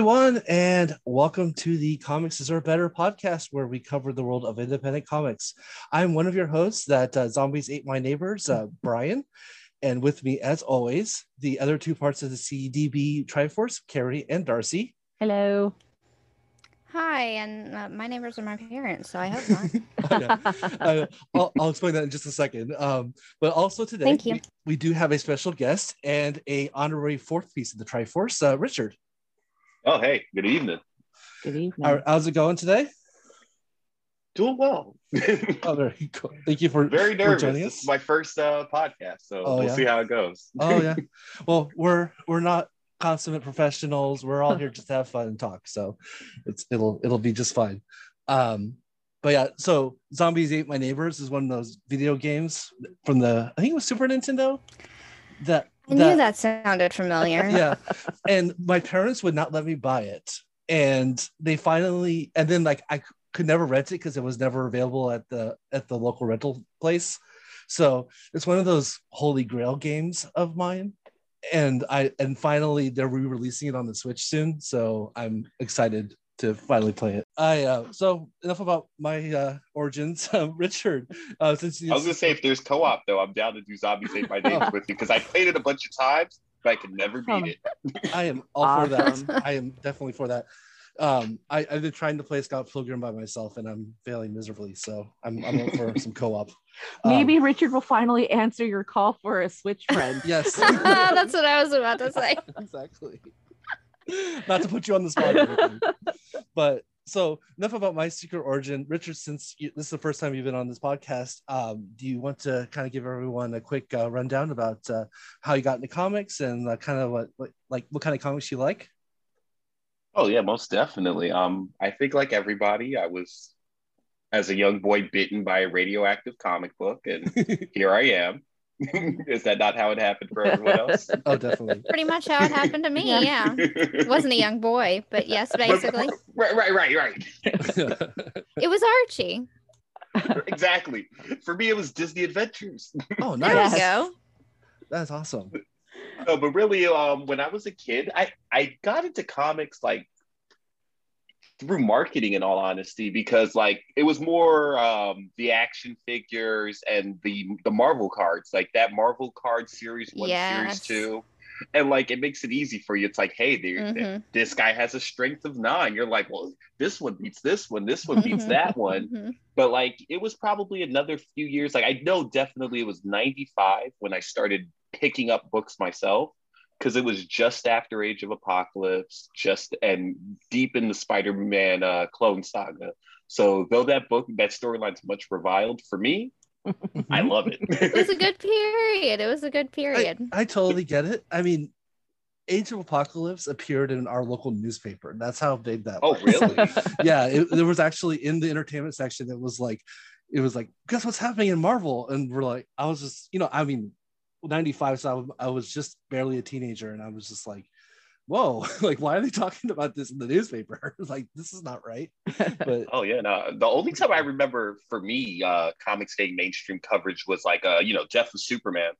Hello, everyone, and welcome to the Comics Deserve Better podcast, where we cover the world of independent comics. I'm one of your hosts that uh, Zombies Ate My Neighbors, uh, Brian, and with me, as always, the other two parts of the CDB Triforce, Carrie and Darcy. Hello. Hi, and uh, my neighbors are my parents, so I hope not. Oh. I'll, I'll explain that in just a second. Um, but also today, Thank you. We, we do have a special guest and a honorary fourth piece of the Triforce, uh, Richard. Oh, hey, good evening. Good evening. How- How's it going today? Doing well. Oh, very cool. Thank you for Very for nervous. joining This us. is my first uh, podcast, so Oh, we'll yeah? see how it goes. oh yeah well we're we're not consummate professionals we're all here just to have fun and talk so it's it'll it'll be just fine um but yeah so zombies ate my neighbors is one of those video games from the i think it was super nintendo that I knew that sounded familiar. yeah. And my parents would not let me buy it. And they finally and then like I could never rent it because it was never available at the at the local rental place. So it's one of those holy grail games of mine. And i and finally they're re-releasing it on the switch soon. So i'm excited to finally play it i uh so enough about my uh origins um, richard uh since you I was gonna say if there's co-op though, I'm down to do Zombies Ate My Neighbors with you because I played it a bunch of times, but I could never beat it. I am all for that. Awesome. I am definitely for that. Um, I, I've been trying to play Scott Pilgrim by myself and I'm failing miserably. So I'm, I'm up for some co-op. Um, Maybe Richard will finally answer your call for a Switch friend. yes, That's what I was about to say. exactly. Not to put you on the spot, but so enough about my secret origin. Richard, since you, this is the first time you've been on this podcast, um, do you want to kind of give everyone a quick uh, rundown about uh, how you got into comics and uh, kind of what, what like what kind of comics you like? Oh yeah, most definitely. Um, I think like everybody, I was as a young boy bitten by a radioactive comic book, and here I am. Is that not how it happened for everyone else? oh, definitely. Pretty much how it happened to me. Yeah. Yeah. Wasn't a young boy, but yes, basically. Right, right, right, right. It was Archie. exactly. For me, it was Disney Adventures. oh, There nice. we go. That's awesome. No, but really, um, when I was a kid, I I got into comics like through marketing, in all honesty, because like it was more um, the action figures and the the Marvel cards, like that Marvel card series one, Yes. series two, and like it makes it easy for you. It's like, hey, Mhm. this guy has a strength of nine. You're like, well, this one beats this one, this one beats that one Mhm. but like it was probably another few years like i know definitely it was 95 when i started picking up books myself because it was just after age of apocalypse just and deep in the spider-man uh, clone saga so though that book that storyline's much reviled for me i love it It was a good period. It was a good period. I totally get it. I mean, Age of Apocalypse appeared in our local newspaper. That's how big that oh was. really yeah, it, there was actually in the entertainment section, it was like, it was like, guess what's happening in Marvel? And we're like, I was just, you know, I mean, 95, so I, was- I was just barely a teenager, and I was just like, whoa, like, why are they talking about this in the newspaper? like, this is not right. But Oh yeah, no. The only time I remember for me, uh, comics getting mainstream coverage was like, uh, you know, Death of Superman.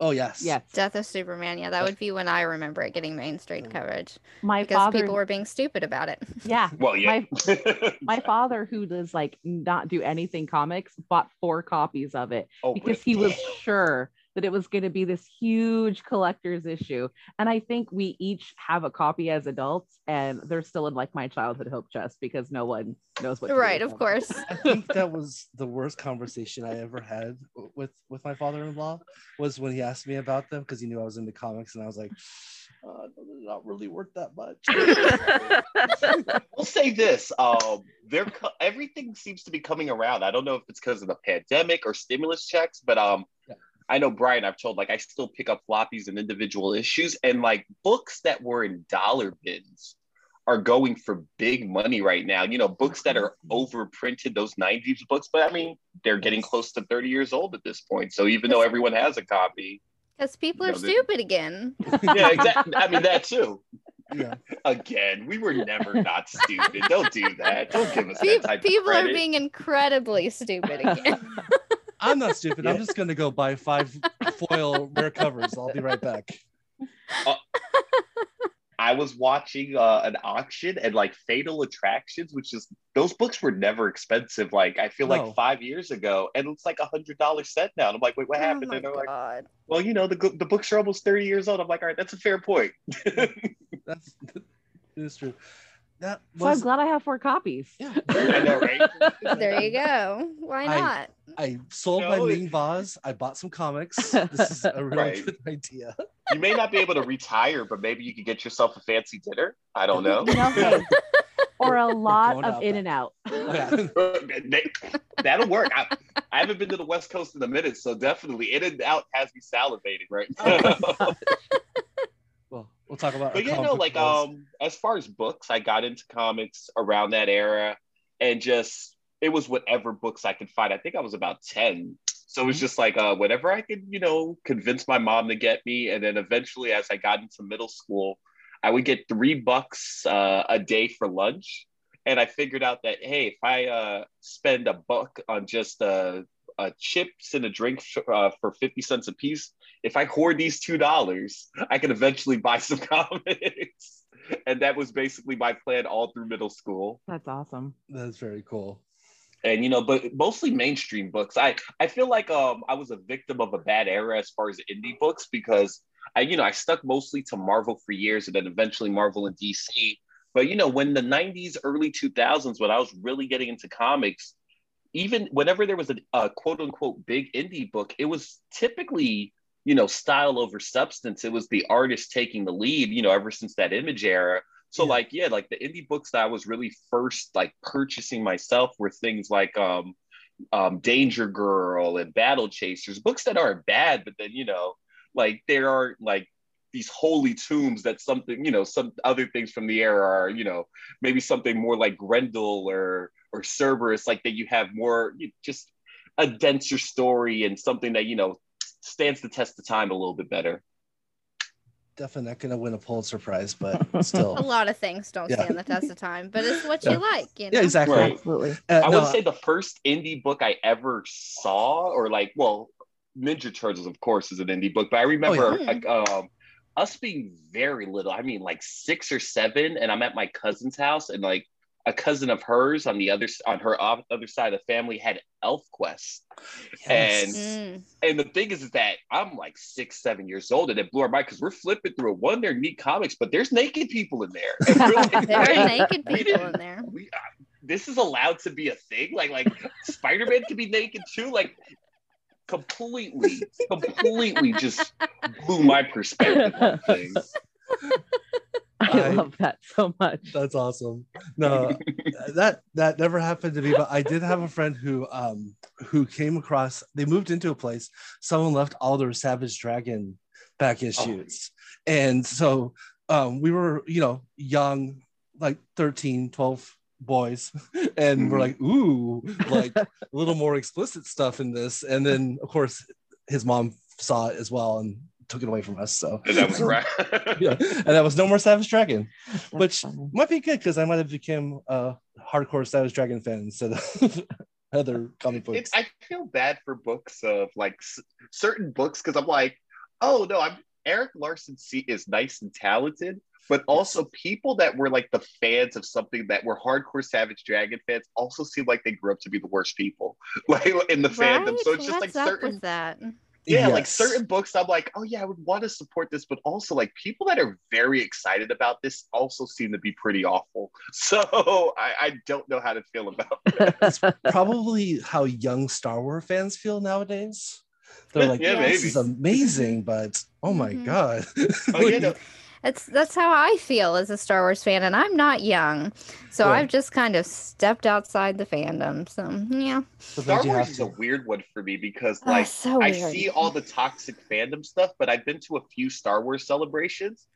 oh, yes. yeah Death of Superman. Yeah, that would be when I remember it getting mainstream coverage My because father. people were being stupid about it. yeah. Well, yeah. My father, who does like not do anything comics, bought four copies of it oh, because he was sure that it was going to be this huge collector's issue. And I think we each have a copy as adults, and they're still in like my childhood hope chest because no one knows what. Right, of course. I think that was the worst conversation I ever had with with my father-in-law was when he asked me about them because he knew I was into comics and I was like, uh, they're not really worth that much. We'll say this: um, they're co- everything seems to be coming around. I don't know if it's because of the pandemic or stimulus checks, but um, Yeah. I know Brian. I've told like I still pick up floppies and individual issues, and like books that were in dollar bins are going for big money right now. You know, books that are mm-hmm. overprinted, those '90s books, but I mean, they're getting close to 30 years old at this point. So even though everyone has a copy, Because people are No, they- stupid again. yeah, exactly. I mean that too. yeah. Again, we were never not stupid. Don't do that. Don't give us Pe- that type people of People are being incredibly stupid again. I'm not stupid. I'm just gonna go buy five foil rare covers. I'll be right back. I I was watching uh, an auction and like Fatal Attractions, which is those books were never expensive. Like I feel No. like five years ago, and it's like a hundred dollars set now. And I'm like, wait, what Oh happened? my and they're like, god. well, you know, the the books are almost thirty years old. I'm like, all right, that's a fair point. That's it is true. That So I'm glad I have four copies. yeah. I know, right? There you go. Why not? I sold my No, it- Ming vase. I bought some comics. This is a really Right. good idea. you may not be able to retire, but maybe you could get yourself a fancy dinner. I don't know. You or a lot of in back. and out. Oh, yeah. That'll work. I, I haven't been to the West Coast in a minute, so definitely In and Out has me salivating right oh, now. Well, we'll talk about. It. But yeah, no, like um, as far as books, I got into comics around that era, and just it was whatever books I could find. I think I was about ten, so it was just like uh, whatever I could, you know, convince my mom to get me, and then eventually, as I got into middle school, I would get three bucks uh, a day for lunch, and I figured out that hey, if I uh, spend a buck on just uh, uh, chips and a drink uh, for fifty cents a piece, if I hoard these two dollars, I can eventually buy some comics. And that was basically my plan all through middle school. That's awesome. That's very cool. And you know, but mostly mainstream books. I I feel like um I was a victim of a bad era as far as indie books because I you know I stuck mostly to Marvel for years and then eventually Marvel and DC. But you know, when the 90s, early 2000s, when I was really getting into comics, even whenever there was a, a quote unquote big indie book, it was typically, you know, style over substance. It was the artist taking the lead, you know, ever since that image era. So Yeah. like, yeah, like the indie books that I was really first like purchasing myself were things like um um Danger Girl and Battle Chasers, books that aren't bad, but then you know, like there are like these holy tombs that something, you know, some other things from the era are, you know, maybe something more like Grendel or or Cerebus, like that you have more you- just a denser story and something that you know stands the test of time a little bit better. Definitely not going to win a Pulitzer Prize, but still, A lot of things don't Yeah. stand the test of time, but it's what Yeah. you like, you know. yeah, exactly. Right. Absolutely. Uh, I no, would say the first indie book I ever saw, or like, well, Ninja Turtles, of course, is an indie book, but I remember yeah. like um us being very little. I mean, like six or seven, and I'm at my cousin's house, and like a cousin of hers on the other on her off- other side of the family had Elf Quest. yes. Mm. And the thing is, is that I'm like six, seven years old, and it blew our mind because we're flipping through it. One, they're neat comics, but there's naked people in there. Like, There are "Wait, naked people in there. we, uh, this is allowed to be a thing. Like, like Spider-Man can be naked too. Like, completely, completely just blew my perspective on things. I I- love that so much. That's awesome. No, that that never happened to me, but I did have a friend who um who came across they moved into a place, someone left all their Savage Dragon back issues. And so um we were, you know, young, like 13, 12 boys, and we're Mhm. like, ooh, like a little more explicit stuff in this. And then of course his mom saw it as well and took it away from us. So And that was right. yeah, and that was no more Savage Dragon That's which funny. might be good because I might have become a hardcore Savage Dragon fan instead of other comic books. It's, I feel bad for books of like s- certain books because I'm like, oh no, I'm Erik Larsen C is nice and talented, but also people that were like the fans of something that were hardcore Savage Dragon fans also seem like they grew up to be the worst people, like in the fandom. So it's just What's like certain with that? Yeah, like certain books, I'm like, oh yeah, I would want to support this, but also like people that are very excited about this also seem to be pretty awful. So I, I don't know how to feel about. It it's probably how young Star Wars fans feel nowadays. They're like, Yeah, this is amazing, but oh my Mhm. god. Oh yeah, no, That's that's how I feel as a Star Wars fan, and I'm not young, so Right. I've just kind of stepped outside the fandom. So yeah, Sometimes Star Wars is a weird one for me because Ah, like so I see all the toxic fandom stuff, but I've been to a few Star Wars celebrations.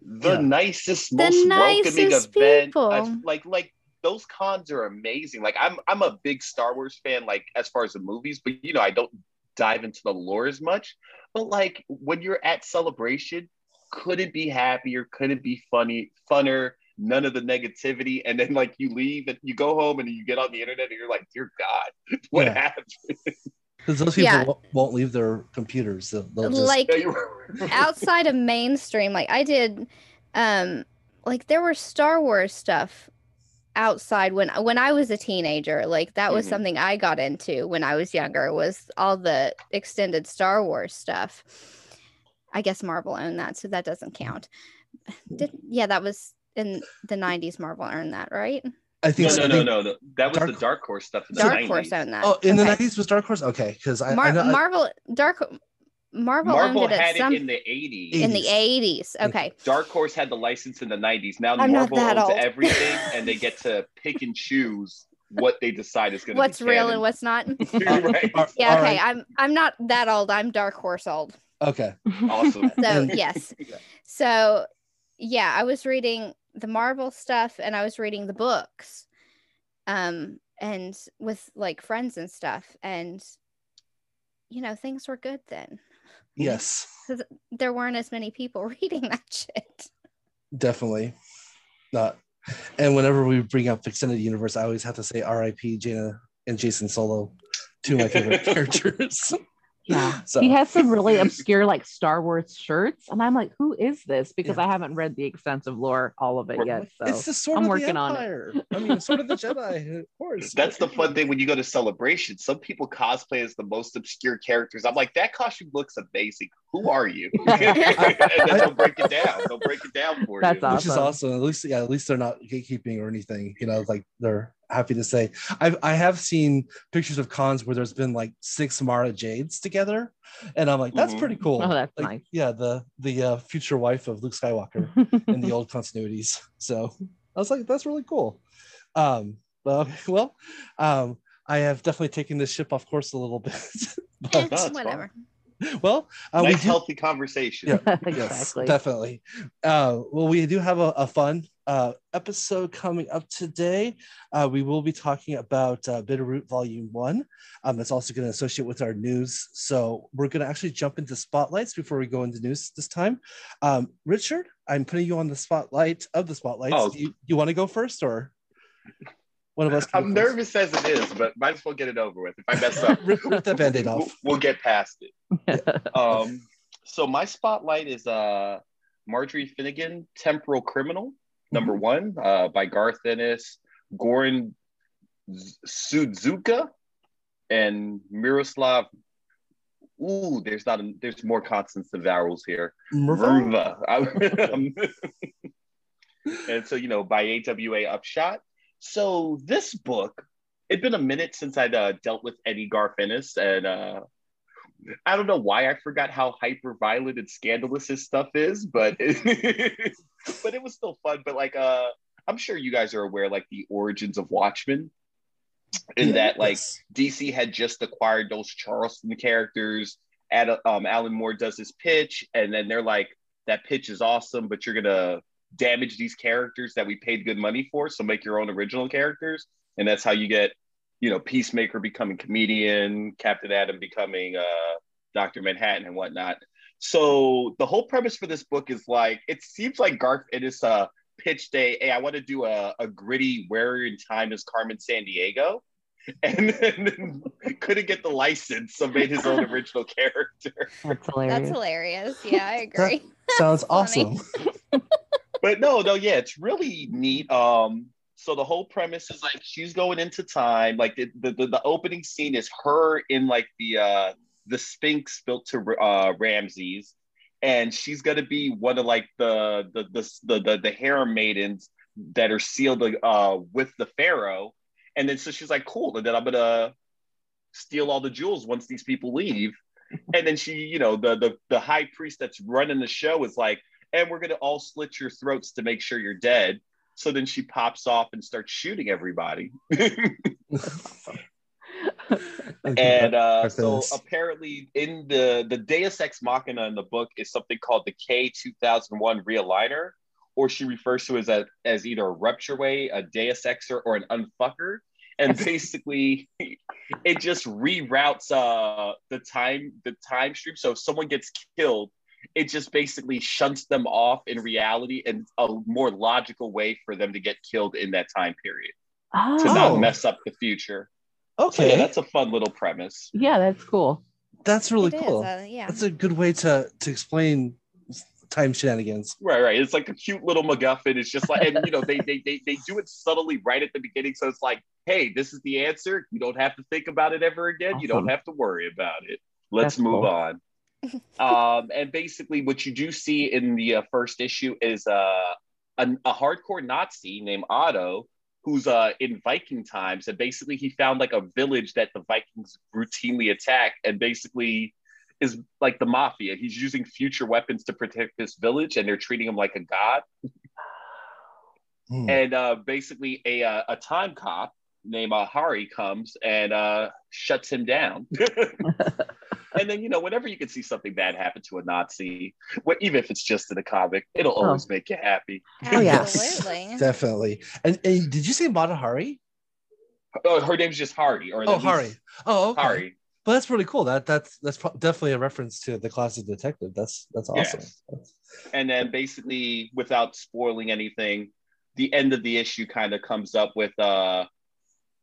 The Yeah. nicest, The most welcoming nicest event. people. uh, like like those cons are amazing. Like I'm I'm a big Star Wars fan, like as far as the movies, but you know, I don't dive into the lore as much. But like when you're at celebration, couldn't be happier, couldn't be funny, funner, none of the negativity. And then like you leave and you go home and you get on the internet and you're like, dear God, what Yeah. happened? Because those people Yeah. won't, won't leave their computers. They'll, they'll just like Yeah, you were- outside of mainstream, like I did um like there were Star Wars stuff outside when when I was a teenager. Like that was Mhm. something I got into when I was younger was all the extended Star Wars stuff. I guess Marvel owned that, so that doesn't mm. count. Mm. Did, yeah, that was in the 90s Marvel earned that, right? I think No, so. no, I no, think- no, no. That was Dark- the Dark Horse stuff in the Dark 90s. Horse owned that. Oh, in the Okay. nineties was Dark Horse. Okay, because I, Mar- I know I- Marvel Dark Marvel, Marvel owned it had at some it in the 80s. in the 80s. Okay. Dark Horse had the license in the 90s. Now I'm Marvel owns old. everything and they get to pick and choose what they decide is going to What's be real canon. and what's not? right. Yeah, okay. right, I'm I'm not that old. I'm Dark Horse old. Okay. Awesome. So yes. So yeah, I was reading the Marvel stuff and I was reading the books. Um and with like friends and stuff and you know, things were good then. Yes, There weren't as many people reading that shit. definitely. Not. And whenever we bring up extended universe, I always have to say R.I.P. Jaina and Jacen Solo, two of my favorite characters. Yeah. So He has some really obscure like Star Wars shirts, and I'm like, who is this? Because I haven't read the extensive lore, all of it yet. So it's the sword I'm of working the on it. Empire. I mean, sort of the Jedi, of course. That's the fun thing when you go to celebration. Some people cosplay as the most obscure characters. I'm like, that costume looks amazing. Who are you? and then they'll break it down. They'll break it down for That's you. awesome. which is awesome. At least, yeah, at least they're not gatekeeping or anything. You know, like they're happy to say. I've I have seen pictures of cons where there's been like six Mara Jades together, and I'm like, that's Mhm. pretty cool. Oh, that's Like, nice. Yeah, the the uh, future wife of Luke Skywalker in the old continuities. So I was like, that's really cool. Um, but well, um, I have definitely taken this ship off course a little bit. But, it's whatever. well, uh, we nice, do, healthy conversation. Yeah. yes, exactly. definitely. Uh, well, we do have a, a fun uh, episode coming up today. Uh, we will be talking about uh, Bitterroot Volume One. Um, that's also going to associate with our news. So we're going to actually jump into spotlights before we go into news this time. Um, Richard, I'm putting you on the spotlight of the spotlights. Oh. Do you, you want to go first, or one of us? I'm go first? nervous as it is, but might as well get it over with. If I mess up, Rip, rip that band-aid we'll, off. we'll get past it. Um, so my spotlight is uh, Marjorie Finnegan, Temporal Criminal, number one, uh, by Garth Ennis, Goran Z- Sudzuka, and Miroslav. Ooh, there's not a, there's more consonants than vowels here. Merva? And so, you know, by AWA Upshot. So this book, it'd been a minute since I'd uh, dealt with Eddie Garth Ennis, and uh, I don't know why I forgot how hyper violent and scandalous his stuff is, but it, but it was still fun. But like, uh, I'm sure you guys are aware, like the origins of Watchmen, in that like Yes. DC had just acquired those Charlton characters. Ad, um, Alan Moore does his pitch, and then they're like, "That pitch is awesome, but you're gonna damage these characters that we paid good money for. So make your own original characters." And that's how you get, you know, Peacemaker becoming comedian, Captain Atom becoming uh, Doctor Manhattan, and whatnot. So the whole premise for this book is like, it seems like Garth it is a pitch day. "Hey, I want to do a, a gritty Where in Time is Carmen Sandiego." and then couldn't get the license, so made his own original character. That's hilarious. That's hilarious. Yeah, I agree. Sounds awesome. But no, no, yeah, it's really neat. Um, so the whole premise is like she's going into time. Like the the, the, opening scene is her in like the uh the Sphinx built to uh Ramses, and she's gonna be one of like the the the the the, the harem maidens that are sealed uh with the pharaoh. And then so she's like, cool. And then I'm gonna steal all the jewels once these people leave. And then she, you know, the the the high priest that's running the show is like, and we're gonna all slit your throats to make sure you're dead. So then she pops off and starts shooting everybody. and uh, so apparently in the the Deus Ex Machina in the book is something called the K two thousand one realigner, or she refers to as a, as either a rupture way, a Deus Exer, or an unfucker. And basically, it just reroutes uh, the time the time stream. So if someone gets killed, it just basically shunts them off in reality and a more logical way for them to get killed in that time period to oh, not mess up the future. So Okay, yeah, that's a fun little premise. yeah, that's cool. that's really It is, cool. uh, yeah. That's a good way to to explain time shenanigans. Right, right. It's like a cute little MacGuffin. It's just like, and you know, they, they they they do it subtly right at the beginning, so it's like, hey, this is the answer. You don't have to think about it ever again. You don't have to worry about it. Let's That's move cool. on. um, and basically, what you do see in the uh, first issue is uh, a, a hardcore Nazi named Otto, who's uh, in Viking times, and basically he found like a village that the Vikings routinely attack, and basically is like the mafia. He's using future weapons to protect this village, and they're treating him like a god. Hmm. And uh, basically, a uh, a time cop named Ahari comes and uh, shuts him down. and then you know, whenever you can see something bad happen to a Nazi, what even if it's just in a comic, it'll Oh. always make you happy. Oh, yes, Definitely. And, and did you say Matahari? Oh, her name's just Hardy, or Oh, at Hari. Oh, okay. Hari. But that's pretty cool. That that's that's pro- definitely a reference to the classic detective. That's that's awesome. Yes. That's- and then basically without spoiling anything the end of the issue kind of comes up with uh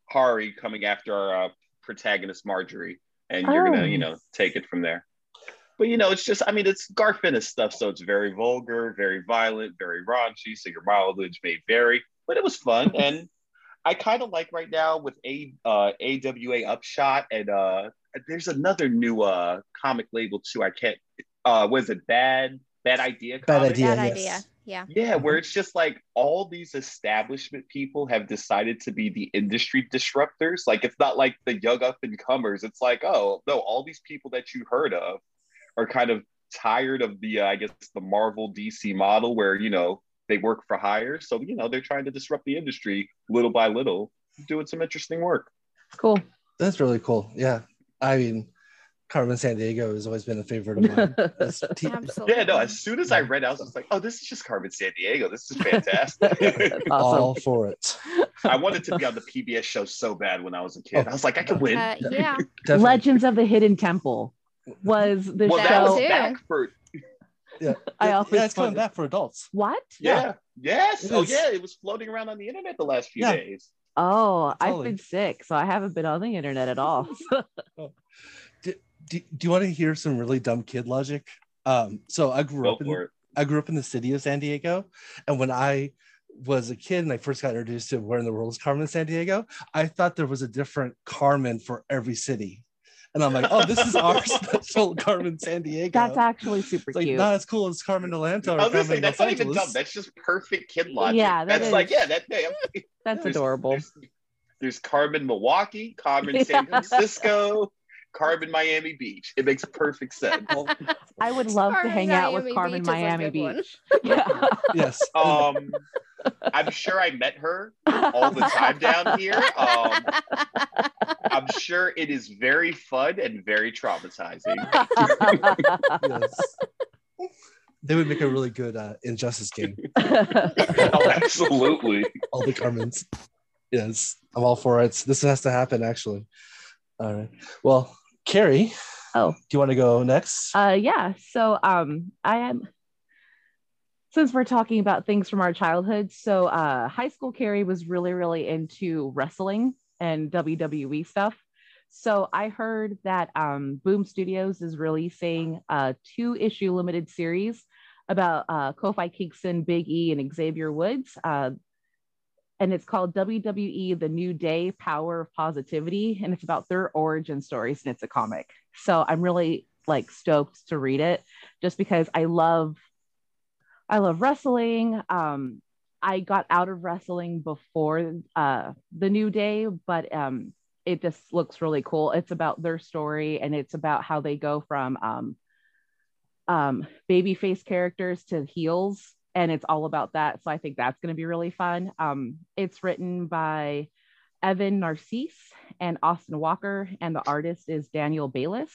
hari coming after our uh, protagonist marjorie and you're gonna Oh. you know take it from there but you know it's just i mean it's Garth Ennis stuff so it's very vulgar very violent very raunchy so your mileage may vary but it was fun and i kind of like right now with a uh awa upshot and uh there's another new uh comic label too i can't uh was it bad bad idea Bad comic? idea. Bad yes. idea. Yeah. Yeah, where it's just like all these establishment people have decided to be the industry disruptors. Like it's not like the young up and comers. It's like, oh no, all these people that you heard of are kind of tired of the, uh, I guess, the Marvel DC model where you know they work for hire. So you know they're trying to disrupt the industry little by little, doing some interesting work. Cool. That's really cool. Yeah. I mean, Carmen Sandiego has always been a favorite of mine. T- Absolutely. Yeah, no. As soon as I read, it, I was just like, oh, this is just Carmen Sandiego. This is fantastic. That's all for it. I wanted to be on the PBS show so bad when I was a kid. I was like, I could win. Uh, yeah. Definitely. Legends of the Hidden Temple was the well, that show. was too. back for Yeah. I Yeah, also yeah, it's coming spotted- back for adults. What? yeah. Yes. It Oh is. yeah, it was floating around on the internet the last few Yeah. days. Oh, I've been sick, so I haven't been on the internet at all. Do, do you want to hear some really dumb kid logic? Um, so I grew Go up in for it. I grew up in the city of San Diego, and when I was a kid and I first got introduced to where in the world is Carmen Sandiego, I thought there was a different Carmen for every city, and I'm like, oh, this is our special Carmen San Diego. That's actually super it's like cute. not as cool as Carmen Atlanta or I was Carmen say that's Los not even dumb. That's just perfect kid logic. Yeah, that that's is. like yeah, that yeah, That's there's- adorable. There's, there's Carmen Milwaukee, Carmen Yeah. San Francisco, Carmen Miami Beach. It makes perfect sense. I would love to Carmen hang out with Miami Carmen Beach Miami good. Beach. Yeah. yes. Um, I'm sure I met her all the time down here. Um, I'm sure it is very fun and very traumatizing. yes. They would make a really good uh, injustice game. oh, absolutely. All the Carmens. Yes, I'm all for it. This has to happen, actually. All right. Well, Carrie, oh, do you want to go next? uh, yeah. So, um, I am. Since we're talking about things from our childhood, so uh, high school Carrie was really, really into wrestling and WWE stuff. So I heard that um, Boom Studios is releasing a two-issue limited series about uh, Kofi Kingston, Big E, and Xavier Woods. Uh, and it's called WWE The New Day Power of Positivity. And it's about their origin stories, and it's a comic. So I'm really like stoked to read it just because I love I love wrestling. Um, I got out of wrestling before uh, the New Day, but um, it just looks really cool. It's about their story and it's about how they go from um, um, babyface characters to heels, and it's all about that. So I think that's going to be really fun. Um, it's written by Evan Narcisse and Austin Walker, and the artist is Daniel Bayliss.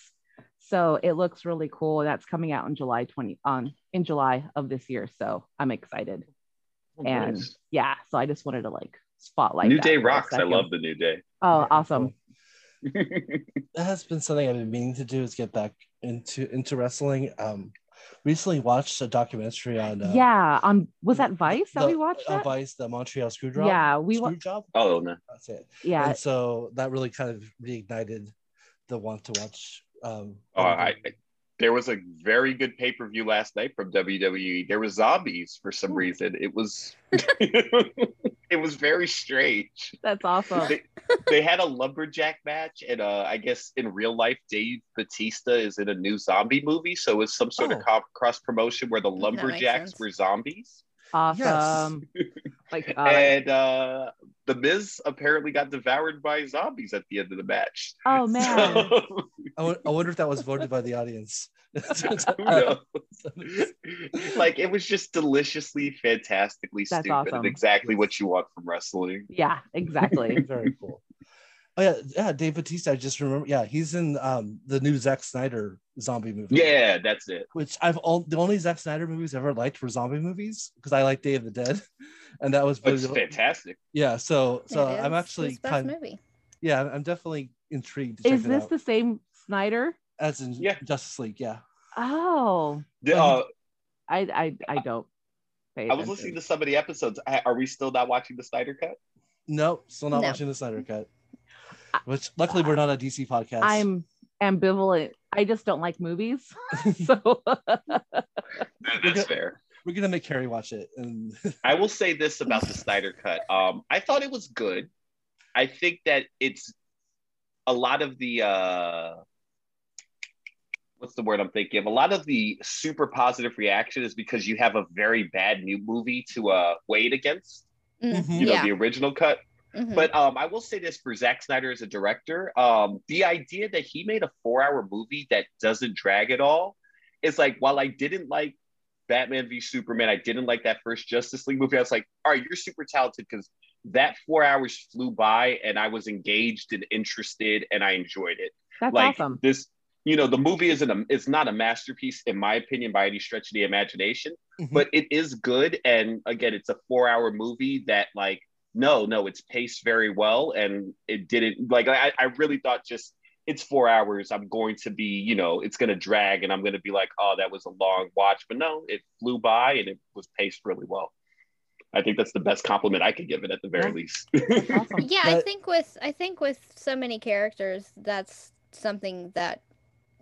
So it looks really cool. That's coming out in July 20 on in July of this year. So I'm excited. And Nice. yeah, so I just wanted to like spotlight New that Day rocks. I love the New Day. Oh, awesome. that has been something I've been meaning to do is get back into into wrestling. Um, recently watched a documentary on uh, yeah, on was that Vice that the- we watched uh, that? Vice, the Montreal Screwjob. Yeah, we wa- Screwjob. oh no. That's it. yeah, And so that really kind of reignited the want to watch. Um, Oh, I, there was a very good pay per view last night from WWE. There was zombies for some Ooh. reason. It was it was very strange. That's awesome. They, they had a lumberjack match, and uh, I guess in real life, Dave Batista is in a new zombie movie, so it's some sort Oh. of co- cross promotion where the lumberjacks were zombies. Awesome. Like God, I- and uh, the Miz apparently got devoured by zombies at the end of the match. oh man. So, I wonder if that was voted by the audience. who knows? like it was just deliciously, fantastically That's stupid, awesome. and exactly what you want from wrestling. Yeah, exactly. Very cool. Oh yeah, yeah. Dave Batista. I just remember. Yeah, he's in um the new Zack Snyder zombie movie. Yeah, that's it. which I've all the only Zack Snyder movies I've ever liked were zombie movies because I like Day of the Dead, and that was It's fantastic. yeah. So so It I'm is actually his best kind movie. yeah I'm definitely intrigued. To check Is it this out. the same Snyder? as in Yeah. Justice League? Yeah. Oh, The, uh, I I I don't. Pay I was listening to some of the episodes. Are we still not watching the Snyder Cut? No, still not No. watching the Snyder cut. Which luckily we're not a DC podcast. I'm ambivalent. I just don't like movies. so That's fair. we're gonna make Carrie watch it, and I will say this about the Snyder Cut. Um, I thought it was good. I think that it's a lot of the uh, what's the word I'm thinking of? A lot of the super positive reaction is because you have a very bad new movie to uh, weigh it against. Mm, Mhm. You know, yeah. the original cut. Mhm. But um, I will say this for Zack Snyder as a director, um, the idea that he made a four-hour movie that doesn't drag at all is like, while I didn't like Batman v Superman, I didn't like that first Justice League movie. I was like, all right, you're super talented because that four hours flew by and I was engaged and interested and I enjoyed it. that's like awesome. this, you know, the movie isn't a, it's not a masterpiece in my opinion by any stretch of the imagination, Mhm. but it is good. And again, it's a four-hour movie that like no, no, it's paced very well, and it didn't like I, I really thought just it's four hours. I'm going to be, you know, it's going to drag, and I'm going to be like, oh, that was a long watch, but no, it flew by and it was paced really well. I think that's the best compliment I could give it at the very Yeah. least. Awesome. yeah i think with i think with so many characters that's something that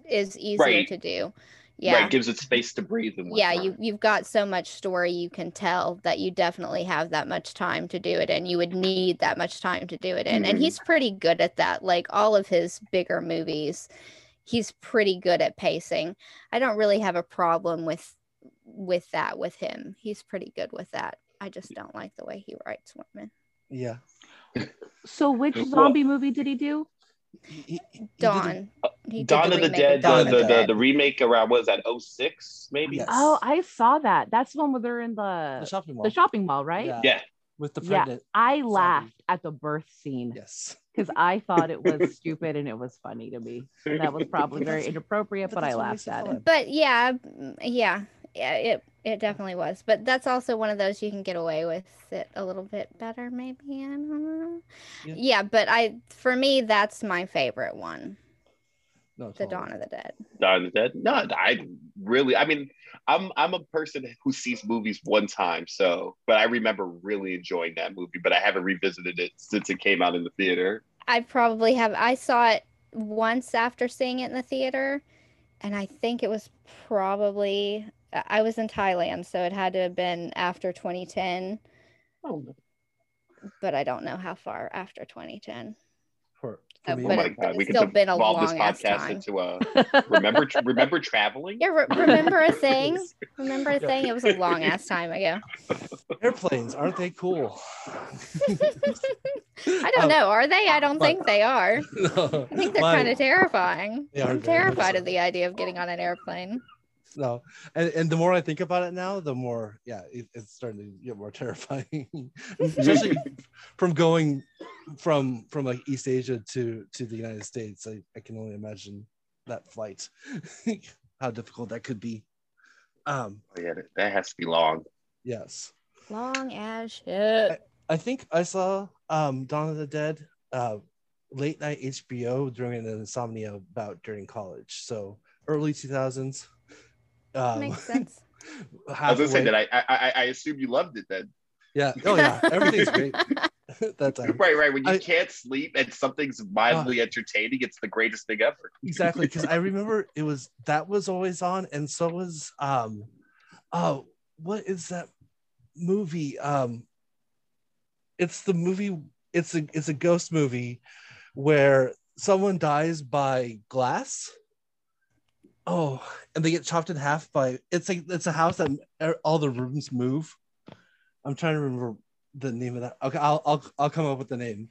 is easier Right. to do yeah. Right, gives it space to breathe and yeah you you've got so much story you can tell that you definitely have that much time to do it and you would need that much time to do it in. And Mhm. he's pretty good at that. Like all of his bigger movies he's pretty good at pacing. I don't really have a problem with with that with him. He's pretty good with that. I just don't like the way he writes women. Yeah. So which Well- zombie movie did he do? He- he- he did a- dawn uh, he Dawn of the Dead, Dawn the, of the, the, Dead. the remake around what was that 06 maybe? Yes. Oh, I saw that. That's the one where they're in the the shopping mall. the shopping mall, right? Yeah. Yeah. With the Yeah, pregnant. I zombie. laughed at the birth scene Yes. because I thought it was stupid and it was funny to me. And that was probably very inappropriate, but but I laughed at it. but yeah yeah yeah it it definitely was but that's also one of those you can get away with it a little bit better maybe i don't know Yeah. yeah, but i for me that's my favorite one No. the totally. dawn of the dead Dawn of the Dead. No, I really. I mean, I'm I'm a person who sees movies one time, so but I remember really enjoying that movie, but I haven't revisited it since it came out in the theater. i probably have i saw it once after seeing it in the theater and i think it was probably i was in thailand so it had to have been after 2010 Oh, but i don't know how far after 2010 For, for me, oh but my it- god, we it's could still been a evolve this long-ass podcast time. into a remember remember traveling. yeah re- remember a thing remember a thing it was a long ass time ago airplanes aren't they cool? I don't Um, know. Are they? I don't but- think they are. no, I think they're kind of terrifying. They I'm terrified of the idea of getting on an airplane. No and, and the more i think about it now the more yeah it, it's starting to get more terrifying. Especially from going from from like east asia to to the united states i, I can only imagine that flight how difficult that could be. Um Oh, yeah, that, that has to be long. yes. Long as shit. i think i saw um dawn of the dead uh late night hbo during an insomnia bout during college. So early 2000s um, Makes sense. I was gonna say that I, I I I assume you loved it then. Yeah. Oh yeah. Everything's great. that time. Right, right. When you I- can't sleep and something's mildly entertaining, it's the greatest thing ever. exactly because i remember it was that was always on and so was um oh what is that movie um it's the movie it's a it's a ghost movie where someone dies by glass oh and they get chopped in half by it's like it's a house that er- all the rooms move i'm trying to remember the name of that okay i'll i'll, I'll come up with the name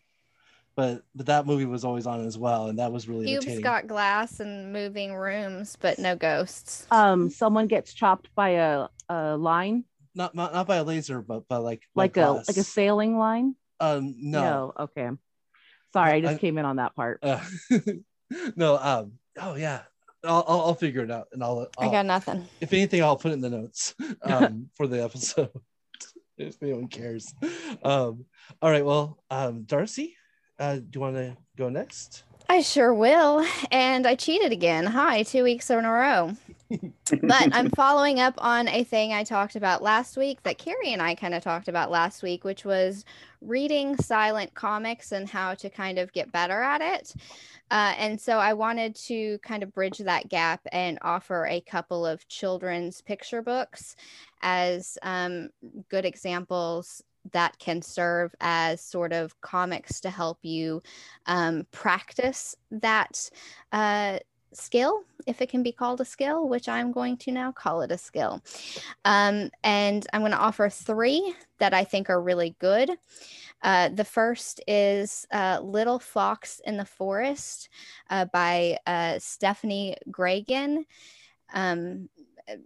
but but that movie was always on as well and that was really Cube's entertaining got glass and moving rooms, but no ghosts. Um, someone gets chopped by a, a line, not, not not by a laser, but by like like a glass. like a sailing line. um no, Okay. Sorry, I just I- came in on that part. Uh, no um oh yeah I'll, I'll I'll figure it out and I'll, I I'll got nothing. if anything I'll put it in the notes um for the episode if anyone cares um all right well um Darcy uh do you want to go next I sure will. And I cheated again. Hi, two weeks in a row. but I'm following up on a thing I talked about last week that Carrie and I kind of talked about last week, which was reading silent comics and how to kind of get better at it. Uh, and so I wanted to kind of bridge that gap and offer a couple of children's picture books as um, good examples that can serve as sort of comics to help you um, practice that uh, skill, if it can be called a skill, which I'm going to now call it a skill. Um, and I'm going to offer three that I think are really good. Uh, the first is uh, Little Fox in the Forest uh, by uh, Stephanie Graegin, um,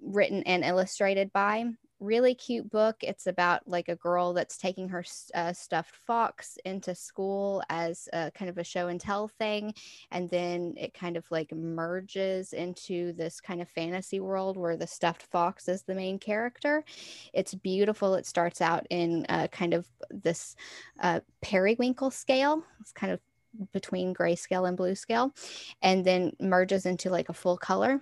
written and illustrated by really cute book. It's about like a girl that's taking her uh, stuffed fox into school as a kind of a show and tell thing. And then it kind of like merges into this kind of fantasy world where the stuffed fox is the main character. It's beautiful. It starts out in uh, kind of this uh, periwinkle scale. It's kind of between grayscale and blue scale, and then merges into like a full color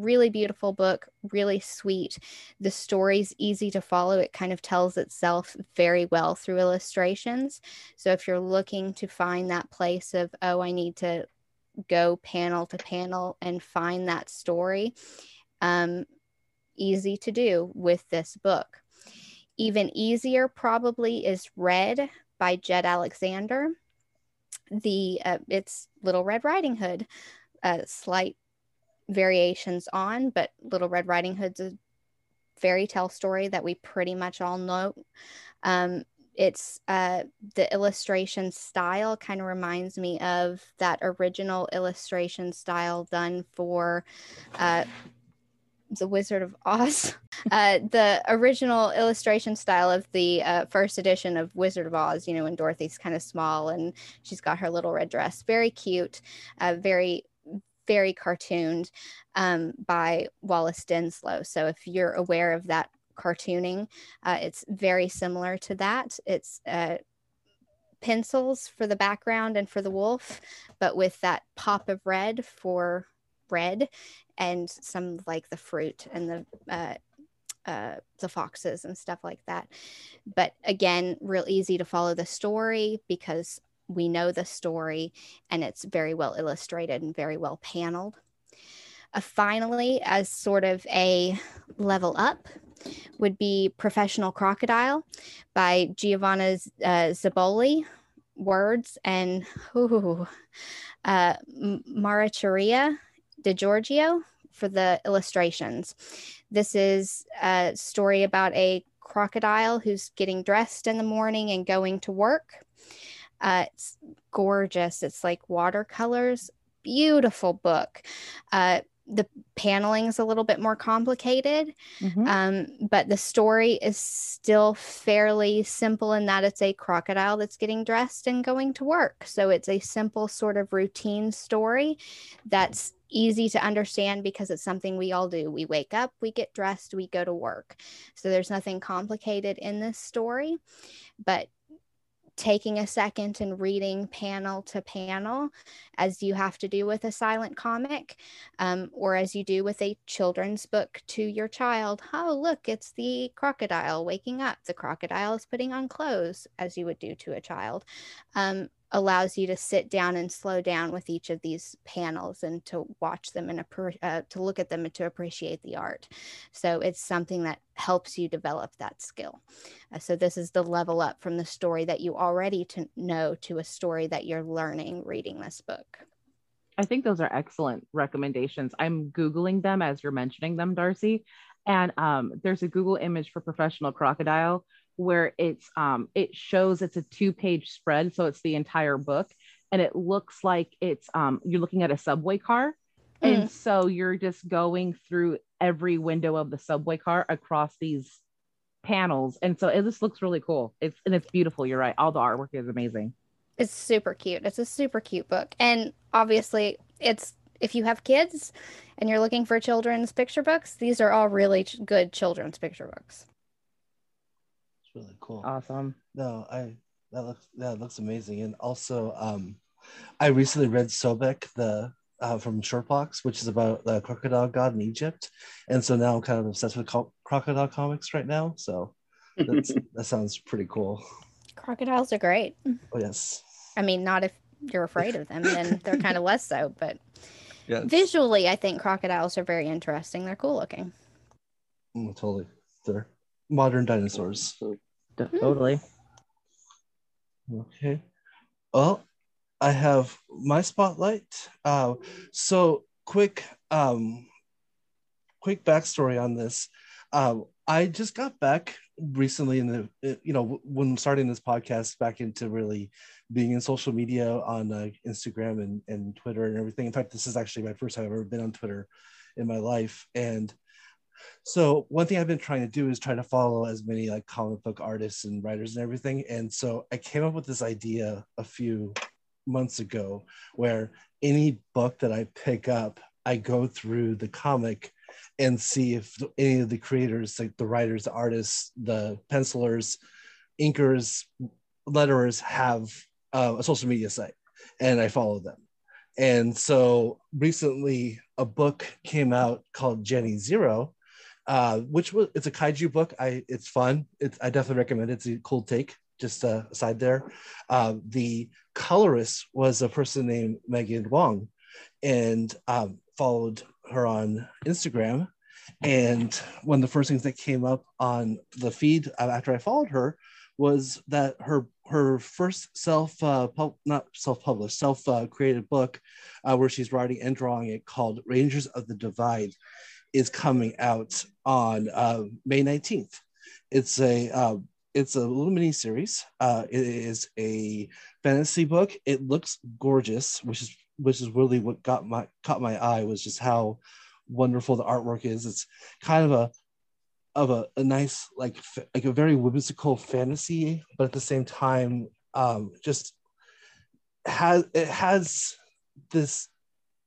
really beautiful book, really sweet. The story's easy to follow. It kind of tells itself very well through illustrations. So if you're looking to find that place of, oh, I need to go panel to panel and find that story, um, easy to do with this book. Even easier, probably, is Red by Jed Alexander. The uh, it's Little Red Riding Hood, a slight variations on, but Little Red Riding Hood's a fairy tale story that we pretty much all know. Um, it's uh, the illustration style kind of reminds me of that original illustration style done for uh, the Wizard of Oz. Uh, the original illustration style of the uh, first edition of Wizard of Oz, you know, when Dorothy's kind of small and she's got her little red dress. Very cute, uh, very very cartooned um, by Wallace Denslow. So if you're aware of that cartooning, uh, it's very similar to that. It's uh, pencils for the background and for the wolf, but with that pop of red for red and some like the fruit and the uh, uh, the foxes and stuff like that. But again, real easy to follow the story because we know the story and it's very well illustrated and very well paneled. Uh, finally, as sort of a level up, would be Professional Crocodile by Giovanna uh, Zoboli. Words and ooh, uh, Mariachiara Di Giorgio for the illustrations. This is a story about a crocodile who's getting dressed in the morning and going to work. Uh, it's gorgeous. It's like watercolors. Beautiful book. Uh, the paneling is a little bit more complicated, Mhm. um, but the story is still fairly simple in that it's a crocodile that's getting dressed and going to work. So it's a simple sort of routine story that's easy to understand because it's something we all do. We wake up, we get dressed, we go to work. So there's nothing complicated in this story, but taking a second and reading panel to panel as you have to do with a silent comic um, or as you do with a children's book to your child. Oh look it's the crocodile waking up. The crocodile is putting on clothes as you would do to a child. Um, allows you to sit down and slow down with each of these panels and to watch them and uh, to look at them and to appreciate the art. So it's something that helps you develop that skill. Uh, so this is the level up from the story that you already to know to a story that you're learning reading this book. I think those are excellent recommendations. I'm Googling them as you're mentioning them, Darcy. And um, there's a Google image for professional crocodile where it's um, it shows it's a two page spread, so it's the entire book, and it looks like it's um, you're looking at a subway car, mm. and so you're just going through every window of the subway car across these panels, and so it just looks really cool. It's and it's beautiful. You're right. All the artwork is amazing. It's super cute. It's a super cute book, and obviously, it's if you have kids and you're looking for children's picture books, these are all really ch- good children's picture books really cool. Awesome. No, I that looks that looks amazing. And also, um, I recently read Sobek the uh, from Shortbox, which is about the crocodile god in Egypt, and so now I'm kind of obsessed with co- crocodile comics right now. So that sounds pretty cool. Crocodiles are great. Oh yes. I mean, not if you're afraid of them, then they're kind of less so. But yes. visually, I think crocodiles are very interesting. They're cool looking. Mm, totally. They're modern dinosaurs. Totally. Okay. Well, I have my spotlight. Uh, so quick, um, quick backstory on this. Uh, I just got back recently in the, you know, when starting this podcast back into really being in social media on uh, Instagram and, and Twitter and everything. In fact, this is actually my first time I've ever been on Twitter in my life. And so one thing I've been trying to do is try to follow as many like comic book artists and writers and everything. And so I came up with this idea a few months ago where any book that I pick up, I go through the comic and see if any of the creators, like the writers, the artists, the pencilers, inkers, letterers have uh, a social media site and I follow them. And so recently a book came out called Jenny Zero, uh, which was it's a kaiju book. I it's fun. It's I definitely recommend it. It's a cool take. Just a side there, uh, the colorist was a person named Megan Huang, and um, followed her on Instagram. And one of the first things that came up on the feed uh, after I followed her was that her her first self uh, pub, not self published self uh, created book uh, where she's writing and drawing it called Rangers of the Divide is coming out on uh, May 19th. It's a uh, it's a little mini series. Uh, it is a fantasy book. It looks gorgeous, which is which is really what got my caught my eye was just how wonderful the artwork is. It's kind of a of a, a nice like like a very whimsical fantasy, but at the same time, um, just has it has this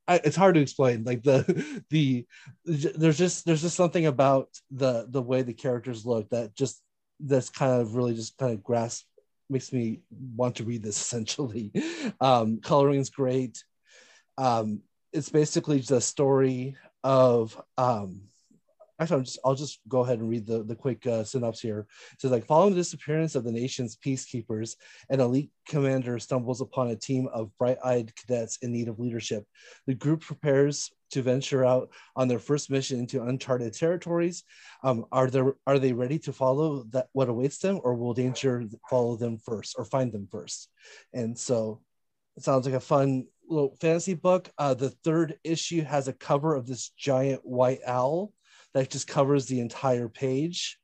I, it's hard to explain like the the there's just there's just something about the the way the characters look that just that's kind of really just kind of grasp makes me want to read this essentially. Um coloring is great. Um it's basically a story of um actually I'll just, I'll just go ahead and read the, the quick uh, synopsis here. It says like following the disappearance of the nation's peacekeepers, an elite commander stumbles upon a team of bright-eyed cadets in need of leadership. The group prepares to venture out on their first mission into uncharted territories. Um, are there are they ready to follow that what awaits them, or will danger follow them first or find them first? And so it sounds like a fun little fantasy book. Uh, the third issue has a cover of this giant white owl that just covers the entire page.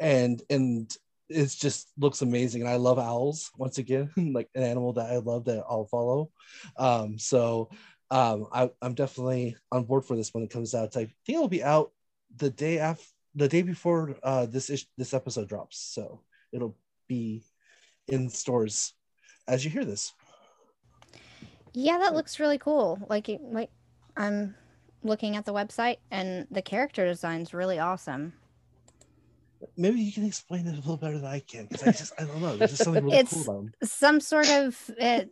And and it just looks amazing. And i love owls once again like an animal that i love that i'll follow. Um, so um, I, am definitely on board for this when it comes out. I think it'll be out the day after the day before uh, this ish, this episode drops. So it'll be in stores as you hear this. Yeah that looks really cool. Like it like i'm looking at the website and the character design's really awesome. maybe you can explain it a little better than I can because I just I don't know. There's just something really It's- cool about them. some sort of uh,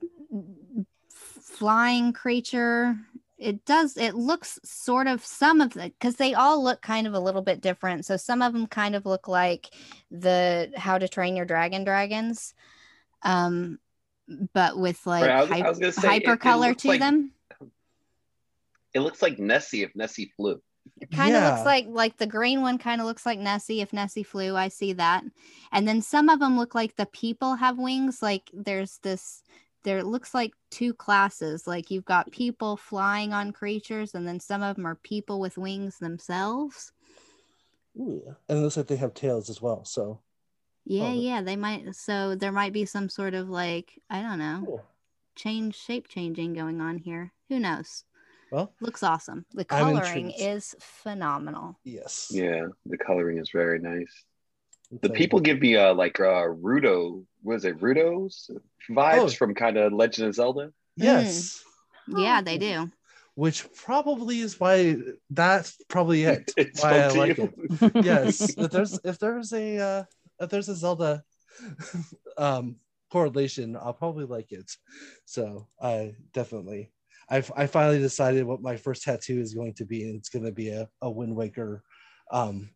flying creature. It does. It looks sort of some of the because they all look kind of a little bit different. So some of them kind of look like the How to Train Your Dragon dragons, um, but with like Right, I was- I hyper, was gonna say, it- it hypercolor looks to like- them. It looks like Nessie if Nessie flew. It kind of Yeah. looks like like the green one kind of looks like Nessie if Nessie flew. I see that. And then some of them look like the people have wings. Like there's this there looks like two classes. Like you've got people flying on creatures and then some of them are people with wings themselves. Ooh, yeah. And it looks like they have tails as well. So Yeah, Oh. yeah, they might so there might be some sort of like I don't know, cool. change shape changing going on here. Who knows? Well, Looks awesome. The coloring is phenomenal. yes. Yeah, the coloring is very nice. The people give me uh like uh Rudo, was it Rito's vibes Oh. from kind of Legend of Zelda? Yes. Yeah, they do. Which probably is why that's probably it. It why I like you. it. yes if there's if there's a uh if there's a zelda um correlation i'll probably like it so i definitely i i finally decided what my first tattoo is going to be and it's going to be a, a wind waker um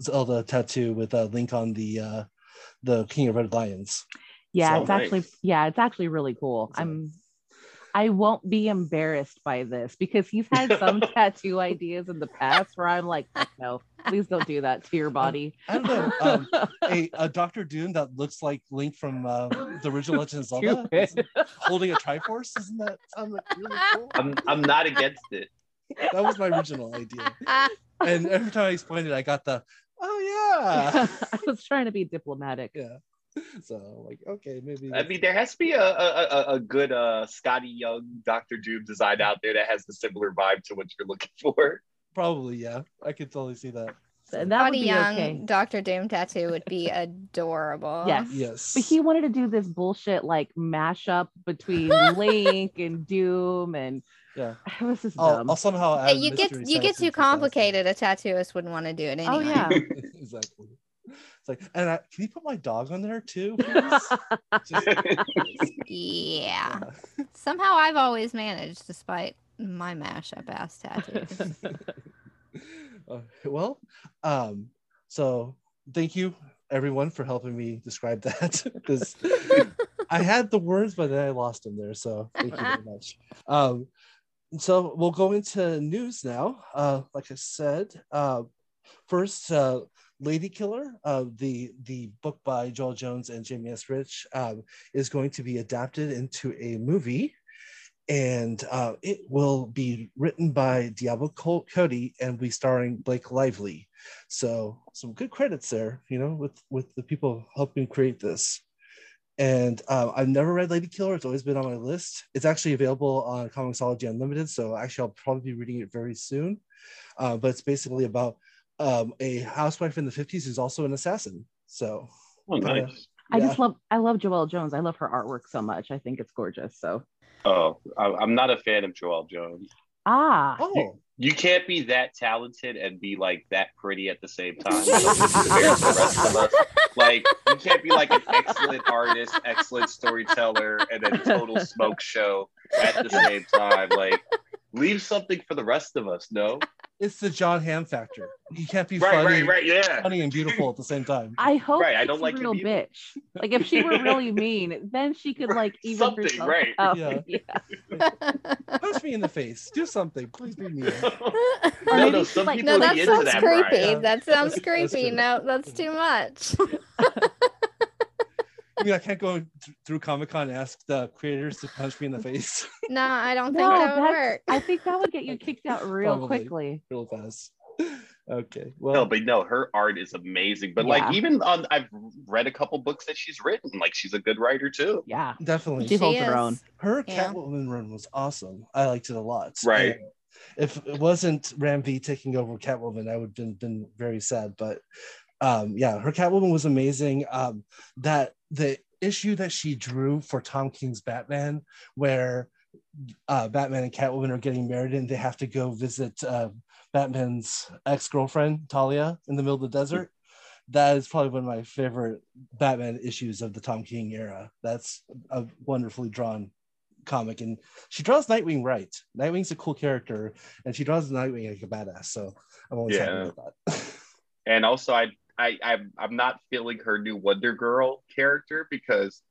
zelda tattoo with a link on the uh the king of red lions. Yeah, So it's actually yeah, it's actually really cool. So- I'm I won't be embarrassed by this because he's had some tattoo ideas in the past where I'm like, no, please don't do that to your body. i don't um a, a dr doom that looks like link from uh, the original legend of zelda Stupid. holding a triforce Isn't that sound like really cool I'm I'm not against it. that was my original idea and every time I explained it, I got the oh yeah, I was trying to be diplomatic. yeah. So like okay, maybe I mean, there has to be a a, a, a good uh Skottie Young Doctor Doom design out there that has the similar vibe to what you're looking for. probably yeah. I could totally see that. And that would Skottie be Young okay. Doctor Doom tattoo would be adorable. Yes. Yes, But he wanted to do this bullshit like mashup between Link and Doom, and yeah. it was just I'll, dumb. I'll somehow add you get you get too into that. complicated. A tattooist wouldn't want to do it anyway. Oh yeah. exactly. It's like, and I, can you put my dog on there too? please? Just- Yeah. Somehow I've always managed despite my mashup ass tattoos. Uh, well, um, so thank you everyone for helping me describe that because I had the words, but then I lost them there. So thank you very much. Um, so we'll go into news now. Uh, like I said, uh, first, uh, Lady Killer, uh, the the book by Joelle Jones and Jamie S. Rich, um, is going to be adapted into a movie, and uh, it will be written by Diablo Col- Cody and be starring Blake Lively. So some good credits there, you know, with with the people helping create this. And uh, I've never read Lady Killer. It's always been on my list. It's actually available on Comixology Unlimited. So actually, I'll probably be reading it very soon. Uh, but it's basically about um, a housewife in the 50s who's also an assassin. So Oh, nice. I yeah. just love I love Joelle Jones. I love her artwork so much. I think it's gorgeous. So Oh, I, I'm not a fan of Joelle Jones. ah, oh, You can't be that talented and be like that pretty at the same time. the rest of us. Like you can't be like an excellent artist, excellent storyteller, and then total smoke show at the same time. Like leave something for the rest of us. No, it's the Jon Hamm factor. You can't be right, funny, right, right. Yeah, funny and beautiful at the same time. I hope Right, I don't like a him real bitch. Like if she were really mean, then she could like even Something, herself right. out. Yeah. yeah. Punch me in the face. Do something. Please be mean. no, maybe no. Some like- people no, would that be into sounds that. creepy. Brian. That sounds That's creepy. true. No, that's too much. I mean, I can't go th- through Comic Con and ask the creators to punch me in the face no, I don't think No, that would work. I think that would get you kicked out real Probably. quickly. real fast. Okay. Well, No, but no, her art is amazing. But Yeah. like even on, I've read a couple books that she's written. Like she's a good writer too. Yeah. definitely. She holds her own. Her Yeah. Catwoman run was awesome. I liked it a lot. Right. And if it wasn't Ram V taking over Catwoman, I would have been, been very sad. But um, yeah, her Catwoman was amazing. Um, that the issue that she drew for Tom King's Batman, where uh, Batman and Catwoman are getting married and they have to go visit uh, Batman's ex girlfriend Talia in the middle of the desert. that is probably one of my favorite Batman issues of the Tom King era. That's a wonderfully drawn comic, and she draws Nightwing right. Nightwing's a cool character, and she draws Nightwing like a badass. So I'm always Yeah. happy with that. And also, I, I, I'm, I'm not feeling her new Wonder Girl character because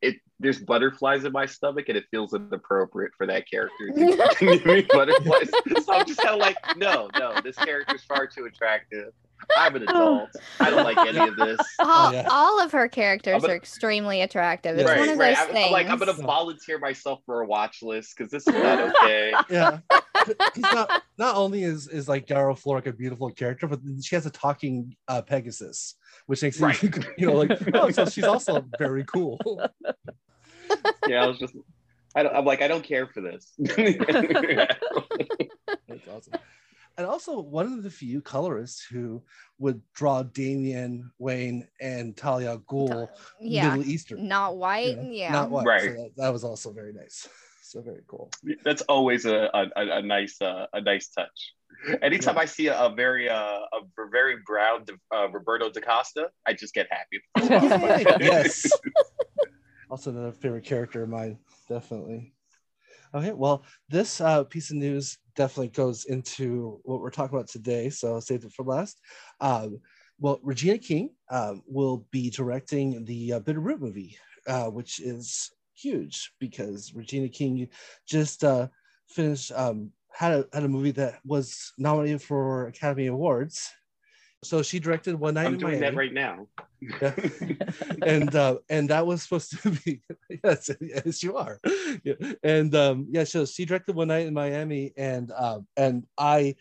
it there's butterflies in my stomach and it feels inappropriate for that character to butterflies. So I'm just kind of like, no, no, this character's far too attractive. I'm an adult. I don't like any of this. All, yeah. all of her characters gonna- are extremely attractive. It's Right, one of right. those I'm, things. I'm like, I'm gonna volunteer myself for a watch list because this is not okay. yeah. He's not not only is is like Yara Flor a beautiful character, but she has a talking uh, Pegasus, which makes Right. it you know like oh, so she's also very cool. Yeah, I was just, I don't, I'm like, I don't care for this. That's awesome. And also one of the few colorists who would draw Damian Wayne and Talia Ghul yeah, Middle Eastern. not white. you know, yeah, Not white. Right. So that, that was also very nice. So very cool. That's always a a, a, a nice uh, a nice touch. Anytime I see a, a very uh, a very brown uh, Roberto da Costa, I just get happy. yes. Also another favorite character of mine, definitely. Okay, well, this uh, piece of news definitely goes into what we're talking about today, so I'll save it for last. Um, well, Regina King um, will be directing the uh, Bitterroot movie, uh, which is huge because Regina King just uh, finished um, had a had a movie that was nominated for Academy Awards. So she directed One Night in Miami. I'm in doing Miami that right now. Yeah. and uh, and that was supposed to be yes, yes you are. Yeah. And um, yeah, so she directed one night in Miami, and um, and I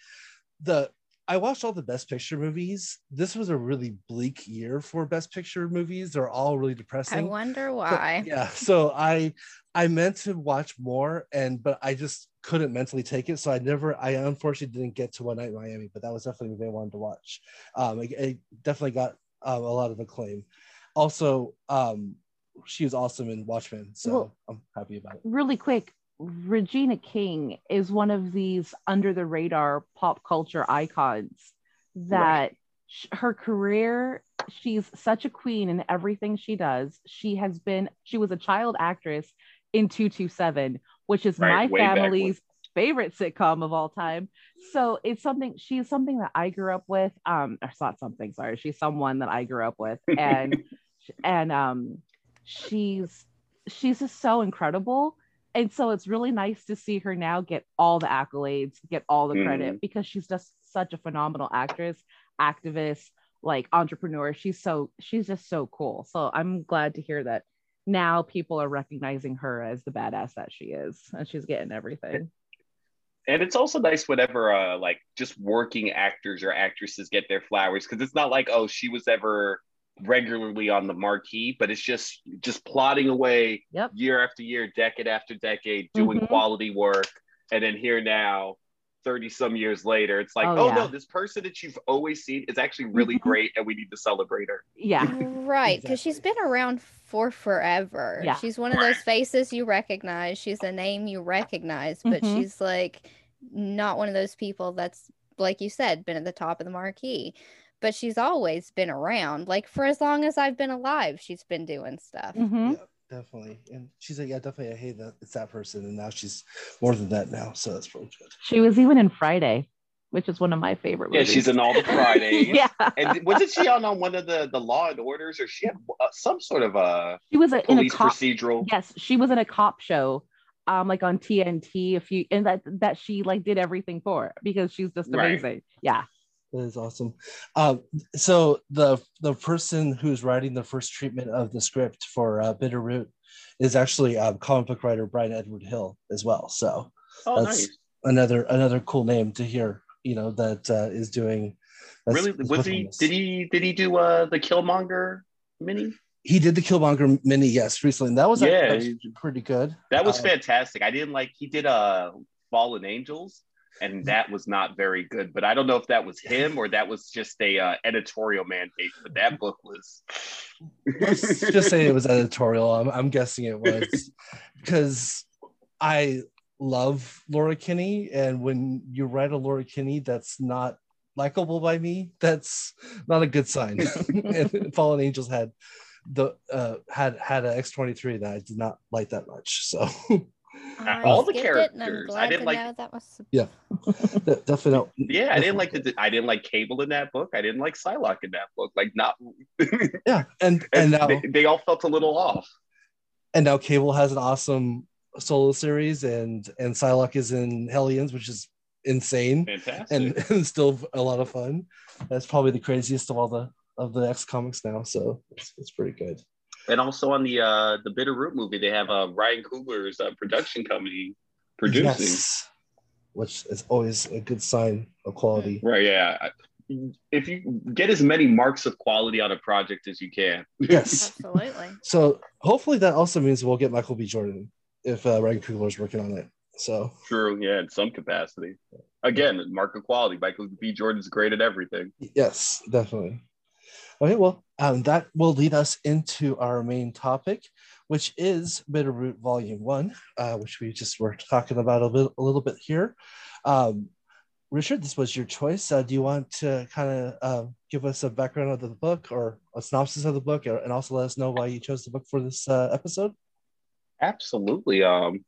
the I watched all the Best Picture movies. This was a really bleak year for Best Picture movies. They're all really depressing. I wonder So- why. yeah. So I I meant to watch more, and but I just couldn't mentally take it. So I never I unfortunately didn't get to One Night in Miami, but that was definitely movie I wanted to watch. Um, it, it definitely got um, a lot of acclaim. Also, um, she was awesome in Watchmen, so Well- I'm happy about it. really quick regina king is one of these under the radar pop culture icons that sh- her career she's such a queen in everything she does she has been she was a child actress in 227 which is Right, my way back when. family's favorite sitcom of all time. So it's something she's something that i grew up with um or it's not something sorry she's someone that i grew up with. And and um she's she's just so incredible. And so it's really nice to see her now get all the accolades get all the credit because she's just such a phenomenal actress activist like entrepreneur. She's so she's just so cool. So i'm glad to hear that now people are recognizing her as the badass that she is and she's getting everything And it's also nice whenever uh like just working actors or actresses get their flowers because it's not like oh she was ever regularly on the marquee, but it's just just plodding away Yep. year after year, decade after decade, doing Mhm. quality work, and then here now. 30 some years later it's like Oh, oh, yeah. no this person that you've always seen is actually really Mhm. great and we need to celebrate her yeah Right, because she's been around for forever. Yeah. She's one of those faces you recognize. She's a name you recognize, but Mhm. she's like not one of those people that's, like you said, been at the top of the marquee. But she's always been around. Like for as long as I've been alive, she's been doing stuff. Mhm. Yeah, definitely. And she's like, yeah, definitely. I hate that it's that person, and now she's more than that now. So that's really good. she was even in friday which is one of my favorite yeah she's in all the fridays yeah and wasn't she on, on one of the the law and orders or she had uh, some sort of a she was a, in a police cop procedural yes she was in a cop show um like on tnt a few and that that she like did everything for because she's just Right. amazing yeah That is awesome. Um, so the the person who's writing the first treatment of the script for uh, Bitterroot is actually um, comic book writer Brian Edward Hill as well. So oh That's- nice another another cool name to hear. You know that uh, is doing. really was he this. did he did he do uh the killmonger mini He did the Killmonger mini, yes, recently. And that was Yeah, actually pretty good. that was Uh, fantastic i didn't like he did uh fallen angels and that was not very good but i don't know if that was him or that was just a uh, editorial mandate but that book was let's just say it was editorial. I'm, I'm guessing it was because I love Laura Kinney, and when you write a Laura Kinney that's not likable by me, that's not a good sign. and Fallen Angels had the uh had had an X23 that I did not like that much. So I all the skipped it, and I'm characters. I didn't like- know that was yeah, de- definitely. Yeah, I didn't like the I didn't like Cable in that book. I didn't like Psylocke in that book. Like not Yeah, and and and now they, they all felt a little off. and now Cable has an awesome solo series, and and Psylocke is in Hellions, which is insane Fantastic. and, and still a lot of fun. That's probably the craziest of all the of the X comics now, so it's, it's pretty good. And also on the uh the Bitterroot movie, they have uh, Ryan Coogler's uh, production company producing. Yes, which is always a good sign of quality. Right? Yeah. If you get as many marks of quality on a project as you can. Yes. absolutely. So hopefully that also means we'll get Michael B. Jordan if uh, Ryan is working on it. So True. Yeah, in some capacity. Again, mark of quality. Michael B. Jordan's great at everything. yes, definitely. Okay, well, um, that will lead us into our main topic, which is Bitterroot Volume One, uh, which we just were talking about a, bit, a little bit here. Um, Richard, this was your choice. Uh, do you want to kind of uh, give us a background of the book or a synopsis of the book, and also let us know why you chose the book for this uh, episode? Absolutely. Um,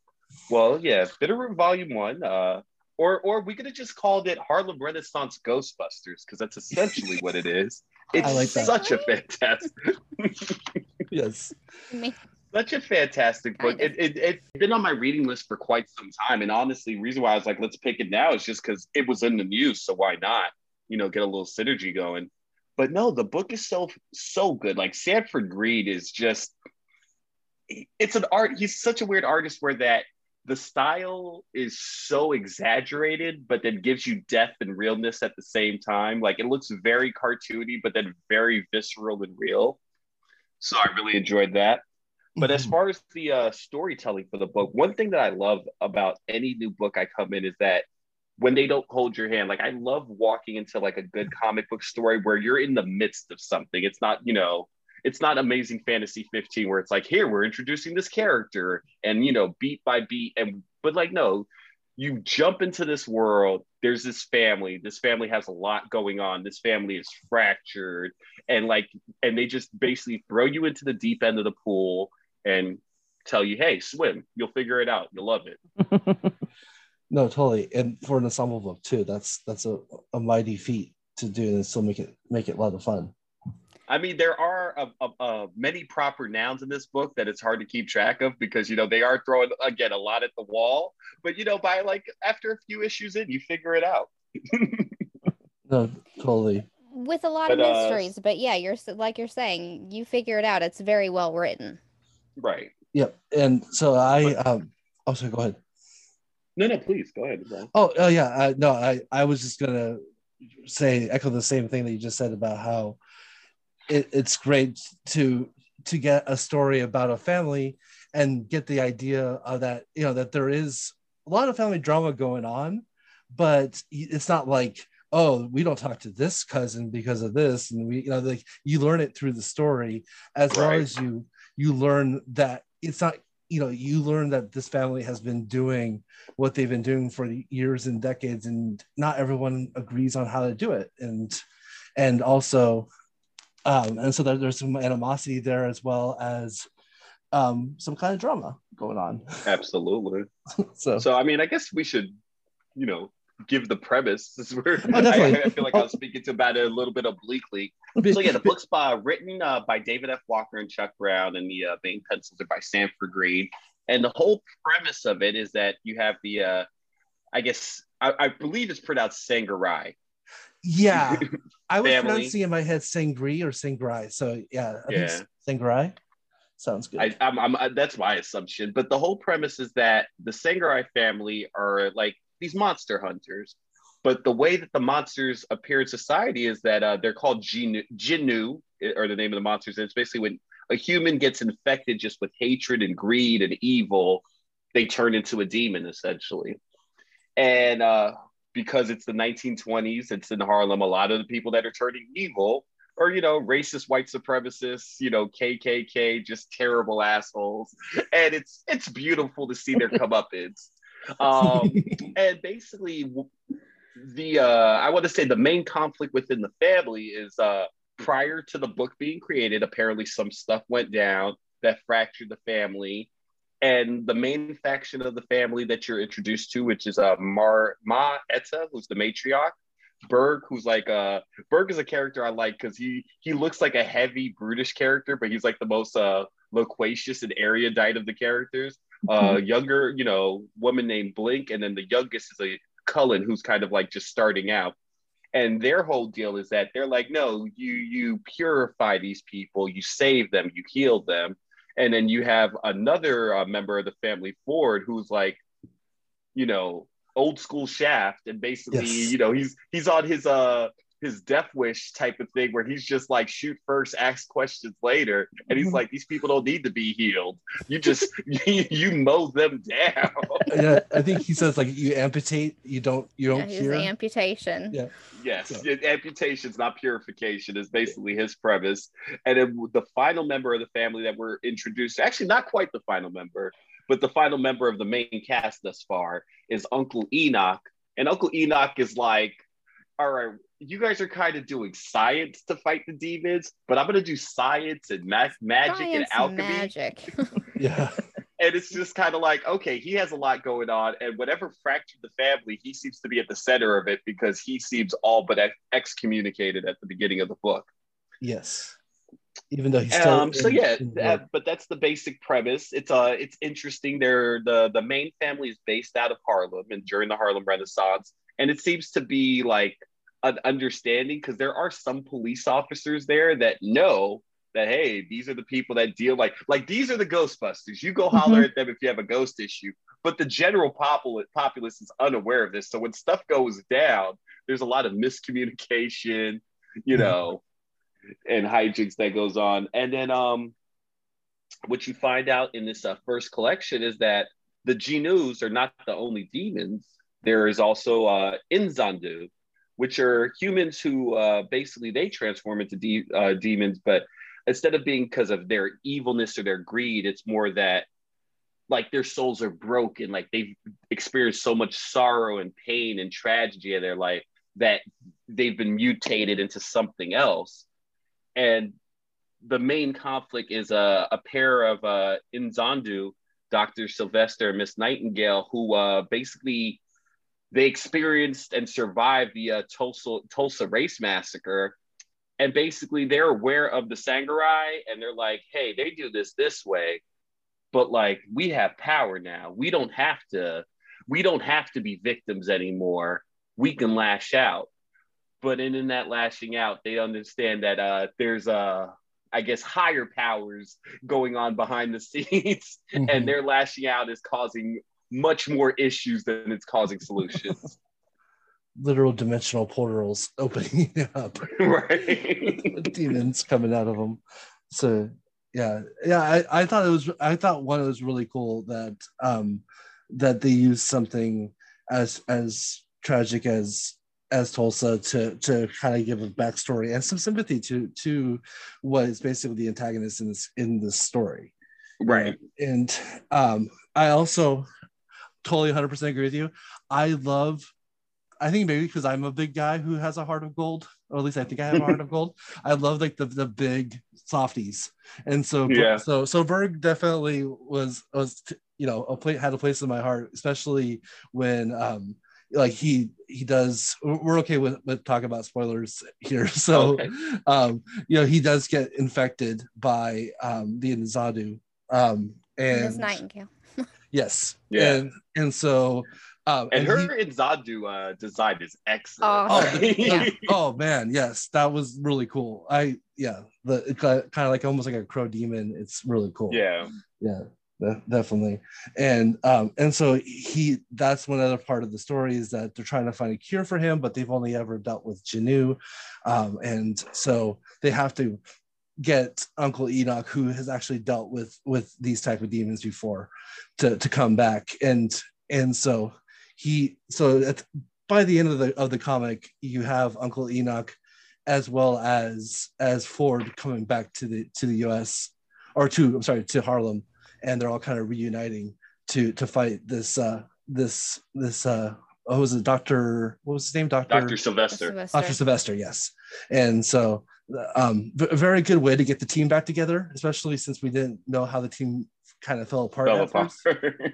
well, yeah, Bitterroot Volume One. Uh, or or we could have just called it Harlem Renaissance Ghostbusters because that's essentially what it is. It's I like that. such a fantastic, Yes. Such a fantastic book. It, it it's been on my reading list for quite some time, and honestly, the reason why I was like, let's pick it now is just because it was in the news, so why not? You know, get a little synergy going. But no, the book is so so good. Like Sanford Greene is just it's an art. He's such a weird artist where that the style is so exaggerated, but then gives you depth and realness at the same time. Like it looks very cartoony, but then very visceral and real. So I really enjoyed that. But as Mhm. far as the uh, storytelling for the book, one thing that I love about any new book I come in is that when they don't hold your hand, like I love walking into like a good comic book story where you're in the midst of something. It's not, you know, it's not Amazing Fantasy 15 where it's like, here we're introducing this character and you know, beat by beat, and but like no, you jump into this world. There's this family. This family has a lot going on. This family is fractured, and like, and they just basically throw you into the deep end of the pool and tell you, hey, swim. You'll figure it out. You'll love it. No, totally. And for an ensemble book too, that's that's a, a mighty feat to do and still make it make it a lot of fun. I mean, there are uh, uh, uh, many proper nouns in this book that it's hard to keep track of because you know they are throwing again a lot at the wall. But you know, by like after a few issues in, you figure it out. No, totally. With a lot But, of uh, mysteries, but yeah, you're like you're saying, you figure it out. It's very well written. Right. Yep. And so I um oh sorry, go ahead. No, no, please go ahead. Brian. Oh, oh yeah. I, no, I, I was just gonna say echo the same thing that you just said about how it, it's great to to get a story about a family and get the idea of that you know that there is a lot of family drama going on, but it's not like oh we don't talk to this cousin because of this. And we you know like you learn it through the story as well as you you learn that it's not you know you learn that this family has been doing what they've been doing for years and decades and not everyone agrees on how to do it. And and also um and so there, there's some animosity there as well as um some kind of drama going on Absolutely. so, So, I mean, I guess we should, you know, give the premise. This is where Oh. I, I feel like I was speaking to about it a little bit obliquely. So, yeah, the book's by, written uh, by David F. Walker and Chuck Brown, and the uh, main pencils are by Sanford Greene. And the whole premise of it is that you have the, uh, I guess, I, I believe it's pronounced Sangerye. Yeah i was pronouncing in my head sangri or sangrai so yeah i Yeah. think sangrai sounds good I, I'm, I'm, that's my assumption. But the whole premise is that the Sangerye family are like these monster hunters. But the way that the monsters appear in society is that uh, they're called Jinoo, Jinoo, or the name of the monsters. And it's basically when a human gets infected just with hatred and greed and evil, they turn into a demon essentially. And uh, because it's the 1920s, it's in Harlem, a lot of the people that are turning evil or you know racist white supremacists you know kkk just terrible assholes and it's it's beautiful to see their comeuppance um and basically the uh I want to say the main conflict within the family is uh prior to the book being created, apparently some stuff went down that fractured the family. And the main faction of the family that you're introduced to, which is uh Mar Ma Etta, who's the matriarch, Berg, who's like uh Berg is a character I like because he he looks like a heavy brutish character, but he's like the most uh loquacious and erudite of the characters. Uh younger, you know, woman named Blink, and then the youngest is a Cullen who's kind of like just starting out. And their whole deal is that they're like, no, you you purify these people, you save them, you heal them. And then you have another uh, member of the family, Ford, who's like, you know, old school shaft and basically Yes. you know he's he's on his uh his death wish type of thing where he's just like shoot first ask questions later and he's mhm. like these people don't need to be healed you just you, you mow them down yeah, I think he says like you amputate, you don't you Yeah, don't he's cure. amputation. Yeah. yes So- it- amputation's not purification is basically his premise and then the final member of the family that we're introduced actually not quite the final member but the final member of the main cast thus far is uncle enoch and uncle enoch is like all right you guys are kind of doing science to fight the demons but i'm going to do science and ma- magic and Science alchemy magic. Yeah. and it's just kind of like okay he has a lot going on and whatever fractured the family he seems to be at the center of it because he seems all but ex- excommunicated at the beginning of the book Yes. Even though he's still um so in- yeah in that- but that's the basic premise it's uh it's interesting they're the the main family is based out of harlem and during the harlem renaissance and it seems to be like an understanding because there are some police officers there that know that hey these are the people that deal like like these are the ghostbusters. You go holler at them if you have a ghost issue. But the general popul- populace is unaware of this. So when stuff goes down there's a lot of miscommunication you know and hijinks that goes on. And then um what you find out in this uh, first collection is that the Jinoos are not the only demons. There is also uh, Inzondo, which are humans who uh, basically they transform into de- uh, demons, but instead of being because of their evilness or their greed, it's more that like their souls are broken, like they've experienced so much sorrow and pain and tragedy in their life that they've been mutated into something else. And the main conflict is a, a pair of uh, Inzondo, Dr. Sylvester and Miss Nightingale, who uh, basically they experienced and survived the uh, Tulsa, Tulsa race massacre. And basically they're aware of the Sangerye and they're like, hey, they do this this way, but like we have power now. We don't have to, we don't have to be victims anymore. We can lash out. But in, in that lashing out, they understand that uh, there's uh, I guess higher powers going on behind the scenes, Mhm. and their lashing out is causing much more issues than it's causing solutions. literal dimensional portals opening up. right. demons coming out of them. So yeah, yeah, I, I thought it was I thought one was really cool that um that they used something as as tragic as as Tulsa to to kind of give a backstory and some sympathy to to what is basically the antagonist in this in this story. Right. And um I also totally 100% agree with you. I love I think maybe because I'm a big guy who has a heart of gold, or at least I think I have a heart of gold. I love like the the big softies, and so Yeah. so so Berg definitely was was you know a play had a place in my heart, especially when um like he he does. We're okay with with talking about spoilers here, so Okay. um you know he does get infected by um the Nzadu um Miss and Nightingale. Yes Yeah. and and so um And her he- Zadu uh, design is excellent. Oh, Oh, yeah. oh man, yes, that was really cool. I yeah, the kind of like almost like a crow demon. It's really cool. yeah. yeah, de- definitely. And um and so he that's one other part of the story is that they're trying to find a cure for him, but they've only ever dealt with Janu, um, and so they have to get Uncle Enoch, who has actually dealt with with these type of demons before, to to come back and and so he so at, by the end of the of the comic you have uncle enoch as well as as ford coming back to the to the us or to i'm sorry to harlem and they're all kind of reuniting to to fight this uh this this uh what was it, Doctor? What was his name, Doctor? Dr. Sylvester. Sylvester. Dr. Sylvester, yes. And so, um, v- a very good way to get the team back together, especially since we didn't know how the team kind of fell apart. Fell apart.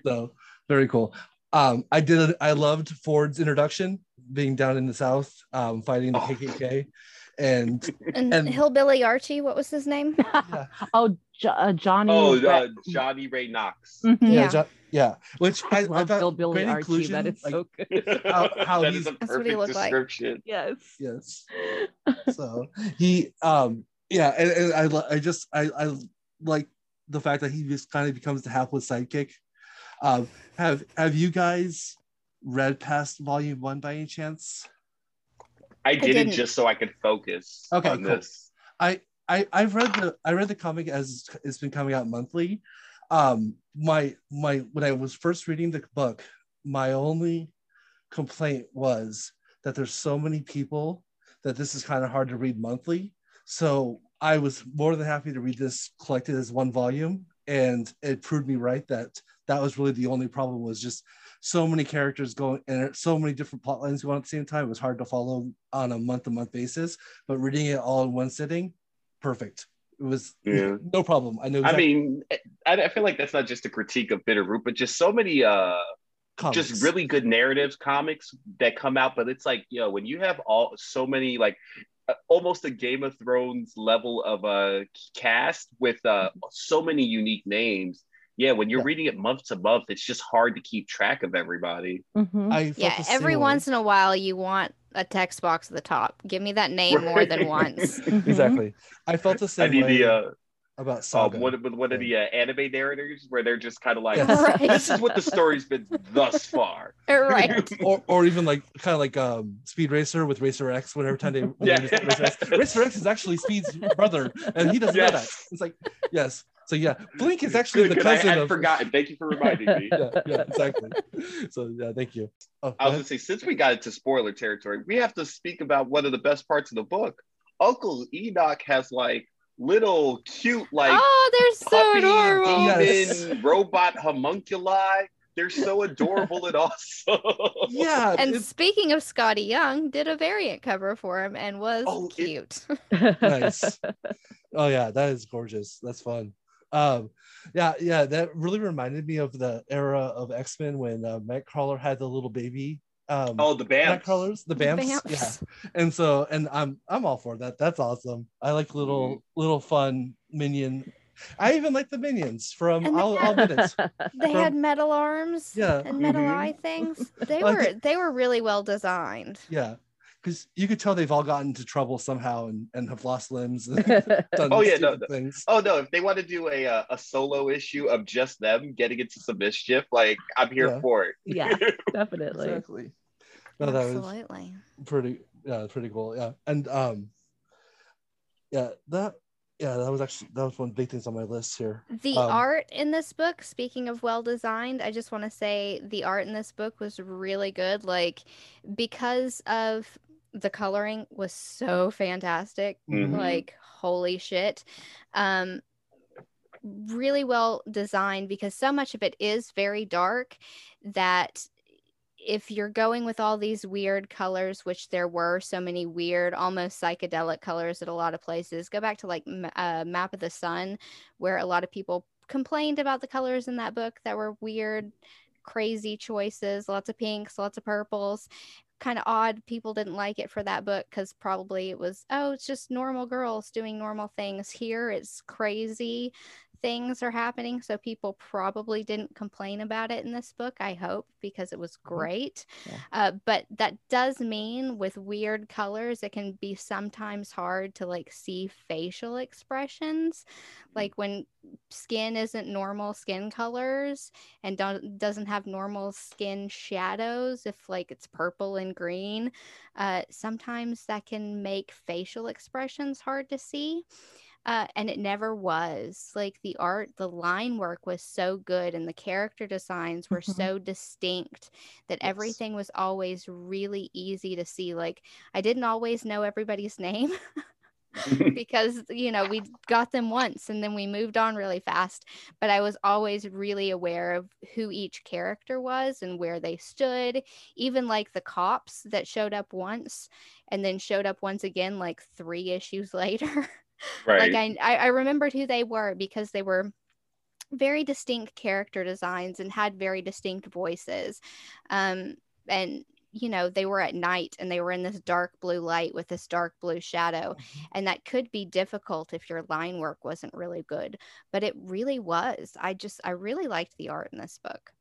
So, very cool. Um, I did. I loved Ford's introduction, being down in the South, um, fighting the Oh. KKK, and and, and- Hillbilly Archie, what was his name? yeah, oh, jo- uh, Johnny. oh, Ra- uh, Johnny Ray Knox. Mhm. yeah, Yeah. Jo- yeah. Which I, I I love thought Hillbilly great Archie. That is like, so good. How- how that he's- is a That's what he perfect looked like. yes. yes. so he um yeah and, and i i just i i like the fact that he just kind of becomes the hapless sidekick um have have you guys read past volume one by any chance I did it didn't. just so I could focus Okay, on cool. this. i i i've read the i read the comic as it's been coming out monthly um my my when i was first reading the book my only complaint was that there's so many people that this is kind of hard to read monthly. So i was more than happy to read this collected as one volume and it proved me right that that was really the only problem was just so many characters going and so many different plot lines going at the same time. It was hard to follow on a month-to-month basis but reading it all in one sitting perfect it was Yeah. no problem i know I mean, I, I feel like that's not just a critique of Bitterroot, but just so many uh comics. just really good narratives comics that come out but it's like you know when you have all so many like uh, almost a game of thrones level of a cast with uh so many unique names yeah when you're Yeah. reading it month to month it's just hard to keep track of everybody Mhm. I Yeah, every way. once in a while you want a text box at the top. Give me that name more than once. Mhm. exactly. I felt the i same need way the uh about um, Saga. one, with one of the uh, anime narrators where they're just kind of like Yes. Right. this is what the story's been thus far right. or, or even like kind of like um, Speed Racer with Racer X. Whenever time they Yeah. release Racer X, Racer X is actually Speed's brother, and he doesn't know that. It's like yes. So yeah, Blink is actually Good, the good. I cousin had of. forgotten thank you for reminding me Yeah, yeah, exactly. So yeah, thank you. Oh, I was gonna say, since we got into spoiler territory, we have to speak about one of the best parts of the book. Uncle Enoch has like little cute, like oh, they're so puppy adorable. demon Yes. robot homunculi. They're so adorable and awesome. yeah, And it's speaking of Skottie Young, did a variant cover for him and was Oh, it- cute. nice. Oh yeah, that is gorgeous. That's fun. Um, yeah, yeah, that really reminded me of the era of X Men when uh, Nightcrawler had the little baby. Um, oh, the band. Nightcrawlers, the Bamfs. Yeah, and so and I'm I'm all for that. That's awesome. I like little Mm-hmm. little fun minion. I even like the minions from And they I'll, I'll admit it. They had metal arms Yeah, and metal Mhm. eye things. They Well, were they were really well designed. yeah, because you could tell they've all gotten into trouble somehow and, and have lost limbs. And done Oh, yeah, no, stupid things. Oh no! If they want to do a uh, a solo issue of just them getting into some mischief, like I'm here Yeah. for it. yeah, definitely. Exactly. No, that was Absolutely. pretty yeah pretty cool yeah and um yeah that yeah that was actually that was one big things on my list here The Um, art in this book, speaking of well designed, I just want to say the art in this book was really good. Like, because of the coloring was so fantastic. Mm-hmm. Mhm. Like, holy shit. Um, really well designed because so much of it is very dark that if you're going with all these weird colors, which there were so many weird, almost psychedelic colors at a lot of places, go back to like uh, Map of the Sun, where a lot of people complained about the colors in that book that were weird, crazy choices, lots of pinks, lots of purples. Kind of odd. People didn't like it for that book because probably it was, oh, it's just normal girls doing normal things. Here it's crazy things are happening. So people probably didn't complain about it in this book, I hope, because it was great. Yeah. Uh, but that does mean with weird colors, it can be sometimes hard to like see facial expressions. Like when skin isn't normal skin colors and don't, doesn't have normal skin shadows, if like it's purple and green, uh, sometimes that can make facial expressions hard to see uh, and it never was like the art the line work was so good and the character designs were Mhm. so distinct that Yes. everything was always really easy to see like i didn't always know everybody's name because you know we got them once and then we moved on really fast but i was always really aware of who each character was and where they stood even like the cops that showed up once and then showed up once again like three issues later Right. like I, I remembered who they were because they were very distinct character designs and had very distinct voices. Um and you know they were at night and they were in this dark blue light with this dark blue shadow. And that could be difficult if your line work wasn't really good but it really was. I just i really liked the art in this book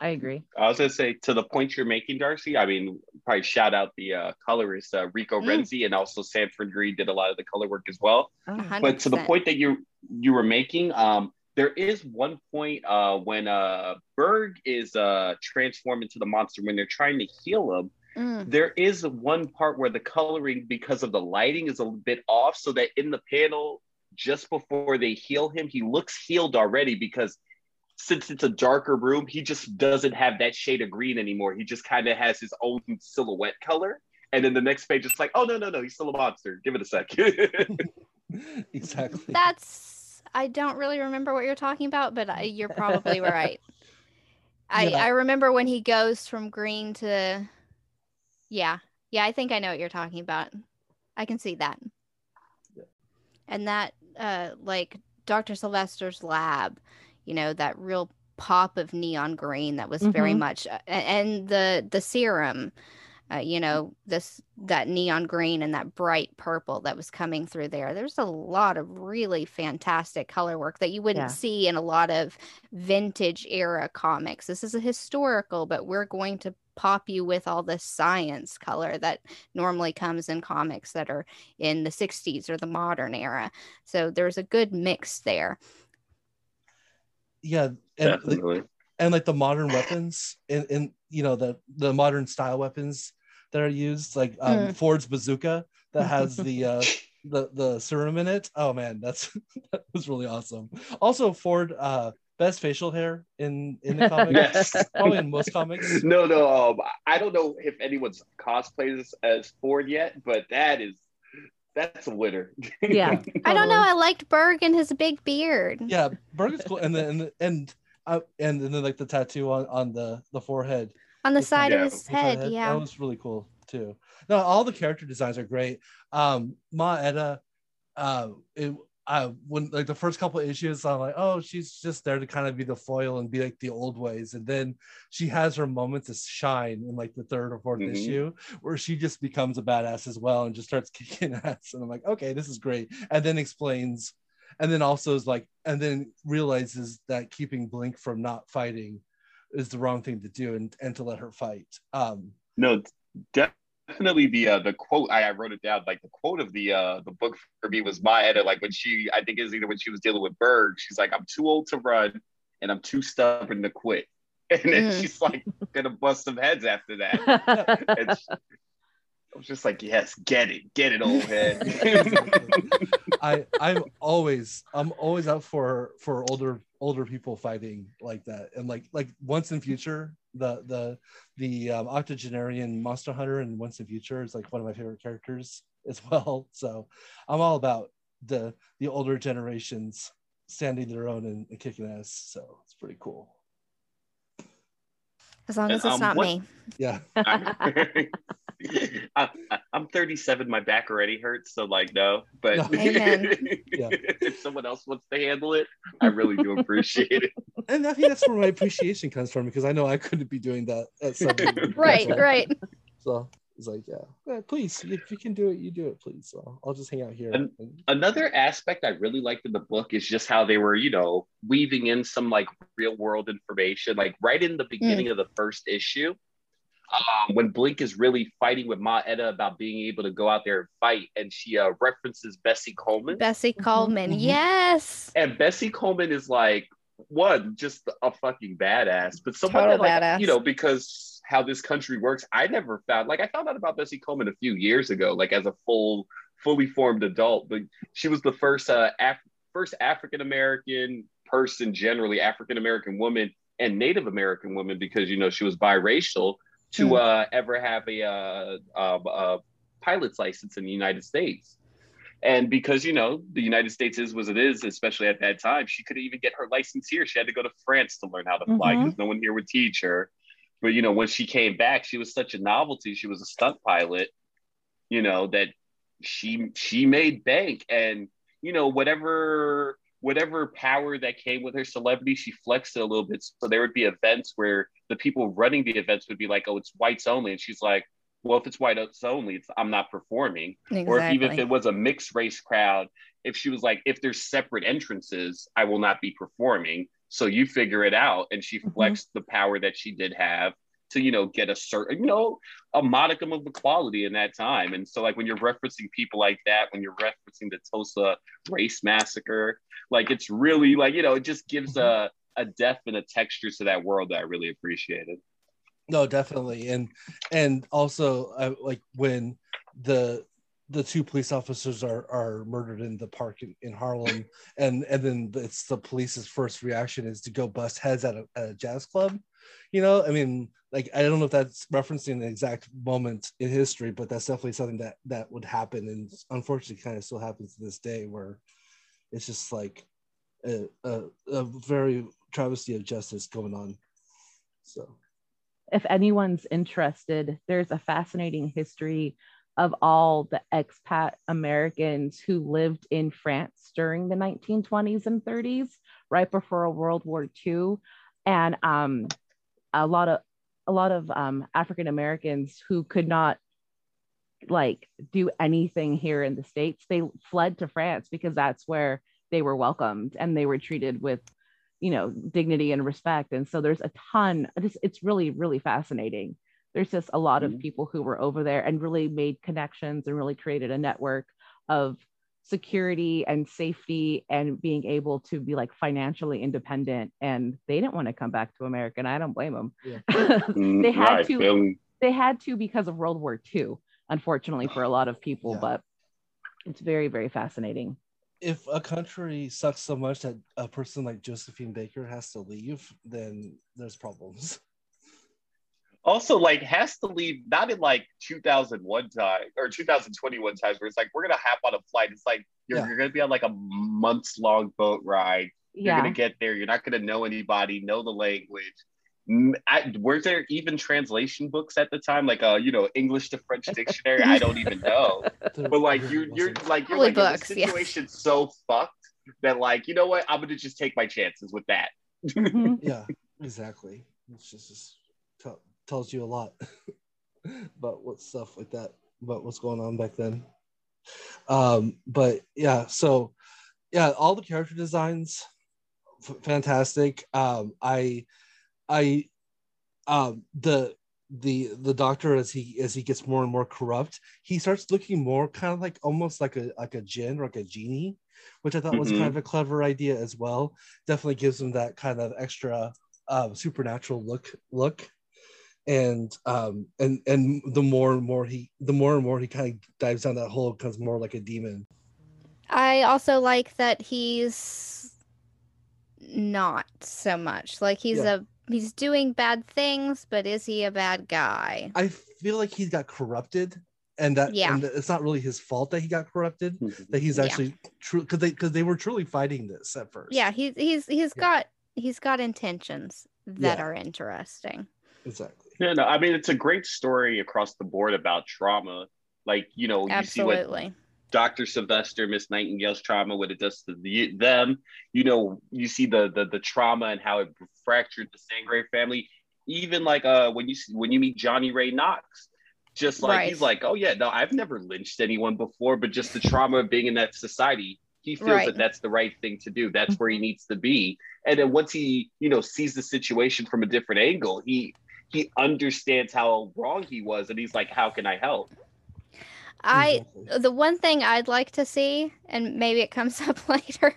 I agree. I was gonna say to the point you're making, Darcy. I mean, probably shout out the uh, colorist uh, Rico Mm. Renzi, and also Sanford Greene did a lot of the color work as well. Oh, 100%. But to the point that you you were making, um, there is one point uh, when uh, Berg is uh, transformed into the monster when they're trying to heal him. Mm, There is one part where the coloring, because of the lighting, is a bit off, so that in the panel just before they heal him, he looks healed already because since it's a darker room, he just doesn't have that shade of green anymore. He just kind of has his own silhouette color. And then the next page, it's like, oh no, no, no, he's still a monster. Give it a sec. exactly. that's i don't really remember what you're talking about but I, you're probably right I, Yeah. I remember when he goes from green to yeah yeah i think i know what you're talking about i can see that Yeah. and that uh like dr sylvester's lab you know that real pop of neon green that was very Mhm. much uh, and the the serum uh, you know this that neon green and that bright purple that was coming through there there's a lot of really fantastic color work that you wouldn't Yeah. see in a lot of vintage era comics this is a historical but we're going to pop you with all the science color that normally comes in comics that are in the 60s or the modern era so there's a good mix there Yeah, and the, Definitely. and like the modern weapons in, in you know the the modern style weapons that are used, like um, Mm. Ford's bazooka that has the uh, the the serum in it. Oh man, that's that was really awesome. Also, Ford uh, best facial hair in in the comics. Yes. Probably in most comics. No, no. Um, I don't know if anyone's cosplayed as, as Ford yet, but that is that's a winner. Yeah. i don't know i liked berg and his big beard Yeah, Berg is cool, and then and and uh, and then like the tattoo on on the the forehead. on the side Yeah. of his head head. yeah that was really cool too. No, all the character designs are great. Um, Ma Etta, uh, it, I when like the first couple issues, I'm like, oh, she's just there to kind of be the foil and be like the old ways, and then she has her moments to shine in like the third or 4th Mhm. issue, where she just becomes a badass as well and just starts kicking ass, and I'm like, okay, this is great, and then explains. And then also is like, and then realizes that keeping Blink from not fighting is the wrong thing to do and, and to let her fight. Um, No, definitely the uh, the quote I, I wrote it down. Like the quote of the uh, the book for me was Ma Etta. Like when she, I think it was either when she was dealing with Berg. She's like, I'm too old to run, and I'm too stubborn to quit. And then Mhm. she's like gonna bust some heads after that. And she- I was just like, yes, get it, get it, old head. I I'm always I'm always out for for older older people fighting like that. And like like once in future the the the um, octogenarian monster hunter and once in future is like one of my favorite characters as well. So i'm all about the the older generations standing their own and, and kicking ass. So it's pretty cool. As long And, as it's um, not what- me. Yeah I, I, I'm 37. My back already hurts, so like no. But Yeah. if someone else wants to handle it, I really do appreciate it. and i think that's where my appreciation comes from because i know i couldn't be doing that at some right so- right So it's like, yeah, yeah, please, if you can do it, you do it, please. So I'll just hang out here. And- and- Another aspect I really liked in the book is just how they were, you know, weaving in some like real world information, like right in the hmm. beginning of the first issue. Um, when Blink is really fighting with Ma Etta about being able to go out there and fight, and she uh, references Bessie Coleman. bessie coleman mhm. yes And Bessie Coleman is like one, just a fucking badass, but someone Total that, like, badass. you know, because how this country works, I never found like I found out about Bessie Coleman a few years ago, like as a full, fully formed adult. But she was the first uh Af- first African American person, generally African American woman and Native American woman, because you know she was biracial to Hmm. uh ever have a uh, uh, uh pilot's license in the United States. And because you know the United States is what it is, especially at that time, she couldn't even get her license here. She had to go to France to learn how to fly because Mhm. no one here would teach her. But you know, when she came back, she was such a novelty. She was a stunt pilot, you know, that she she made bank. And you know, whatever whatever power that came with her celebrity, she flexed it a little bit. So there would be events where the people running the events would be like, "Oh, it's whites only," and she's like, "Well, if it's whites only, it's, I'm not performing." Exactly. or if, even if it was a mixed race crowd if she was like if there's separate entrances i will not be performing so you figure it out and she Mhm. flexed the power that she did have to you know get a certain you know a modicum of equality in that time and so like when you're referencing people like that when you're referencing the tulsa race massacre like it's really like you know it just gives a a depth and a texture to that world that i really appreciated. No, definitely, and and also I, like when the the two police officers are are murdered in the park in, in Harlem, and and then it's the police's first reaction is to go bust heads at a, at a jazz club. You know, I mean, like I don't know if that's referencing the exact moment in history, but that's definitely something that that would happen, and unfortunately, kind of still happens to this day, where it's just like a, a, a very travesty of justice going on. So. if anyone's interested, there's a fascinating history of all the expat Americans who lived in France during the 1920s and 30s, right before World War II, and um, a lot of a lot of um, African Americans who could not like do anything here in the states. They fled to France because that's where they were welcomed and they were treated with you know dignity and respect. And so there's a ton it's, it's really really fascinating. There's just a lot of Mhm. people who were over there and really made connections and really created a network of security and safety and being able to be like financially independent. And they didn't want to come back to america and i don't blame them Yeah. they had Right, to Bill- they had to because of world war ii unfortunately for a lot of people Yeah. but it's very very fascinating if a country sucks so much that a person like Josephine Baker has to leave, then there's problems. also like has to leave not in like 2001 time or 2021 times where it's like we're gonna hop on a flight. It's like you're, Yeah. you're gonna be on like a months long boat ride. You're gonna get there. You're not gonna know anybody know the language I, were there even translation books at the time like uh you know english to french dictionary i don't even know but like you're you're like you're Probably like in books, this yeah. situation so fucked that like you know what i'm gonna just take my chances with that Mhm. yeah, exactly. It's just, just tell, tells you a lot about what stuff like that, about what's going on back then. Um, but yeah, so yeah, all the character designs, f- fantastic. Um, I, I, um, the the the doctor as he as he gets more and more corrupt, he starts looking more kind of like almost like a like a jinn or like a genie, which I thought was Mhm. kind of a clever idea as well. Definitely gives him that kind of extra uh, supernatural look look. And um and and the more and more he the more and more he kind of dives down that hole becomes more like a demon. I also like that he's not so much like he's Yeah. a he's doing bad things, but is he a bad guy? I feel like he's got corrupted and that Yeah. and that it's not really his fault that he got corrupted hmm. that he's Yeah. actually true because they because they were truly fighting this at first Yeah, he's he's he's Yeah. got he's got intentions that Yeah. are interesting. exactly Yeah, no, I mean it's a great story across the board about trauma. Like you know, you see what Absolutely. Dr. Sylvester, Miss Nightingale's trauma, what it does to the, them. You know, you see the, the the trauma and how it fractured the Sangerye family. Even like uh when you see, when you meet Johnny Ray Knox, just like Right. he's like, oh yeah, no, I've never lynched anyone before, but just the trauma of being in that society, he feels Right. that that's the right thing to do. That's where he needs to be. And then once he, you know, sees the situation from a different angle, he he understands how wrong he was, and he's like, how can I help? I Exactly. the one thing I'd like to see, and maybe it comes up later,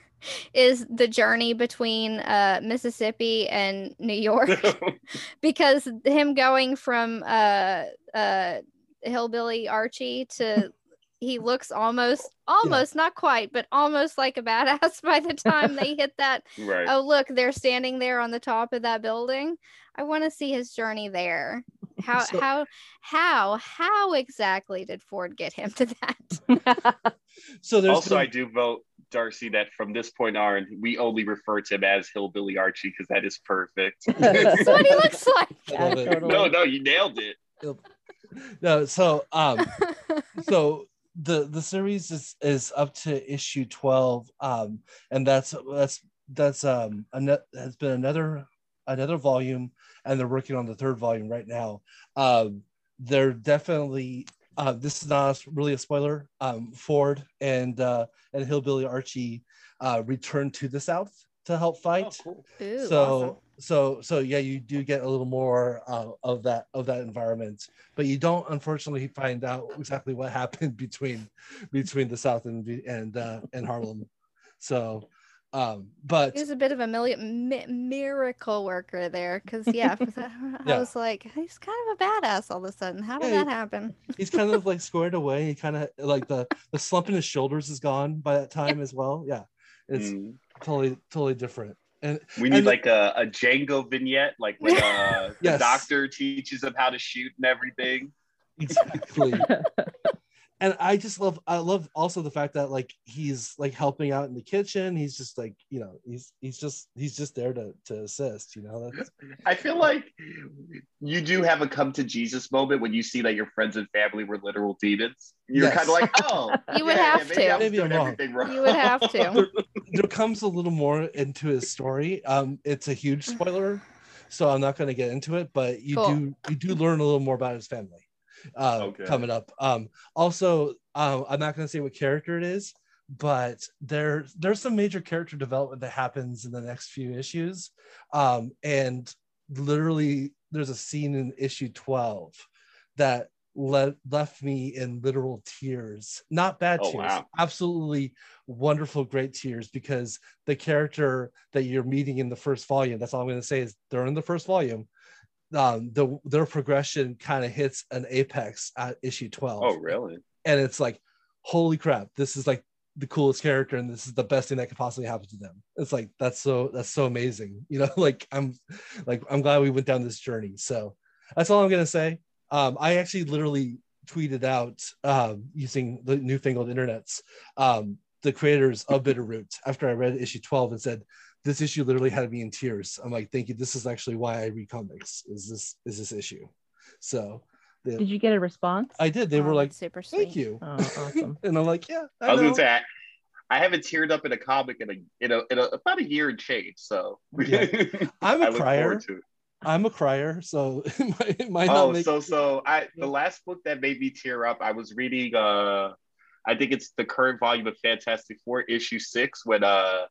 is the journey between uh, Mississippi and New York, because him going from uh, uh, hillbilly Archie to he looks almost, almost not quite, but almost like a badass by the time they hit that. right. Oh, look, they're standing there on the top of that building. I want to see his journey there How So- how how how exactly did Ford get him to that? So there's also, been- I do vote Darcy that from this point on, we only refer to him as Hillbilly Archie because that is perfect. That's what he looks like. I love Yeah, it. totally. no, no, you nailed it. no so um so the the series is is up to issue 12 um and that's that's that's um ano- has been another another volume and they're working on the third volume right now um they're definitely uh this is not really a spoiler um ford and uh and hillbilly archie uh return to the south to help fight Oh, cool. Ooh, so awesome. so so yeah you do get a little more uh, of that of that environment but you don't unfortunately find out exactly what happened between between the south and and uh and harlem so um but He was a bit of a million, mi- miracle worker there, because yeah, for I Yeah. was like, he's kind of a badass all of a sudden. How did Yeah, that happen? he's kind of like squared away he kind of like the the slump in his shoulders is gone by that time as well yeah it's Mm. totally totally different and We need and- like a, a Django vignette, like when uh, the doctor teaches him how to shoot and everything. exactly and i just love i love also the fact that like he's like helping out in the kitchen he's just like you know he's he's just he's just there to to assist you know that's I feel like you do have a come to Jesus moment when you see that your friends and family were literal demons. You're Yes. kind of like, oh, You would yeah, have maybe to. I was Maybe I'm doing wrong. everything wrong. You would have to. there comes a little more into his story um it's a huge spoiler so i'm not going to get into it but you Cool. do you do learn a little more about his family uh Okay. coming up um also um i'm not going to say what character it is but there there's some major character development that happens in the next few issues um and literally there's a scene in issue 12 that le- left me in literal tears not bad Oh, tears wow. absolutely wonderful great tears because the character that you're meeting in the first volume that's all i'm going to say is they're in the first volume um the their progression kind of hits an apex at issue 12 Oh, really? and it's like holy crap this is like the coolest character and this is the best thing that could possibly happen to them. It's like that's so that's so amazing. You know like i'm like i'm glad we went down this journey. So that's all i'm gonna say. Um i actually literally tweeted out um using the newfangled internets um the creators of bitterroot after i read issue 12 and said this issue literally had me in tears i'm like thank you this is actually why i read comics is this is this issue so the, Did you get a response? i did they Oh, were like super sweet. thank you Oh, awesome. and I'm like, yeah. I, I was know. gonna say I, I haven't teared up in a comic in a in a, in a about a year and change. So Yeah. I'm I a look crier. forward to it. I'm a crier, so it might, it might not Oh, make. so so I the last book that made me tear up, I was reading uh I think it's the current volume of Fantastic Four, issue six, when uh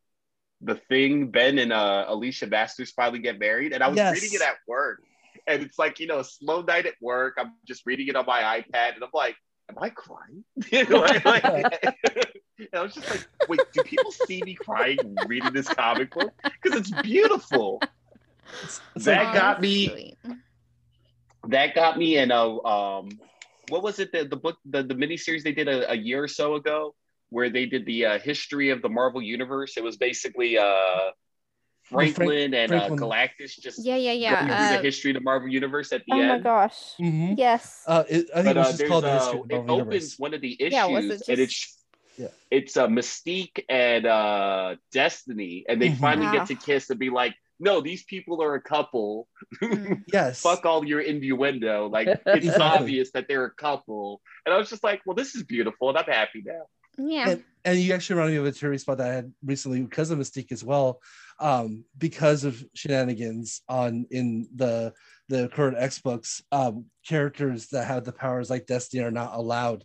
the thing, Ben and uh Alicia Masters finally get married. And I was Yes. reading it at work. And it's like, you know, a slow night at work. I'm just reading it on my iPad and I'm like, am I crying? Like- like- and I was just like, wait, do people see me crying reading this comic book? Because it's beautiful. it's- it's that like- got me- that got me in a um what was it the, the book the, the miniseries they did a, a year or so ago where they did the uh, history of the marvel universe it was basically uh Frank- franklin and Uh, galactus just Yeah, yeah, going through yeah. the history of the marvel universe at the oh end Oh my gosh. Mhm. Yes. Uh, it, I think but it was uh, just called the uh, history of the Marvel it opens Universe. one of the issues Yeah, was it and it's Yeah. it's uh, mystique and uh destiny and they Mhm. finally Wow. get to kiss and be like no these people are a couple Mm. Yes. fuck all your innuendo. Like it's Exactly. obvious that they're a couple. And I was just like, well, this is beautiful, and I'm happy now. Yeah. And, and you actually reminded me of a theory spot that I had recently because of Mystique as well, um, because of shenanigans on in the the current X books. Um, characters that have the powers like Destiny are not allowed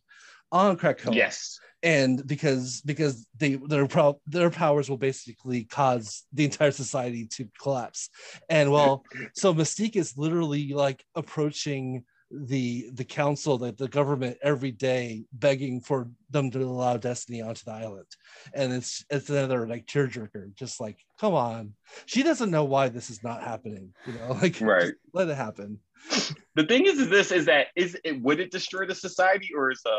on Krakoa. Yes. and because because they their pro, their powers will basically cause the entire society to collapse and well so mystique is literally like approaching the the council that the government every day begging for them to allow destiny onto the island and it's it's another like tearjerker just like come on she doesn't know why this is not happening you know like Right. let it happen The thing is, is this is that is it would it destroy the society or is uh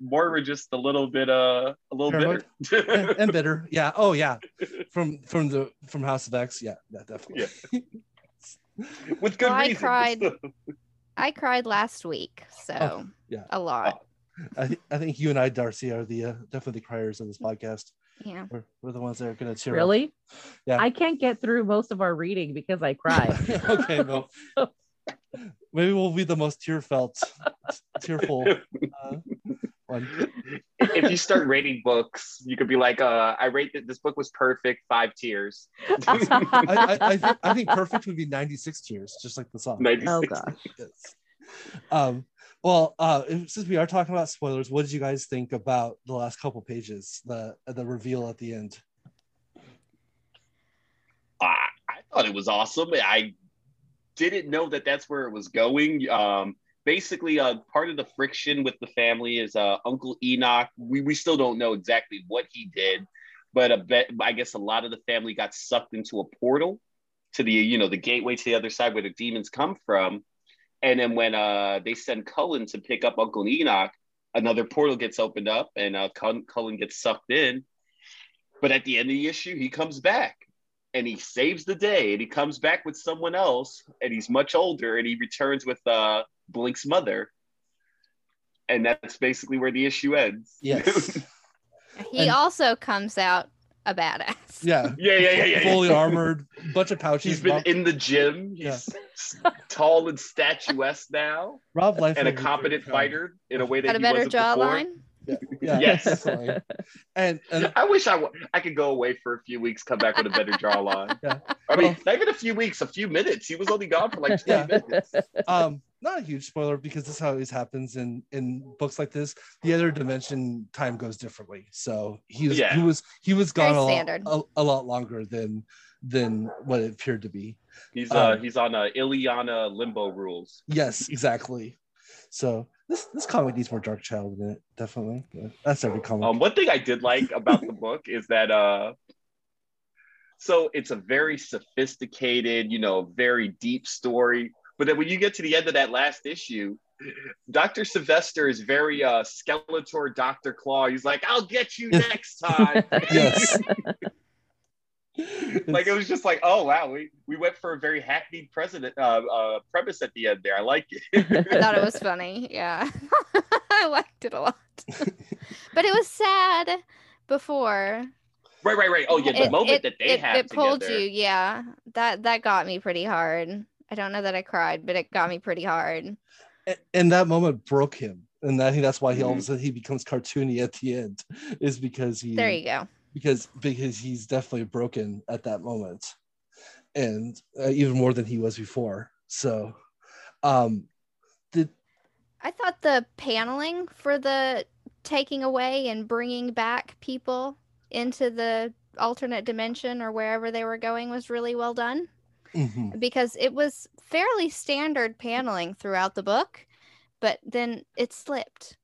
Moira just a little bit uh a little Paranoid? bitter? and, and bitter yeah oh yeah from from the from house of x yeah yeah definitely With good Well, I reason. cried. I cried last week, so Oh, yeah. a lot. I, th- I think you and I, Darcy, are the uh, definitely the criers of this podcast. Yeah. We're, we're the ones that are going to tear up. Really? Yeah. I can't get through most of our reading because I cry. okay, well, maybe we'll be the most tear felt, tearful uh, one. if you start rating books, you could be like, uh, I rate that this book was perfect, five tears. I, I, I, think, I think perfect would be 96 tears, just like the song. 96. oh gosh. Yes. Um, well, uh, since we are talking about spoilers, what did you guys think about the last couple pages, the the reveal at the end? I, I thought it was awesome. I didn't know that that's where it was going. Um, basically, uh, part of the friction with the family is uh, Uncle Enoch. We, we still don't know exactly what he did, but a I guess a lot of the family got sucked into a portal to the you know the gateway to the other side where the demons come from. And then when uh, they send Cullen to pick up Uncle Enoch, another portal gets opened up and uh, Cullen gets sucked in. But at the end of the issue, he comes back and he saves the day and he comes back with someone else and he's much older and he returns with uh, Blink's mother. And that's basically where the issue ends. Yes. He And- also comes out a badass. yeah. yeah, yeah, yeah, yeah. Fully armored, bunch of pouches. He's been Rob, in the gym. He's tall and statuesque now Rob Liefeld and a competent fighter in a way that Got a he better wasn't before. jawline. Yeah, Yes. And and I wish I, w- I could go away for a few weeks, come back with a better jawline. Yeah. I mean, Well- not even a few weeks, a few minutes. He was only gone for like 20 Yeah. minutes. um not a huge spoiler because this is how it always happens in in books like this the other dimension time goes differently so he was Yeah. he was he was gone a lot, a, a lot longer than than what it appeared to be He's uh Um, he's on uh, Illyana limbo rules. yes exactly so this this comic needs more Darkchilde in it definitely Yeah, that's every comic Um, one thing I did like about the book is that uh, so it's a very sophisticated, you know, very deep story. But then when you get to the end of that last issue, Dr. Sylvester is very uh, Skeletor Dr. Claw. He's like, I'll get you next time. yes like it was just like, oh wow, we, we went for a very hackneyed president uh, uh, premise at the end there. I like it. I thought it was funny. Yeah. I liked it a lot. but it was sad before. right, right, right. Oh yeah, the It- moment it- that they it, have it pulled together. you. Yeah. That that got me pretty hard. I don't know that I cried, but it got me pretty hard. A- and that moment broke him and i think that's why he all of a Mhm. sudden he becomes cartoony at the end is because he There you go. Because because he's definitely broken at that moment and uh, even more than he was before. So um did I thought the paneling for the taking away and bringing back people into the alternate dimension or wherever they were going was really well done. Mhm. because it was fairly standard paneling throughout the book, but then it slipped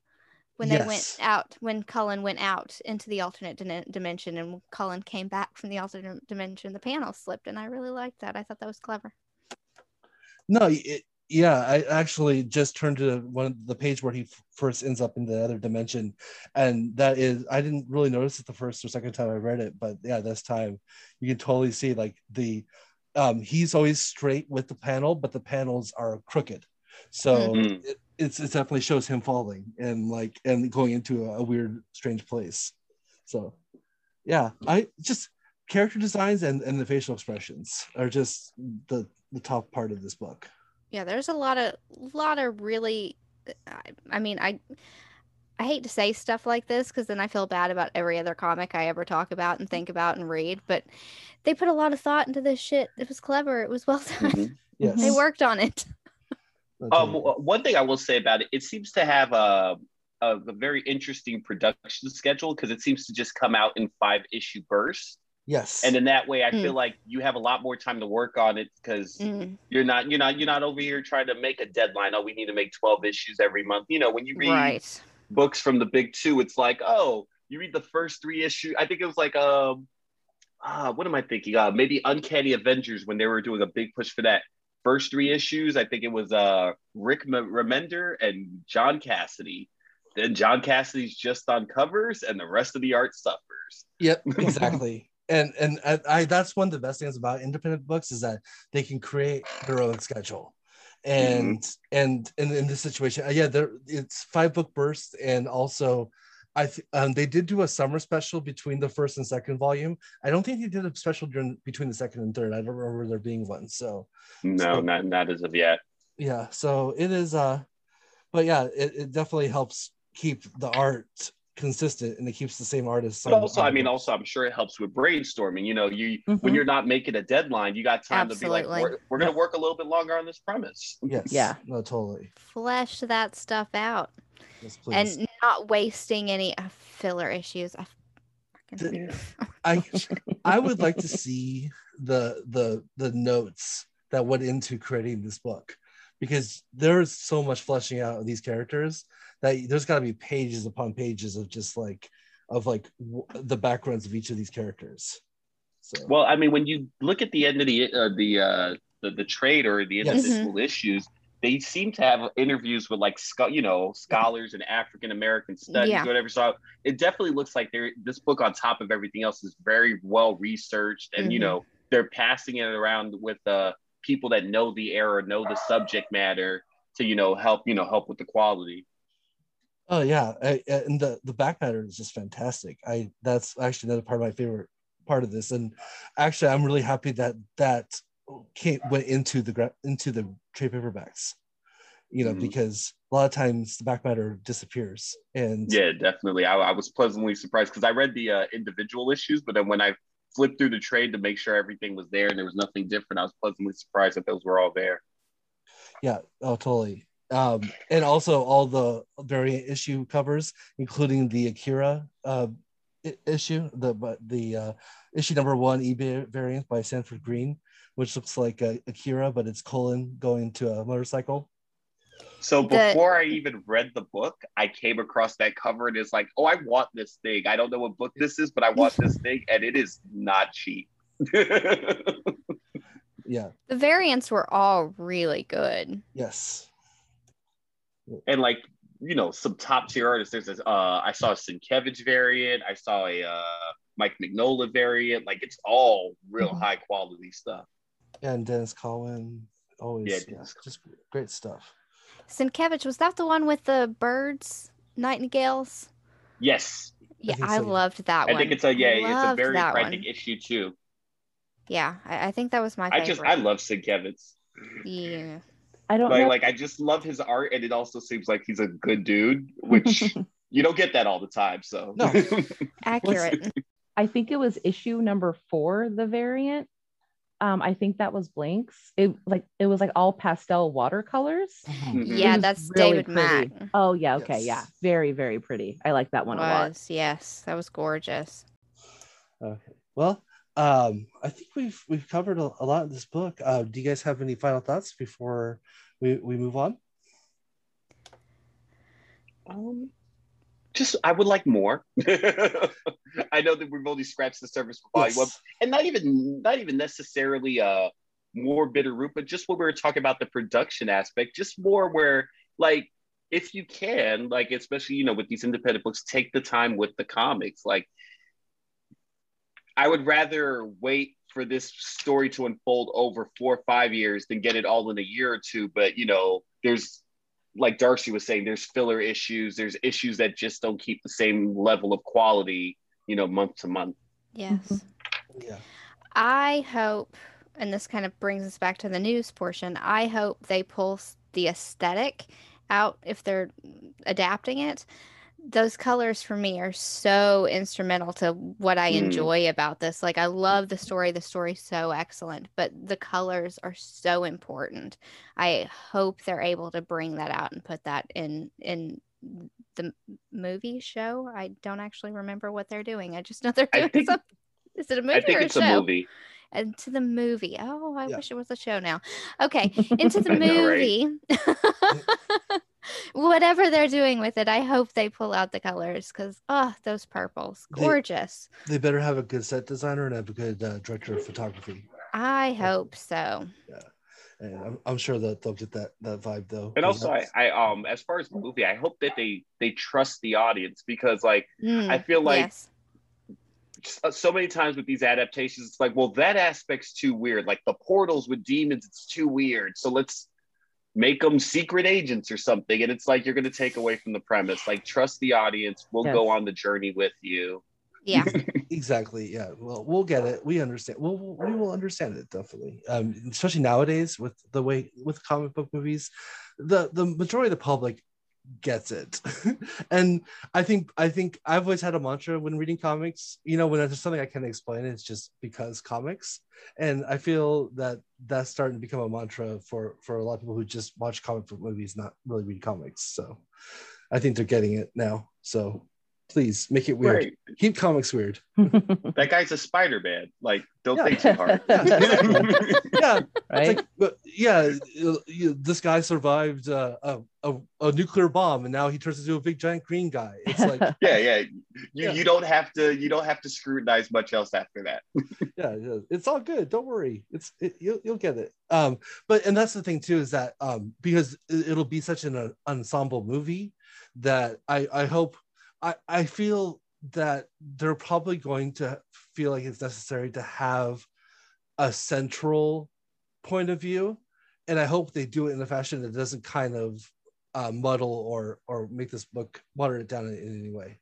when they went out, when Cullen went out into the alternate dim- dimension and Cullen came back from the alternate dimension, the panel slipped. And I really liked that. I thought that was clever. no it, yeah i actually just turned to one of the page where he f- first ends up in the other dimension and that is i didn't really notice it the first or second time i read it but yeah this time you can totally see like the um he's always straight with the panel but the panels are crooked so Mhm. it, it's, it definitely shows him falling and like and going into a, a weird strange place so yeah i just character designs and, and the facial expressions are just the the top part of this book Yeah, there's a lot of lot of really I, I mean, I I hate to say stuff like this because then I feel bad about every other comic I ever talk about and think about and read, but they put a lot of thought into this shit. It was clever. It was well done. Mhm. yes They worked on it. That's Um, one thing I will say about it, it seems to have a, a, a very interesting production schedule because it seems to just come out in five issue bursts. yes And in that way, I Mm. feel like you have a lot more time to work on it because Mm, you're not you're not you're not over here trying to make a deadline. Oh, we need to make 12 issues every month. You know, when you read right. books from the big two, it's like, oh, you read the first three issue. I think it was like um ah, what am I thinking? Uh maybe Uncanny Avengers when they were doing a big push for that. First three issues, I think it was uh Rick M- Remender and John Cassaday. Then John Cassaday's just on covers and the rest of the art suffers. Yep, exactly. and and I, I that's one of the best things about independent books is that they can create their own schedule, and and and in this situation, uh, yeah, there it's five book bursts, and also. I th- um, they did do a summer special between the first and second volume. I don't think they did a special during between the second and third. I don't remember there being one. So No, So- not not as of yet. yeah so it is uh but yeah it, it definitely helps keep the art consistent and it keeps the same artist But also, I mean, also, I'm sure it helps with brainstorming. You know, you when Mhm. you're not making a deadline, you got time to be like, we're, we're going to work a little bit longer on this premise. yes Yeah. no totally Flesh that stuff out yes please and not wasting any uh, filler issues. I fucking- i i would like to see the the the notes that went into creating this book because there's so much fleshing out of these characters that there's got to be pages upon pages of just like of like w- the backgrounds of each of these characters so Well, I mean, when you look at the end of the uh, the, uh, the the trade or the Yes. individual issues, they seem to have interviews with like scho- you know scholars and African American studies, Yeah. whatever. So it definitely looks like they're this book on top of everything else is very well researched, and you Mhm. know they're passing it around with uh, people that know the era, know the subject matter to you know help you know help with the quality. Oh yeah, I, and the the back matter is just fantastic. I that's actually another part of my favorite part of this, and actually I'm really happy that that came went into the into the trade paperbacks. You know, Mhm. because a lot of times the back matter disappears, and Yeah, definitely. I, I was pleasantly surprised because I read the uh, individual issues, but then when I flipped through the trade to make sure everything was there and there was nothing different, I was pleasantly surprised that those were all there. yeah, oh totally. Um, and also all the variant issue covers, including the Akira uh, issue, the the uh, issue number one eBay variant by Sanford Greene, which looks like uh, Akira, but it's Cullen going to a motorcycle. So The- before I even read the book, I came across that cover and it's like, oh, I want this thing. I don't know what book this is, but I want this thing, and it is not cheap. Yeah. the variants were all really good. Yes. and like you know some top tier artists there's this uh i saw a sienkiewicz variant i saw a uh mike mignola variant like it's all real Mhm. high quality stuff And Denys Cowan, always Yeah, yeah, just great stuff. Sienkiewicz, was that the one with the birds, nightingales? yes Yeah, think I, so, yeah. loved that i one. I think it's a yeah it's a very that frantic one. issue too Yeah, I, I think that was my Favorite. i just i love sienkiewicz Yeah. I don't like know. like i just love his art and it also seems like he's a good dude which you don't get that all the time so No. Accurate. I think it was issue number four, the variant. Um, I think that was Blinks. It like it was like all pastel watercolors. Mhm. yeah, that's really David Mack. pretty. Oh yeah, okay, yeah, very very pretty. I like that one a lot. Yes, that was gorgeous. Okay. Well, um, I think we've we've covered a, a lot in this book. Uh, do you guys have any final thoughts before we, we move on? Um, just I would like more. I know that we've only scratched the surface for volume one, and not even not even necessarily uh more bitter root, but just what we were talking about the production aspect, just more where like if you can, like especially you know with these independent books, take the time with the comics. Like I would rather wait for this story to unfold over four or five years than get it all in a year or two. But you know, there's like Darcy was saying, there's filler issues, there's issues that just don't keep the same level of quality, you know, month to month. Yes. Mhm. Yeah. I hope, and this kind of brings us back to the news portion. I hope they pull the aesthetic out if they're adapting it. Those colors for me are so instrumental to what I Mm. enjoy about this. Like I love the story. The story's so excellent, but the colors are so important. I hope they're able to bring that out and put that in in the movie show. I don't actually remember what they're doing. I just know they're doing think- something. Is it a movie I think or it's a a show? movie. Into the movie. Oh, I Yeah. wish it was a show now. Okay, into the movie. know, right? Movie. Whatever they're doing with it, I hope they pull out the colors because oh, those purples, gorgeous. They better have a good set designer and have a good uh, director of photography. I hope so. Yeah. And I'm, I'm sure that they'll get that that vibe though. And also, I, I um, as far as the movie, I hope that they they trust the audience because, like, Mm, I feel like yes. so many times with these adaptations, it's like, well, that aspect's too weird. Like the portals with demons, it's too weird. So let's make them secret agents or something and it's like you're going to take away from the premise. Like trust the audience. We'll Yes. go on the journey with you. Yeah. exactly yeah. Well we'll get it. We understand. We'll, we will understand it definitely. Um especially nowadays with the way with comic book movies the the majority of the public gets it. And i think i think i've always had a mantra when reading comics you know when there's something i can't explain it's just because comics. And i feel that that's starting to become a mantra for for a lot of people who just watch comic book movies not really read comics. So i think they're getting it now. So please make it weird right keep comics weird that guy's a spider-man like don't Yeah. think too hard yeah, yeah, right? like, but yeah, you- you- this guy survived uh, a, a a nuclear bomb, and now he turns into a big giant green guy. It's like, yeah yeah you, Yeah. you don't have to you don't have to scrutinize much else after that yeah, yeah, it's all good. Don't worry, it's it, you'll you'll get it. Um, but and that's the thing too is that um because it- it'll be such an uh, ensemble movie that I I hope I I feel that they're probably going to feel like it's necessary to have a central point of view and i hope they do it in a fashion that doesn't kind of uh, muddle or or make this book water it down in, in any way.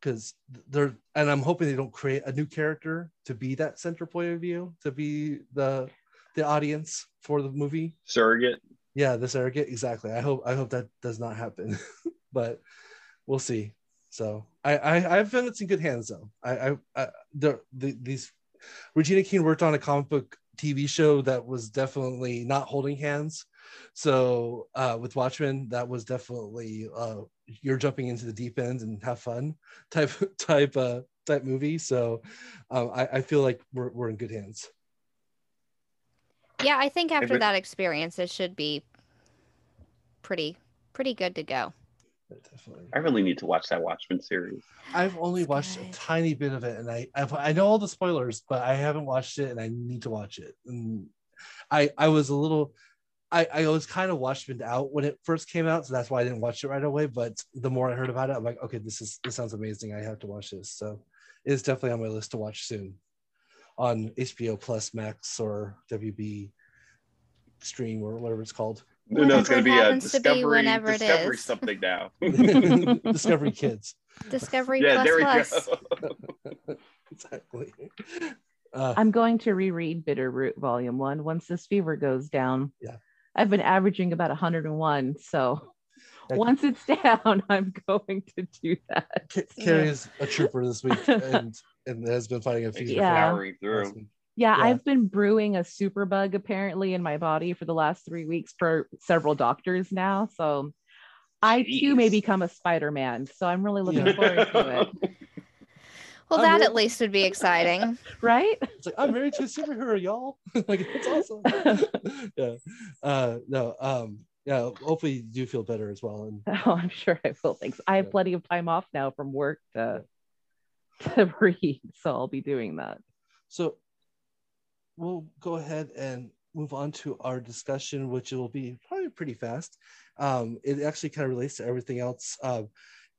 Because they're and i'm hoping they don't create a new character to be that center point of view to be the the audience for the movie. Surrogate? Yeah the surrogate exactly. I hope i hope that does not happen. But we'll see. So i i i've been in good hands though. I i, I the, the these regina king worked on a comic book tv show that was definitely not holding hands. So uh with watchmen that was definitely uh you're jumping into the deep end and have fun type type uh type movie. So um i, I feel like we're, we're in good hands. Yeah, I think after been- that experience, it should be pretty pretty good to go. Definitely i really need to watch that watchmen series I've only watched a tiny bit of it, and I I've, I know all the spoilers, but I haven't watched it, and I need to watch it. And I I was a little, I I was kind of Watchmen out when it first came out, so that's why I didn't watch it right away. But the more I heard about it, I'm like, okay, this is this sounds amazing. I have to watch this. So it's definitely on my list to watch soon, on HBO Plus Max or WB Stream or whatever it's called. No no it's Whenever going to be a happens to be, discovery whenever discovery is. something now Discovery Kids. Discovery yeah plus there we plus. go exactly. Uh, I'm going to reread Bitterroot Volume One once this fever goes down. Yeah. I've been averaging about 101, so once it's down, I'm going to do that. Ca- Carrie is a trooper this week and and has been fighting a Thanks fever. Yeah. powering through last week. Yeah, Yeah. I've been brewing a super bug apparently in my body for the last three weeks for several doctors now. So I too may become a Spider Man. So I'm really looking Yeah. forward to it. Well, I'm that really- at least would be exciting. Right? It's like I'm married to a superhero, y'all. like it's awesome. yeah. Uh no, um, yeah, hopefully you do feel better as well. And Oh, I'm sure I will. Thanks. I have Yeah. plenty of time off now from work to to read, so I'll be doing that. so we'll go ahead and move on to our discussion, which will be probably pretty fast. Um, it actually kind of relates to everything else. Um,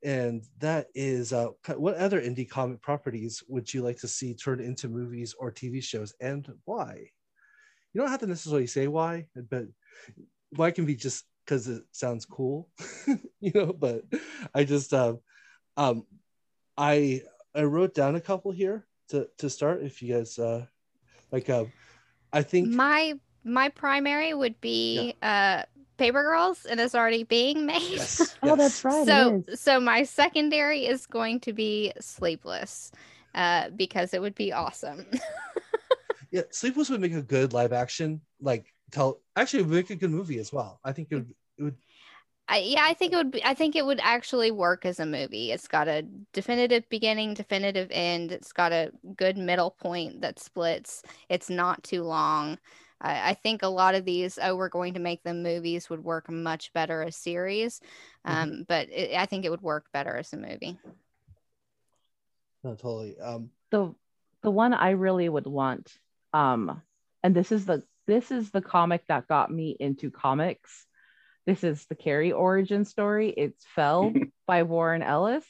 and that is uh, what other indie comic properties would you like to see turned into movies or TV shows and why? You don't have to necessarily say why, but why can be just because it sounds cool, you know. But I just, um, um, I I wrote down a couple here to to start. If you guys uh, like, uh, I think My my primary would be uh Paper Girls and it's already being made. yes, Oh, that's right. so so my secondary is going to be Sleepless. Uh, because it would be awesome. Yeah, Sleepless would make a good live action. Like tell, actually, it would make a good movie as well. I think it would. It would I, yeah, I think it would be. I think it would actually work as a movie. It's got a definitive beginning, definitive end. It's got a good middle point that splits. It's not too long. I, I think a lot of these, oh, we're going to make them movies, would work much better as series. Um, But it, I think it would work better as a movie. no, totally. Um, the the one I really would want, um, and this is the this is the comic that got me into comics. This is the Carrie origin story. It's Fell by Warren Ellis.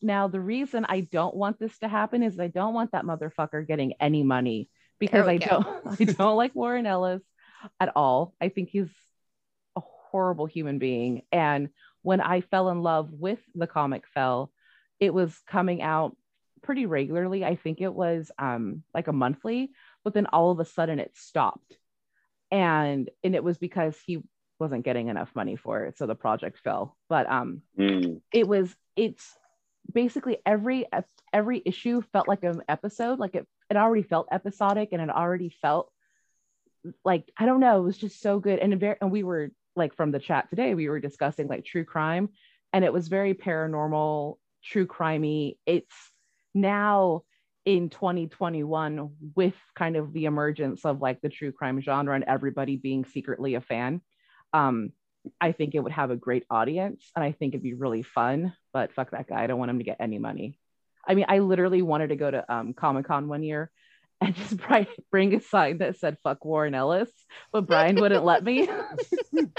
Now, the reason I don't want this to happen is I don't want that motherfucker getting any money because I go. don't I don't like Warren Ellis at all. I think he's a horrible human being. And when I fell in love with the comic Fell, it was coming out pretty regularly. I think it was um, like a monthly, but then all of a sudden it stopped. And and it was because he wasn't getting enough money for it, so the project fell. But um, Mm. it was it's basically every every issue felt like an episode like it it already felt episodic and it already felt like i don't know it was just so good and, very, and we were like from the chat today we were discussing like true crime and it was very paranormal true crimey it's now in 2021 with kind of the emergence of like the true crime genre and everybody being secretly a fan um I think it would have a great audience and I think it'd be really fun, but fuck that guy. I don't want him to get any money. I mean, I literally wanted to go to um, Comic Con one year and just bring a sign that said fuck Warren Ellis, but Brian wouldn't let me. so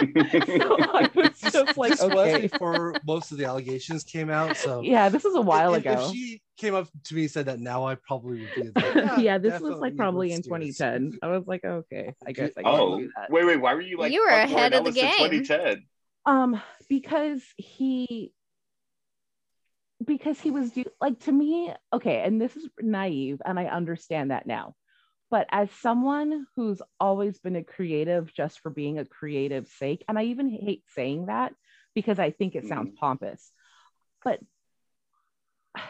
I was just like, this was okay. before most of the allegations came out. So Yeah, this was a while if, ago. If she came up to me and said that now, I probably would be like, yeah, yeah, this was like probably in let's this. 2010. I was like, okay, I guess I can Oh, do that. wait, wait. Why were you like You were ahead Warren of the Ellis in game. 2010? um because he because he was do like to me okay and this is naive and i understand that now but as someone who's always been a creative just for being a creative sake and i even hate saying that because i think it sounds mm-hmm. pompous but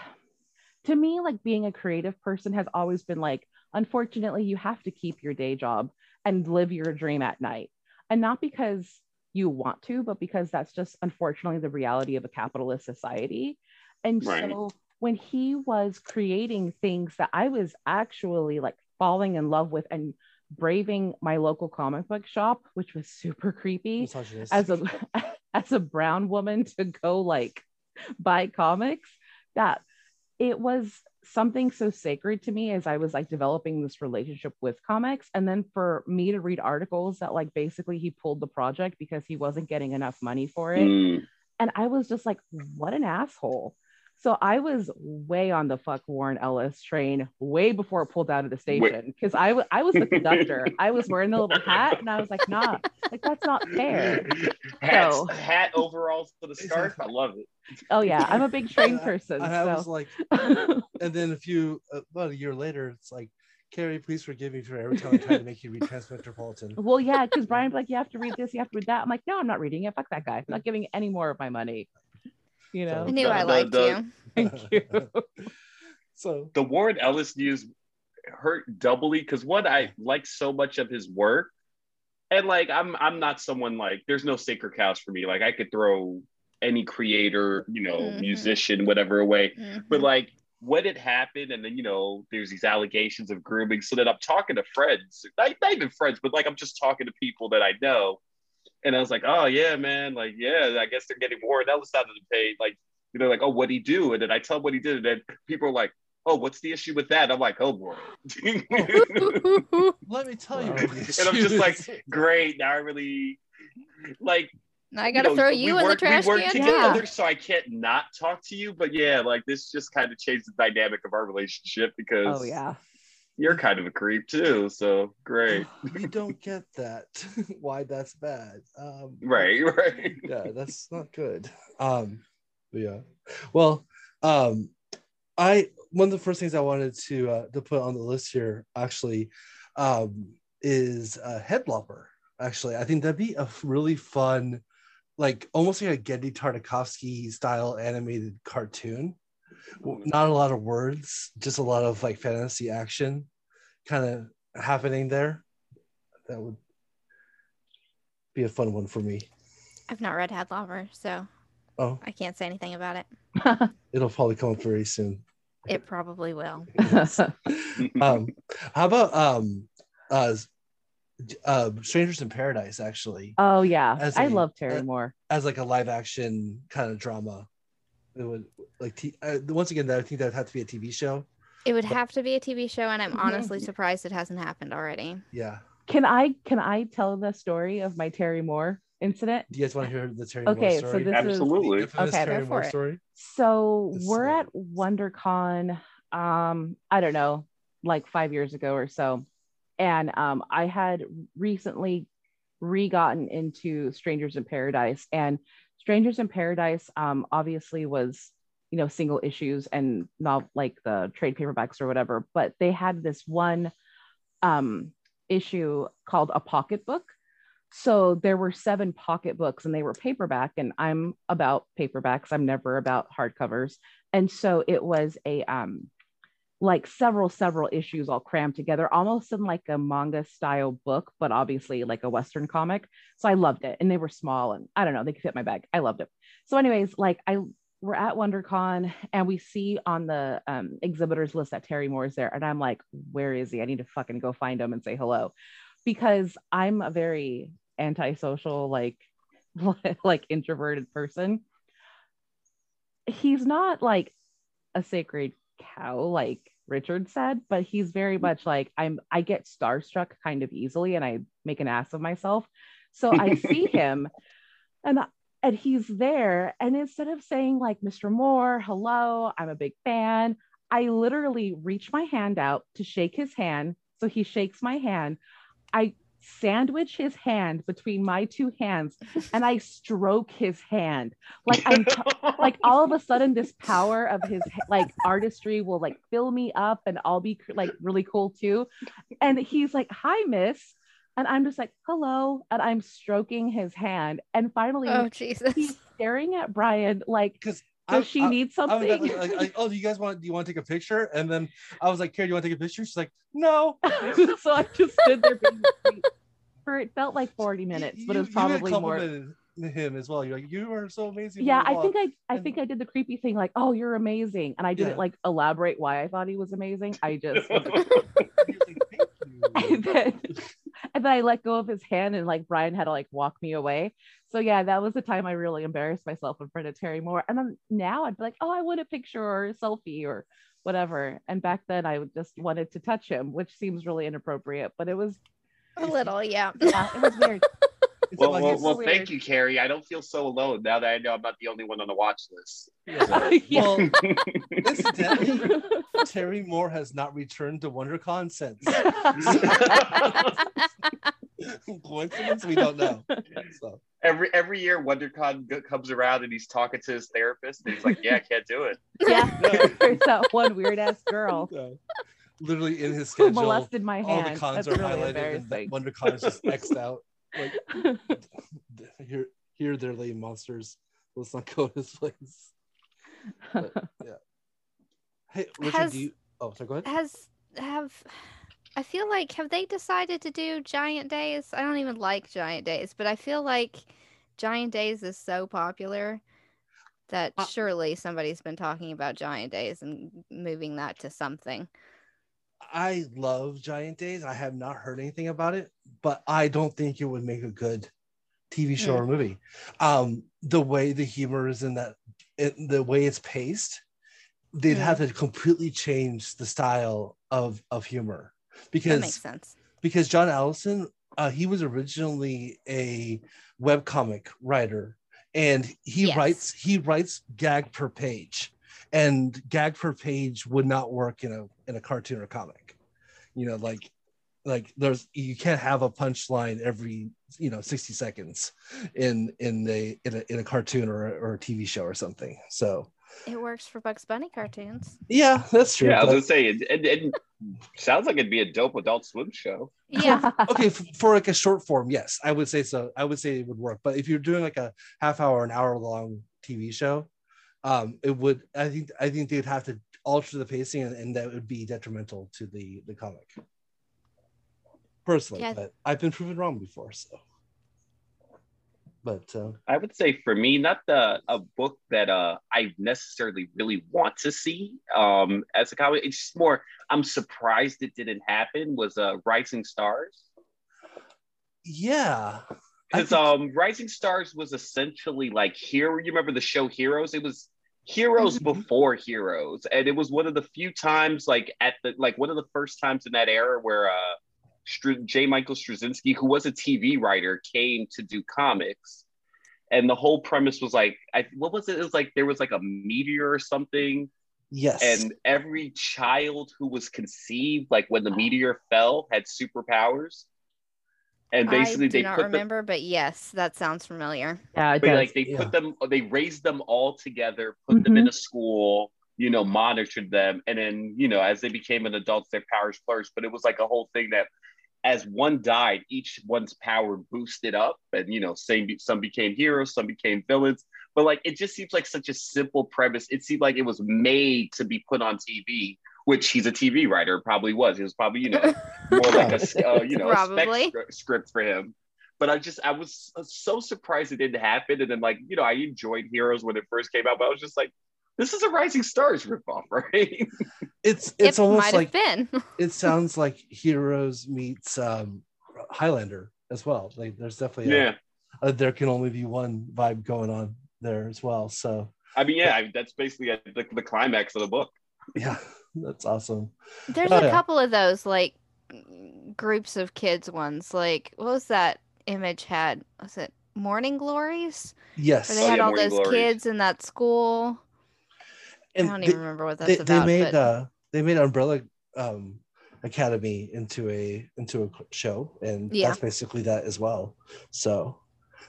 to me like being a creative person has always been like unfortunately you have to keep your day job and live your dream at night and not because you want to but because that's just unfortunately the reality of a capitalist society and Right. so when he was creating things that i was actually like falling in love with and braving my local comic book shop which was super creepy as a as a brown woman to go like buy comics that it was something so sacred to me as I was like developing this relationship with comics and then for me to read articles that like basically he pulled the project because he wasn't getting enough money for it Mm. and I was just like what an asshole so I was way on the fuck Warren Ellis train way before it pulled out of the station because I I was the conductor I was wearing the little hat and I was like nah like that's not fair Hats, So- hat overalls for the scarf. I love it. oh yeah I'm a big train I- person I, was so like, and then a few about a year later, it's like, Carrie, please forgive me for every time I try to make you read Transmetropolitan. Well, yeah, because Brian's like, you have to read this, you have to read that. I'm like, no, I'm not reading it. Fuck that guy. I'm not giving any more of my money. You know. I knew The- I liked the- you. Thank you. So The Warren Ellis news hurt doubly because what I like so much of his work, and like I'm I'm not someone like there's no sacred cows for me. Like I could throw any creator, you know, Mhm. musician, whatever away. Mhm. But like when it happened, and then you know, there's these allegations of grooming. So that I'm talking to friends, not, not even friends, but like I'm just talking to people that I know. And I was like, oh yeah, man, like yeah, I guess they're getting Warren Ellis out of the pay. Like you know, like, oh, what'd he do? And then I tell them what he did, and then people are like, oh, what's the issue with that? I'm like, oh boy. let me tell you. and I'm just like, great. Now I really like I gotta know, throw you in the trash we work can. together, so I can't not talk to you. But yeah, like this just kind of changed the dynamic of our relationship because Oh yeah. You're kind of a creep too. So great. we don't get that. Why that's bad. Um, Right, right. yeah, that's not good. Um, yeah. Well, um, I one of the first things I wanted to uh, to put on the list here actually um, is uh, Headlopper. Actually, I think that'd be a really fun, like almost like a Genndy Tartakovsky style animated cartoon. W- Not a lot of words, just a lot of like fantasy action, kind of happening there. That would be a fun one for me. I've not read Headlopper, so Oh, I can't say anything about it. it'll probably come up very soon. It probably will. um, how about um, uh, uh, Strangers in Paradise actually oh yeah. As I a- love Terry Moore. as like a live action kind of drama? It would like t- uh, once again that I think that would have to be a TV show. It would have to be a TV show, and I'm honestly surprised it hasn't happened already. Yeah. Can I can I tell the story of my Terry Moore incident? Do you guys want to hear the Terry Okay, Moore so story? this is- Absolutely. The Okay, Terry go for Moore it. story. So This, we're uh, at WonderCon, um, I don't know, like five years ago or so. And um, I had recently re-gotten into Strangers in Paradise, and Strangers in Paradise um, obviously was you know single issues and not like the trade paperbacks or whatever, but they had this one um, issue called a pocketbook. So there were seven pocketbooks and they were paperback, and I'm about paperbacks. I'm never about hardcovers, and so it was a um, like several several issues all crammed together almost in like a manga style book but obviously like a western comic. So i loved it and they were small and i don't know they could fit my bag. I loved it. So anyways like i we're at wondercon and we see on the um, exhibitors list that terry moore is there and i'm like where is he? I need to fucking go find him and say hello. Because i'm a very antisocial like like introverted person. He's not like a sacred cow like Richard said, but he's very mm. much like I'm I get starstruck kind of easily and I make an ass of myself. So I see him and and he's there and instead of saying like Mr. Moore, hello, I'm a big fan, I literally reach my hand out to shake his hand. So he shakes my hand. I sandwich his hand between my two hands and I stroke his hand. Like I'm t- like all of a sudden this power of his like artistry will like fill me up and I'll be like really cool too. And he's like, "Hi, miss." And I'm just like, "Hello." And I'm stroking his hand. And finally oh, Jesus. he's staring at Brian like does I, she I, need something? I, like, like, oh, do you guys want? Do you want to take a picture? And then I was like, "Karen, do you want to take a picture?" She's like, "No." so I just stood there being for it felt like 40 minutes, but it was probably more him as well. You're like, you are so amazing. Yeah, I think I I think I did the creepy thing, like, oh, you're amazing. And I didn't yeah. like elaborate why I thought he was amazing. I just and, then, and then I let go of his hand and like Brian had to like walk me away. So yeah, that was the time I really embarrassed myself in front of Terry Moore. And then now I'd be like, oh, I want a picture or a selfie or whatever. And back then I just wanted to touch him, which seems really inappropriate, but it was a little, yeah. Yeah, it was weird. well, well, well so thank you, Carrie. I don't feel so alone now that I know I'm not the only one on the watch list. Yeah. yeah. Well, incidentally, Terry Moore has not returned to WonderCon since. Coincidence? We don't know. So. Every every year, WonderCon comes around and he's talking to his therapist, and he's like, "Yeah, I can't do it." Yeah, there's that one weird ass girl. Yeah literally in his schedule. Who molested my hand. All the cons That's are really highlighted and WonderCon is just X'd out. Like here, here they're lame monsters. Let's not go to this place. But, yeah. Hey, Richard, has, do you? Oh, sorry. Go ahead. Has have I feel like have they decided to do Giant Days? I don't even like Giant Days, but I feel like Giant Days is so popular that uh, surely somebody's been talking about Giant Days and moving that to something. I love Giant Days. I have not heard anything about it, but I don't think it would make a good TV show mm. or movie. Um, the way the humor is in that, it, the way it's paced, they'd mm. have to completely change the style of of humor because that makes sense. Because John Allison, uh, he was originally a web comic writer, and he yes. writes he writes gag per page and gag per page would not work in a in a cartoon or comic you know like like there's you can't have a punchline every you know 60 seconds in in a in a, in a cartoon or, or a tv show or something so it works for bugs bunny cartoons yeah that's true yeah i was gonna say it, it, it sounds like it'd be a dope adult swim show yeah okay for, for like a short form yes i would say so i would say it would work but if you're doing like a half hour an hour long tv show um, it would. I think. I think they'd have to alter the pacing, and, and that would be detrimental to the the comic. Personally, yeah. but I've been proven wrong before, so. But uh, I would say for me, not the a book that uh, I necessarily really want to see um, as a comic. It's just more. I'm surprised it didn't happen. Was uh, Rising Stars. Yeah, because um rising stars was essentially like here you remember the show heroes it was heroes mm-hmm. before heroes and it was one of the few times like at the like one of the first times in that era where uh Str- j. Michael straczynski who was a tv writer came to do comics. And the whole premise was like I, what was it? It was like there was like a meteor or something. Yes. And every child who was conceived like when the meteor fell had superpowers. And basically I do they not put them remember, but yes, that sounds familiar. Yeah, it but does. like they yeah. put them they raised them all together put them in mm-hmm. a school you know monitored them. And then you know as they became an adult their powers flourished. But it was like a whole thing that as one died each one's power boosted up and you know same some became heroes some became villains but like it just seems like such a simple premise it seemed like it was made to be put on tv which he's a tv writer probably was it was probably you know more like a uh, you know a Probably. spec scr- script for him but I just I was so surprised it didn't happen. And then like you know I enjoyed Heroes when it first came out, but I was just like, this is a Rising Stars ripoff, right? It's it's it almost like have been. it sounds like Heroes meets um, Highlander as well. Like there's definitely yeah. a there can only be one vibe going on there as well. So I mean, yeah, I, that's basically uh, the, the climax of the book. yeah, that's awesome. There's Oh, a yeah. couple of those like groups of kids ones. Like what was that image had? Was it Morning Glories? Yes, Where they Oh, had yeah, all those Glories. kids in that school. I don't they, even remember what that's they, about. they made but uh they made Umbrella um Academy into a into a show, and Yeah. that's basically that as well. So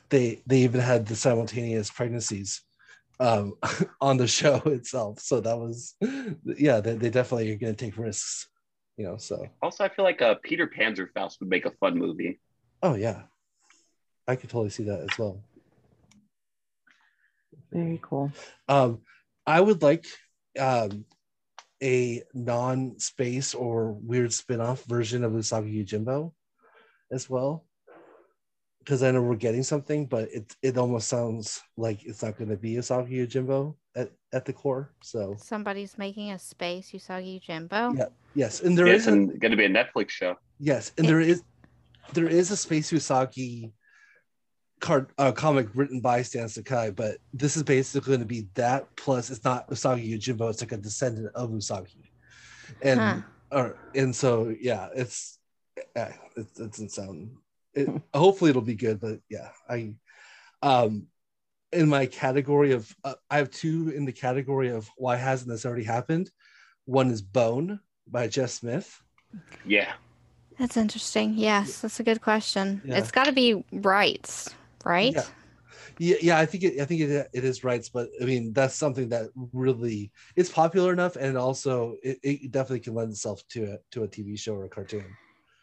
they they even had the simultaneous pregnancies um on the show itself. So that was yeah, they, they definitely are going to take risks, you know. So Also, I feel like uh, Peter Panzerfaust would make a fun movie. oh yeah, I could totally see that as well. Very cool. Um, I would like um, a non-space or weird spin-off version of Usagi Yojimbo as well. Because I know we're getting something, but it it almost sounds like it's not going to be Usagi Yojimbo at, at the core. So somebody's making a space Usagi Jimbo. Yeah. yes, and there Yeah, is going to be a Netflix show. yes, and It- there is there is a Space Usagi card uh, comic written by Stan Sakai, but this is basically going to be that plus it's not Usagi Yojimbo, it's like a descendant of Usagi, and Huh. or and so yeah, it's eh, it, it doesn't sound. It, hopefully it'll be good, but yeah, I um in my category of uh, I have two in the category of why hasn't this already happened. One is Bone by Jeff Smith. Yeah. That's interesting. Yes, that's a good question. Yeah. It's got to be rights, right? Yeah. Yeah, yeah, I think it, I think it, it is rights, but I mean that's something that really it's popular enough, and also it, it definitely can lend itself to a to a TV show or a cartoon.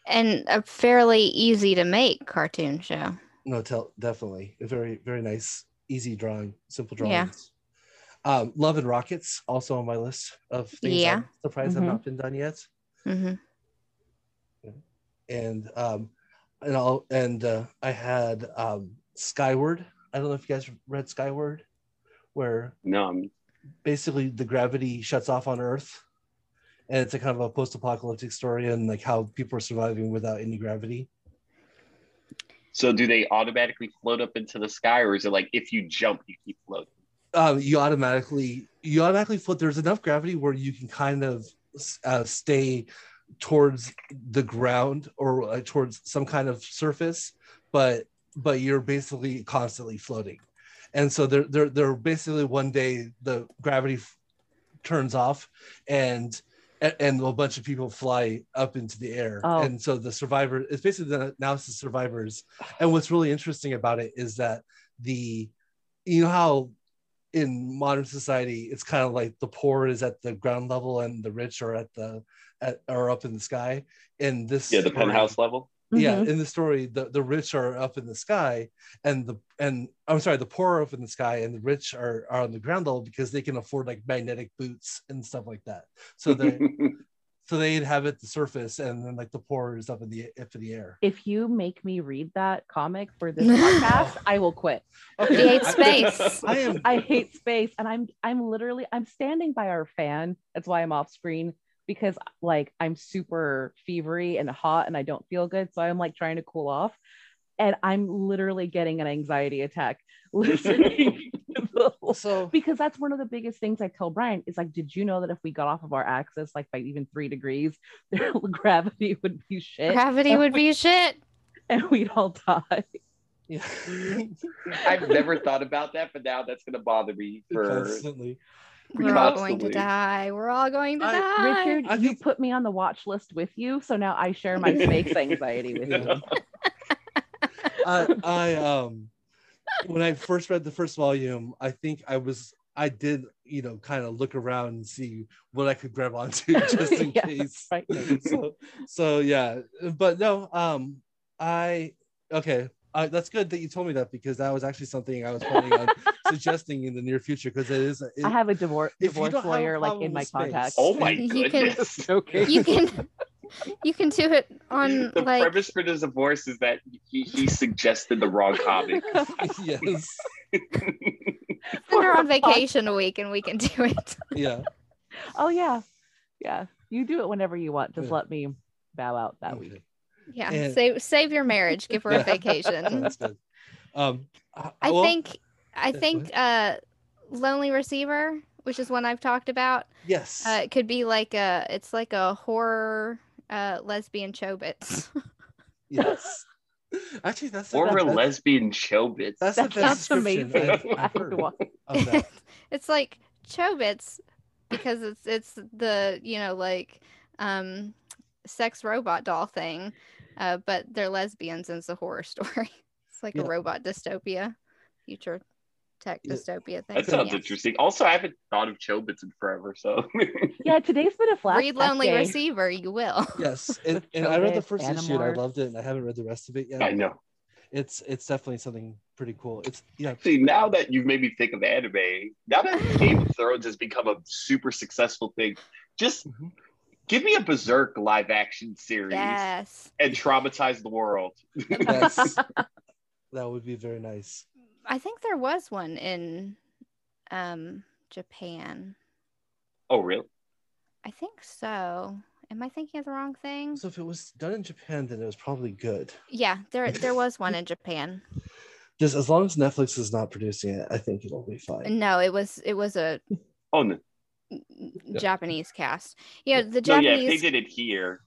And a fairly easy to make cartoon show. No, tell definitely a very very nice, easy drawing, simple Yeah. drawings. Um, Love and Rockets also on my list of things. Yeah. I'm surprised have not been done yet. hmm And um, and I'll and uh, I had um Skyward. I don't know if you guys read Skyward, where No, I'm, basically the gravity shuts off on Earth, and it's a kind of a post-apocalyptic story and like how people are surviving without any gravity. so do they automatically float up into the sky, or is it like if you jump, you keep floating? Um, you automatically you automatically float. There's enough gravity where you can kind of uh, stay towards the ground or uh, towards some kind of surface, but but you're basically constantly floating. And so they're they're they're basically one day the gravity f- turns off and and and a bunch of people fly up into the air. Oh. And so the survivor it's basically the now it's the survivors. And what's really interesting about it is that the you know how in modern society it's kind of like the poor is at the ground level and the rich are at the at, are up in the sky in this Yeah, the story- penthouse level. Yeah Mhm. in the story the, the rich are up in the sky and the and i'm sorry the poor are up in the sky and the rich are, are on the ground level because they can afford like magnetic boots and stuff like that so they so they inhabit the surface and then like the poor is up in the up in the air If you make me read that comic for this podcast, I will quit. He hates space. I am I hate space, and I'm I'm literally I'm standing by our fan. That's why I'm off screen because like I'm super fevery and hot, and I don't feel good. So I'm like trying to cool off, and I'm literally getting an anxiety attack listening. the- so because that's one of the biggest things I tell Brian is like, did you know that if we got off of our axis like by even three degrees, gravity would be shit Gravity would be shit. and we'd all die. yeah I've never thought about that, but now that's gonna bother me for constantly We're all going to die. We're all going to I- die. Richard, I you think- put me on the watch list with you, so now I share my snakes anxiety with you. I, I um when I first read the first volume, I think I was I did you know kind of look around and see what I could grab onto just in Yeah, case. right. So so yeah, but no, um, I okay. Uh, that's good that you told me that because that was actually something I was planning on suggesting in the near future because it is. It, I have a divorce divorce don't have a lawyer like in my space- contacts. Oh my You can- goodness. Okay. You can you can do it on the like premise for the divorce is that he, he suggested the wrong comic. yes, send her on vacation a week and we can do it. yeah. oh yeah, yeah. You do it whenever you want. Just Yeah. let me bow out that week. Okay. Yeah. And- save save your marriage. Give her a vacation. Um, I, I well, think I Yeah, think uh Lonely Receiver, which is one I've talked about, yes. uh it could be like a it's like a horror uh lesbian chobits. yes. Actually, that's the- Or a that- lesbian showbiz. That's That the best description amazing. I've- I I've heard of that. it's like chobits because it's it's the you know like um sex robot doll thing uh but they're lesbians and it's a horror story it's like Yeah. a robot dystopia future tech Yeah. dystopia thing That sounds Yeah. interesting. Also, I haven't thought of chobits in forever, so Yeah, today's been a flashback read lonely day. receiver you will Yes, and, With and I read the Chobits, first issue and I loved it, and I haven't read the rest of it yet. I know. It's it's definitely something pretty cool. It's yeah, See, now that you've made me think of anime, now that Game of Thrones has become a super successful thing, just Mhm. Give me a Berserk live action series yes and traumatize the world. yes, that would be very nice. i think there was one in um japan Oh, really? i think so am i thinking of the wrong thing So if it was done in Japan, then it was probably good. yeah there there was one in japan Just as long as Netflix is not producing it, I think it'll be fine. no it was it was a Oh, no. Japanese cast. Yeah, the No, yeah, if they did it here.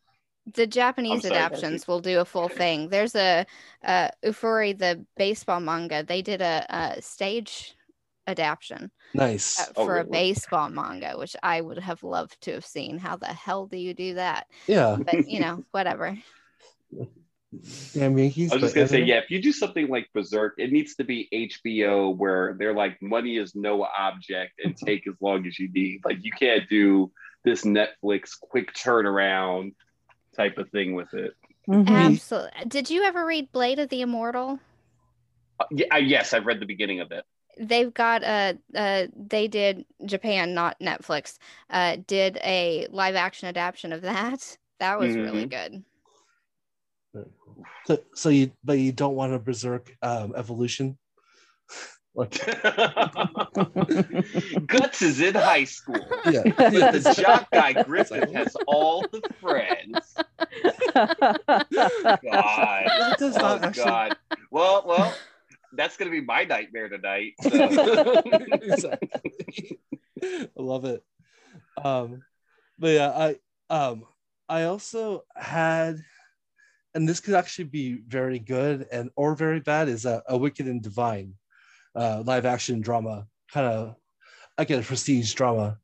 the Japanese sorry, adaptions will do a full thing. There's a uh Oofuri the baseball manga. They did a, a stage adaptation Nice. uh, Oh, for a baseball manga, which I would have loved to have seen. How the hell do you do that? Yeah. But you know, whatever. Damn Yankees. I was just gonna say, yeah, if you do something like Berserk, it needs to be HBO where they're like money is no object and take as long as you need. Like you can't do this Netflix quick turnaround type of thing with it. Mhm. Absolutely. Did you ever read Blade of the Immortal? Uh, yeah, I- yes, I've read the beginning of it. they've got a uh they did japan not netflix uh did a live action adaptation of that that was really good So, so you but you don't want a berserk um, evolution. like, Guts is in high school. yeah, But yeah, the jock guy Griffith has all the friends. God. That does Oh not actually- God. Well, well, that's gonna be my nightmare tonight. so. exactly. I love it. Um, but yeah, I um I also had, and this could actually be very good and or very bad. Is a, a Wicked and Divine, uh, live action drama, kind of again prestige drama.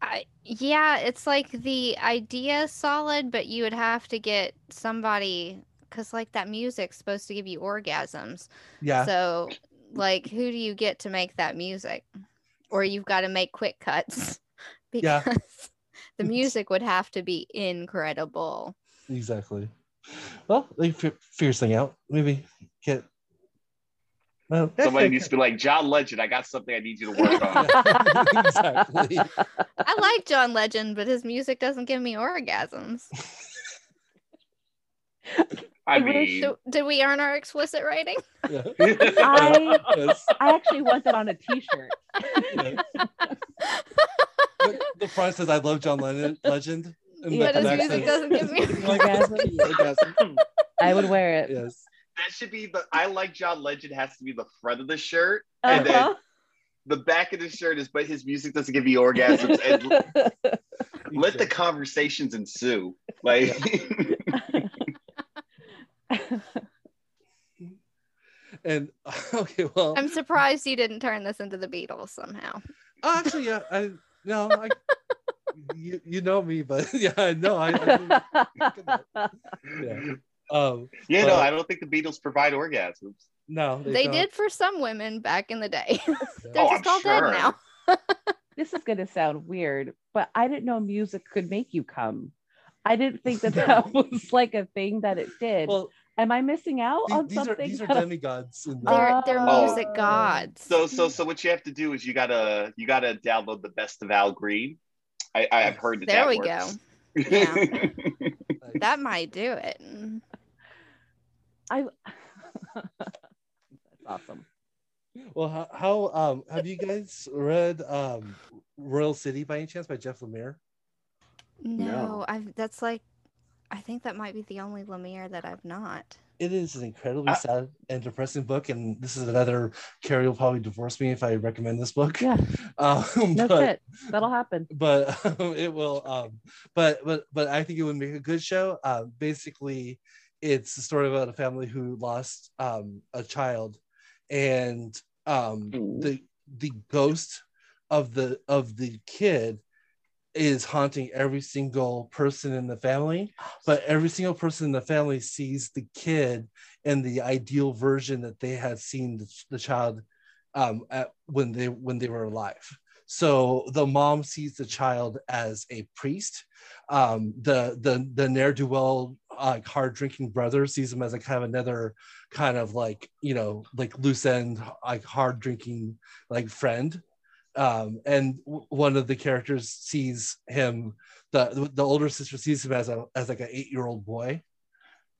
I, yeah it's like the idea solid but you would have to get somebody because like that music's supposed to give you orgasms Yeah, so like who do you get to make that music or you've got to make quick cuts because Yeah. The music would have to be incredible exactly. Well, they fi- figure something out. Maybe get. Well, Somebody needs to be like, John Legend, I got something I need you to work on. exactly. I like John Legend, but his music doesn't give me orgasms. I I mean, Do, did we earn our explicit rating? Yeah. I- Yes. I actually want that on a t-shirt. Yeah. the, the front says "I love John Lennon, Legend," and Yeah, the But his music doesn't give me Orgasm. Orgasm. I would wear it. Yes. that should be the I like John Legend has to be the front of the shirt. And then- Uh-huh. The back of the shirt is, but his music doesn't give you orgasms. And let the conversations ensue. Like, and okay, well, I'm surprised you didn't turn this into the Beatles somehow. oh, actually, yeah, I no, I, you, you know me, but yeah, I know, I, I yeah. Um, Yeah, no, I don't think the Beatles provide orgasms. no, They don't. did for some women back in the day. They're Oh, just I'm all sure. dead now. this is going to sound weird, but I didn't know music could make you come. I didn't think that that was like a thing that it did. Well, Am I missing out these, on these are something? these are demigods. In the, They're they're Oh. music gods. So so so what you have to do is you gotta you gotta download the best of Al Green. I I've heard that There that we works. Yeah. that might do it. I That's awesome. well, how, how um have you guys read um Royal City by any chance by Jeff Lemire? No, No. I've that's like I think that might be the only Lemire that I've not. It is an incredibly I- sad and depressing book, and this is another Carrie will probably divorce me if I recommend this book. Yeah, Um, that's but, it. That'll happen. but it will um but but but i think it would make a good show um basically it's a story about a family who lost um a child and um Ooh. the the ghost of the of the kid is haunting every single person in the family but every single person in the family sees the kid in the ideal version that they had seen the, the child um at, when they when they were alive. So the mom sees the child as a priest. Um the the the ne'er-do-well like hard drinking brother sees him as a kind of another kind of like you know like loose end like hard drinking like friend um and w- one of the characters sees him the the older sister sees him as a as like an eight year old boy.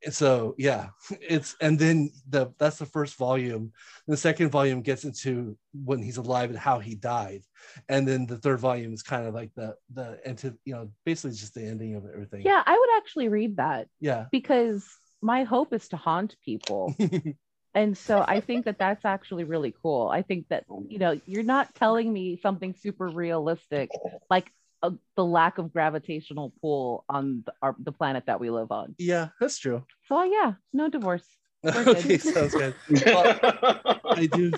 And so yeah it's and then the that's the first volume. The second volume gets into when he's alive and how he died. And then the third volume is kind of like the the into you know basically just the ending of everything. Yeah, I would actually read that yeah. because my hope is to haunt people. and so I think that that's actually really cool. I think that, you know, you're not telling me something super realistic like uh, the lack of gravitational pull on the, our, the planet that we live on. yeah that's true So, yeah, no divorce. We're good. okay sounds good i do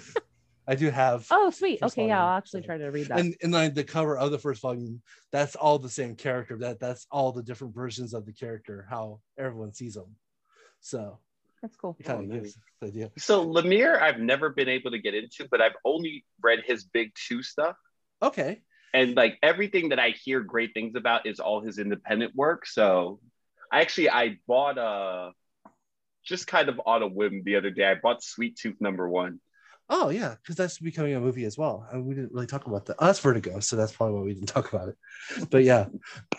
i do have Oh, sweet. First Okay, yeah, I'll actually so- try to read that. and and like the cover of the first volume that's all the same character that that's all the different versions of the character how everyone sees them so that's cool. it Oh, nice. idea so Lemire, I've never been able to get into, but I've only read his big two stuff. okay and like everything that I hear great things about is all his independent work. So I actually I bought a just kind of on a whim the other day. I bought Sweet Tooth number one. oh yeah because that's becoming a movie as well and we didn't really talk about that oh, that's vertigo so that's probably why we didn't talk about it but yeah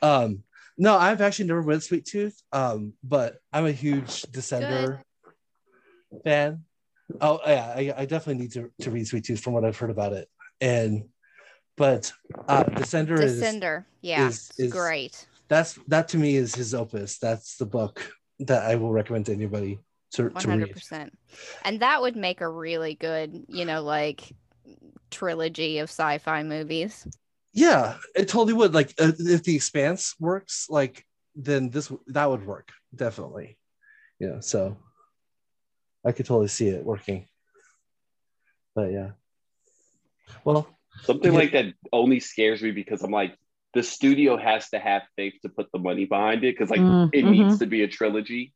um no i've actually never read sweet tooth um but i'm a huge descender fan oh yeah I, I definitely need to, to read sweet tooth from what i've heard about it and but uh descender is Descender. Yeah. is- is- great. that's that to me is his opus that's the book that i will recommend to anybody to, to hundred read percent. And that would make a really good, you know, like trilogy of sci-fi movies. yeah it totally would like uh, if the expanse works like then this that would work definitely yeah so i could totally see it working but yeah well Something Yeah. like that only scares me because I'm like, the studio has to have faith to put the money behind it because like Mm, it mhm. needs to be a trilogy.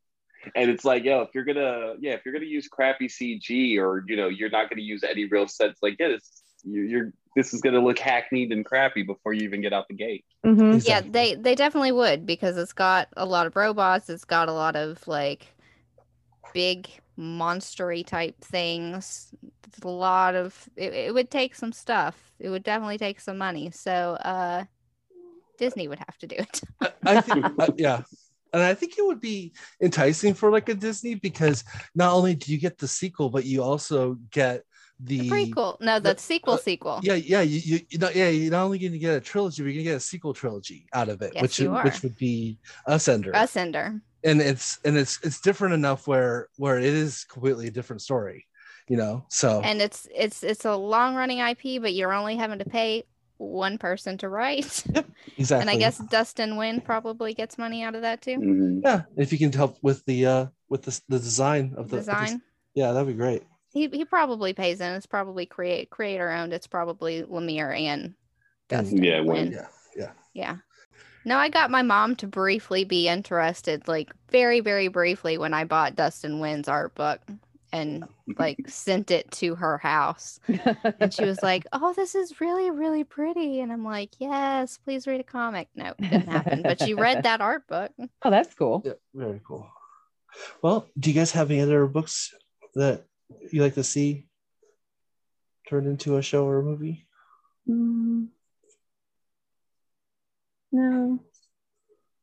And it's like, yo, if you're gonna, yeah, if you're gonna use crappy CG or you know, you're not gonna use any real sets, like, yeah, this, you, you're this is gonna look hackneyed and crappy before you even get out the gate. Mhm. exactly. Yeah, they they definitely would because it's got a lot of robots. It's got a lot of like big monstery type things. It's a lot of it, it would take some stuff. It would definitely take some money. So uh Disney would have to do it. I, I think uh, yeah and i think it would be enticing for like a disney because not only do you get the sequel but you also get the, The prequel. No, the, the- sequel uh, sequel. yeah yeah you, you, you know yeah you're not only going to get a trilogy but you're going to get a sequel trilogy out of it Yes, which you would- are. which would be ascender Ascender. And it's and it's it's different enough where where it is completely a different story you know so And it's it's it's a long running IP, but you're only having to pay one person to write. yep, exactly And I guess Dustin Nguyen probably gets money out of that too. Mhm. yeah if you can help with the uh with the, the design of the of the- Design. yeah that'd be great He he probably pays in. It's probably create creator owned. It's probably Lemire and And- Dustin Yeah, Nguyen. Nguyen. yeah yeah Yeah. No, I got my mom to briefly be interested, like very, very briefly, when I bought Dustin Nguyen's art book and like sent it to her house. And she was like, Oh, this is really, really pretty. And I'm like, Yes, please read a comic. No, it didn't happen. But she read that art book. oh, that's cool. Yeah, very cool. Well, do you guys have any other books that you like to see turned into a show or a movie? Mm. No.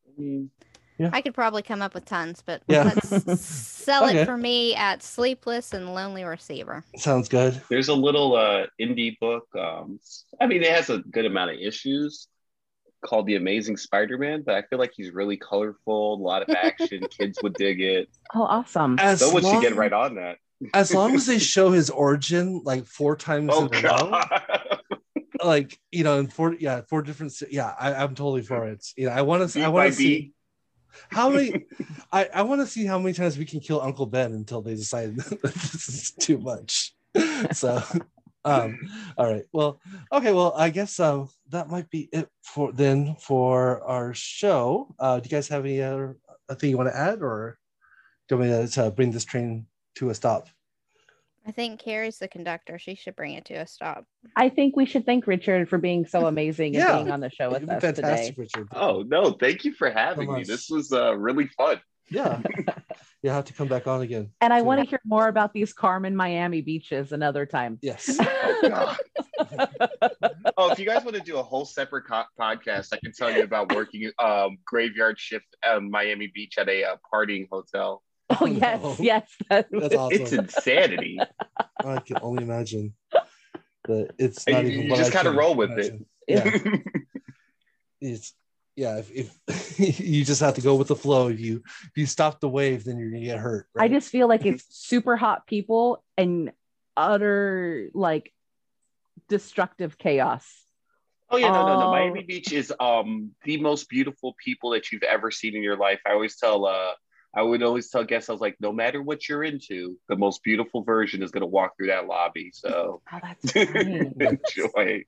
I mean, yeah. I could probably come up with tons, but Yeah. let's sell Okay. it for me at Sleepless and Lonely Receiver. Sounds good. There's a little uh, indie book. Um, I mean, it has a good amount of issues called The Amazing Spider-Man, but I feel like he's really colorful, a lot of action. Kids would dig it. Oh, awesome. As Someone should get right on that. As long as they show his origin like four times Oh in a row, god. Like you know, in four yeah, four different yeah, I, I'm totally for it. You know, I want to I want to see how many I, I want to see how many times we can kill Uncle Ben until they decide that this is too much. So um all right. Well, okay, well, I guess um that might be it for then for our show. Uh do you guys have any other thing you want to add or do you want me to, to bring this train to a stop? I think Carrie's the conductor. She should bring it to a stop. I think we should thank Richard for being so amazing and being on the show with us Fantastic, today. Richard. Oh no, thank you for having Come me. on. This was uh, really fun. Yeah. you have to come back on again. And I So- want to hear more about these Carmen Miami beaches another time. Yes. Oh god. oh, if you guys want to do a whole separate co- podcast, I can tell you about working um, graveyard shift um, Miami Beach at a uh, partying hotel. Oh yes, no. yes. that- That's awesome. It's insanity. I can only imagine. But it's not you- even you just kinda roll with it. Yeah. it's yeah, if, if you just have to go with the flow. If you if you stop the wave, then you're gonna get hurt. I just feel like it's super hot people and utter like destructive chaos. Oh yeah, no, no, no. Oh. Miami Beach is um the most beautiful people that you've ever seen in your life. I always tell uh I would always tell guests, I was like, no matter what you're into, the most beautiful version is gonna walk through that lobby. So Oh, that's enjoy.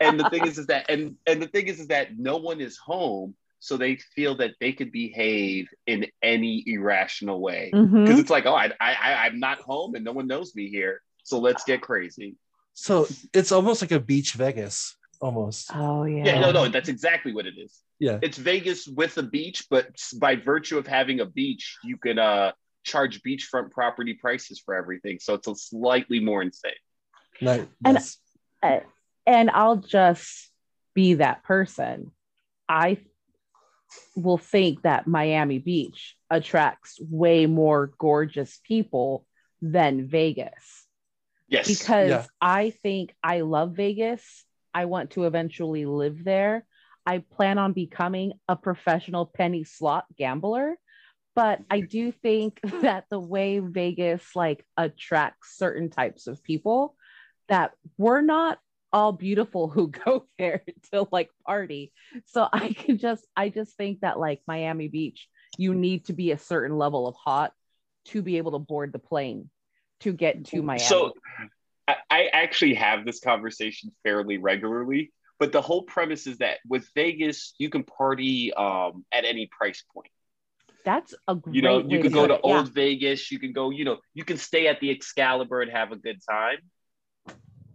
and the thing is, is that and and the thing is, is that no one is home, so they feel that they could behave in any irrational way because Mhm. it's like, oh, I, I I- I'm not home and no one knows me here, so let's get crazy. so it's almost like a beach Vegas, almost. Oh yeah. Yeah, no, no, that's exactly what it is. Yeah. It's Vegas with a beach, but by virtue of having a beach, you can uh charge beachfront property prices for everything. So it's a slightly more insane. Nice. And- nice. and I'll just be that person. I will think that Miami Beach attracts way more gorgeous people than Vegas Yes. because Yeah. I think I love Vegas. I want to eventually live there. I plan on becoming a professional penny slot gambler. But I do think that the way Vegas like attracts certain types of people that we're not all beautiful who go there to like party. So I can just I just think that like Miami Beach, you need to be a certain level of hot to be able to board the plane to get to Miami. So I, I actually have this conversation fairly regularly, but the whole premise is that with Vegas, you can party um, at any price point. that's a great You know, you can go to it. Yeah. old Vegas, you can go, you know, you can stay at the Excalibur and have a good time.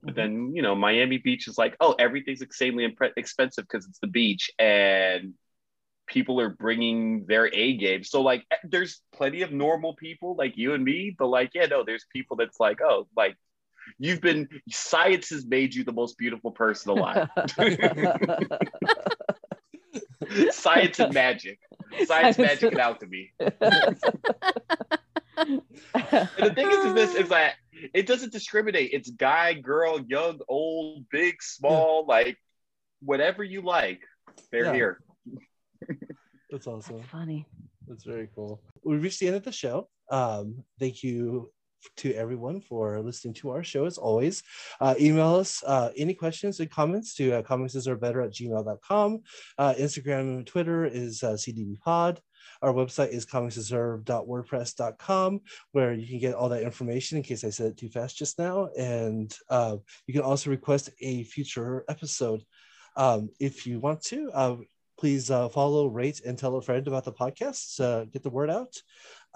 But then, you know, Miami Beach is like, oh, everything's insanely impre- expensive because it's the beach and people are bringing their A game. So, like, eh, there's plenty of normal people like you and me, but like, yeah, no, there's people that's like, oh, like, you've been, science has made you the most beautiful person alive. Science and magic. Science, magic, and alchemy. And the thing is, is this is that it doesn't discriminate. It's guy, girl, young, old, big, small, like whatever you like, they're Yeah. here. That's awesome. That's funny. That's very cool. We reached the end of the show. Um, thank you to everyone for listening to our show as always. Uh, email us uh, any questions and comments to uh, better at gmail.com. Uh, Instagram and Twitter is uh, CDBpod. Our website is comicsdeserve.wordpress.com, where you can get all that information in case I said it too fast just now. And uh, you can also request a future episode um, if you want to. Uh, please uh, follow, rate, and tell a friend about the podcast. Uh, get the word out.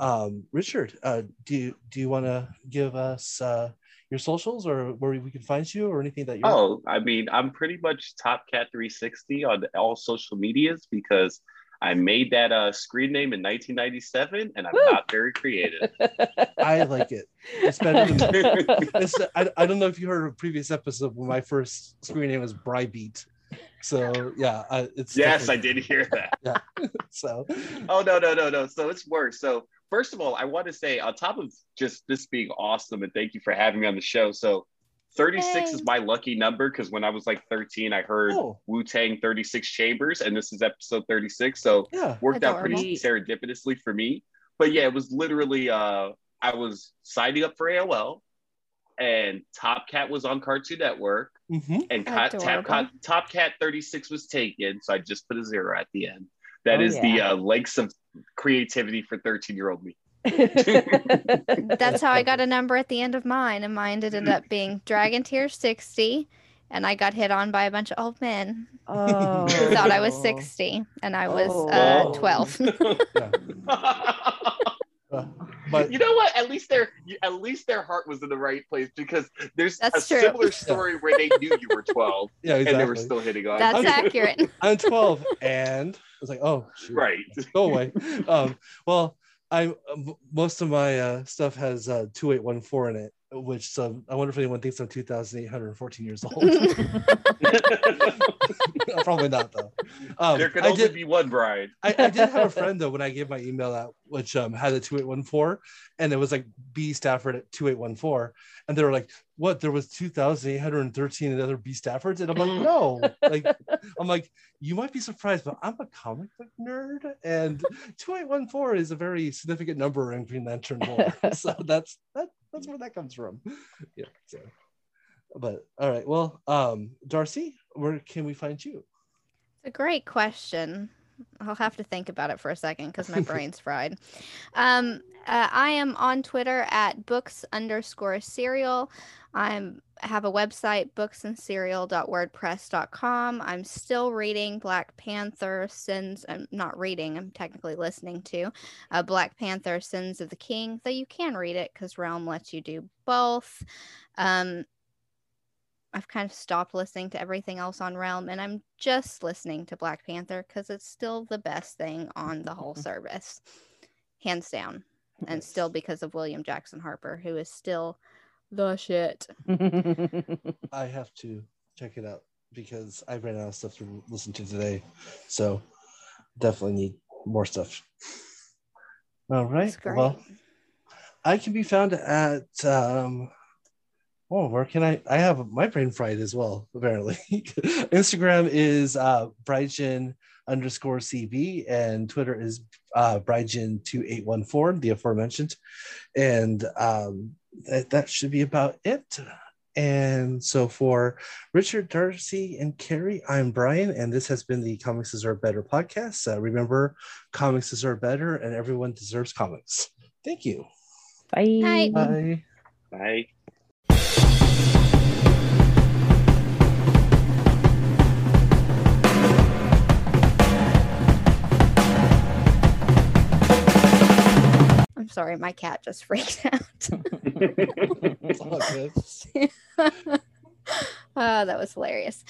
Um, Richard, uh, do you, do you want to give us uh, your socials or where we can find you or anything that you? Oh, I mean, I'm pretty much Top Cat 360 on all social medias because I made that uh, screen name in 1997, and I'm Woo! not very creative. I like it. It's better than. It's, I, I don't know if you heard a previous episode when my first screen name was Brybeat. So yeah, I, it's yes, I did hear that. Yeah. so Oh no, no, no, no. So it's worse. So first of all, I want to say on top of just this being awesome, and thank you for having me on the show. So 36 is my lucky number because when I was like 13, I heard Oh. Wu Tang 36 Chambers, and this is episode 36. So yeah, worked out pretty Adorable. serendipitously for me. But yeah, it was literally uh I was signing up for AOL and Top Cat was on Cartoon Network hmm and Cat, Top, Adorable. Cat, Top Cat 36 was taken. So I just put a zero at the end. That Oh, is the yeah. uh, lengths of creativity for 13 year old me. That's how I got a number at the end of mine, and mine ended up being Dragon Tier 60. And I got hit on by a bunch of old men oh. who thought I was 60, and I was uh, Oh. 12. But you know what? At least their at least their heart was in the right place because there's That's a true. similar story where they knew you were 12 yeah, and they were still hitting on That's you. accurate. I'm 12, and it's like, oh, shoot. right. go away. Um, well, I m- most of my uh, stuff has uh, 2814 in it, which so I wonder if anyone thinks I'm 2,814 years old. Probably not though. Um, there could I only did. be one bride. I, I did have a friend though when I gave my email out, which um, had a 2814, and it was like B Stafford at 2814, and they were like, "What? There was 2,813 other B Staffords," and I'm like, "No." Like, I'm like, "You might be surprised, but I'm a comic book nerd, and 2814 is a very significant number in Green Lantern lore, so that's that that's where that comes from." Yeah. So, but all right, well, um, Darcy, where can we find you? It's a great question. I'll have to think about it for a second because my brain's fried. Um, uh, I am on Twitter at books underscore cereal. I'm have a website booksandcereal.wordpress.com. I'm still reading Black Panther Sins. I'm not reading. I'm technically listening to uh, Black Panther Sins of the King. Though you can read it because Realm lets you do both. Um, I've kind of stopped listening to everything else on Realm and I'm just listening to Black Panther because it's still the best thing on the whole service, hands down. And still because of William Jackson Harper, who is still the shit. I have to check it out because I ran out of stuff to listen to today. So definitely need more stuff. All right. Well, I can be found at um oh where can I I have my brain fried as well, apparently. Instagram is uh Brygen underscore CB and Twitter is uh Brygen2814, the aforementioned. And um that, that should be about it. And so for Richard, Darcy, and Carrie, I'm Brian, and this has been the Comics Deserve Better podcast. Uh, remember, comics deserve better, and everyone deserves comics. Thank you. Bye. Night. Bye. Bye. Sorry, my cat just freaked out. It's all good. oh, that was hilarious.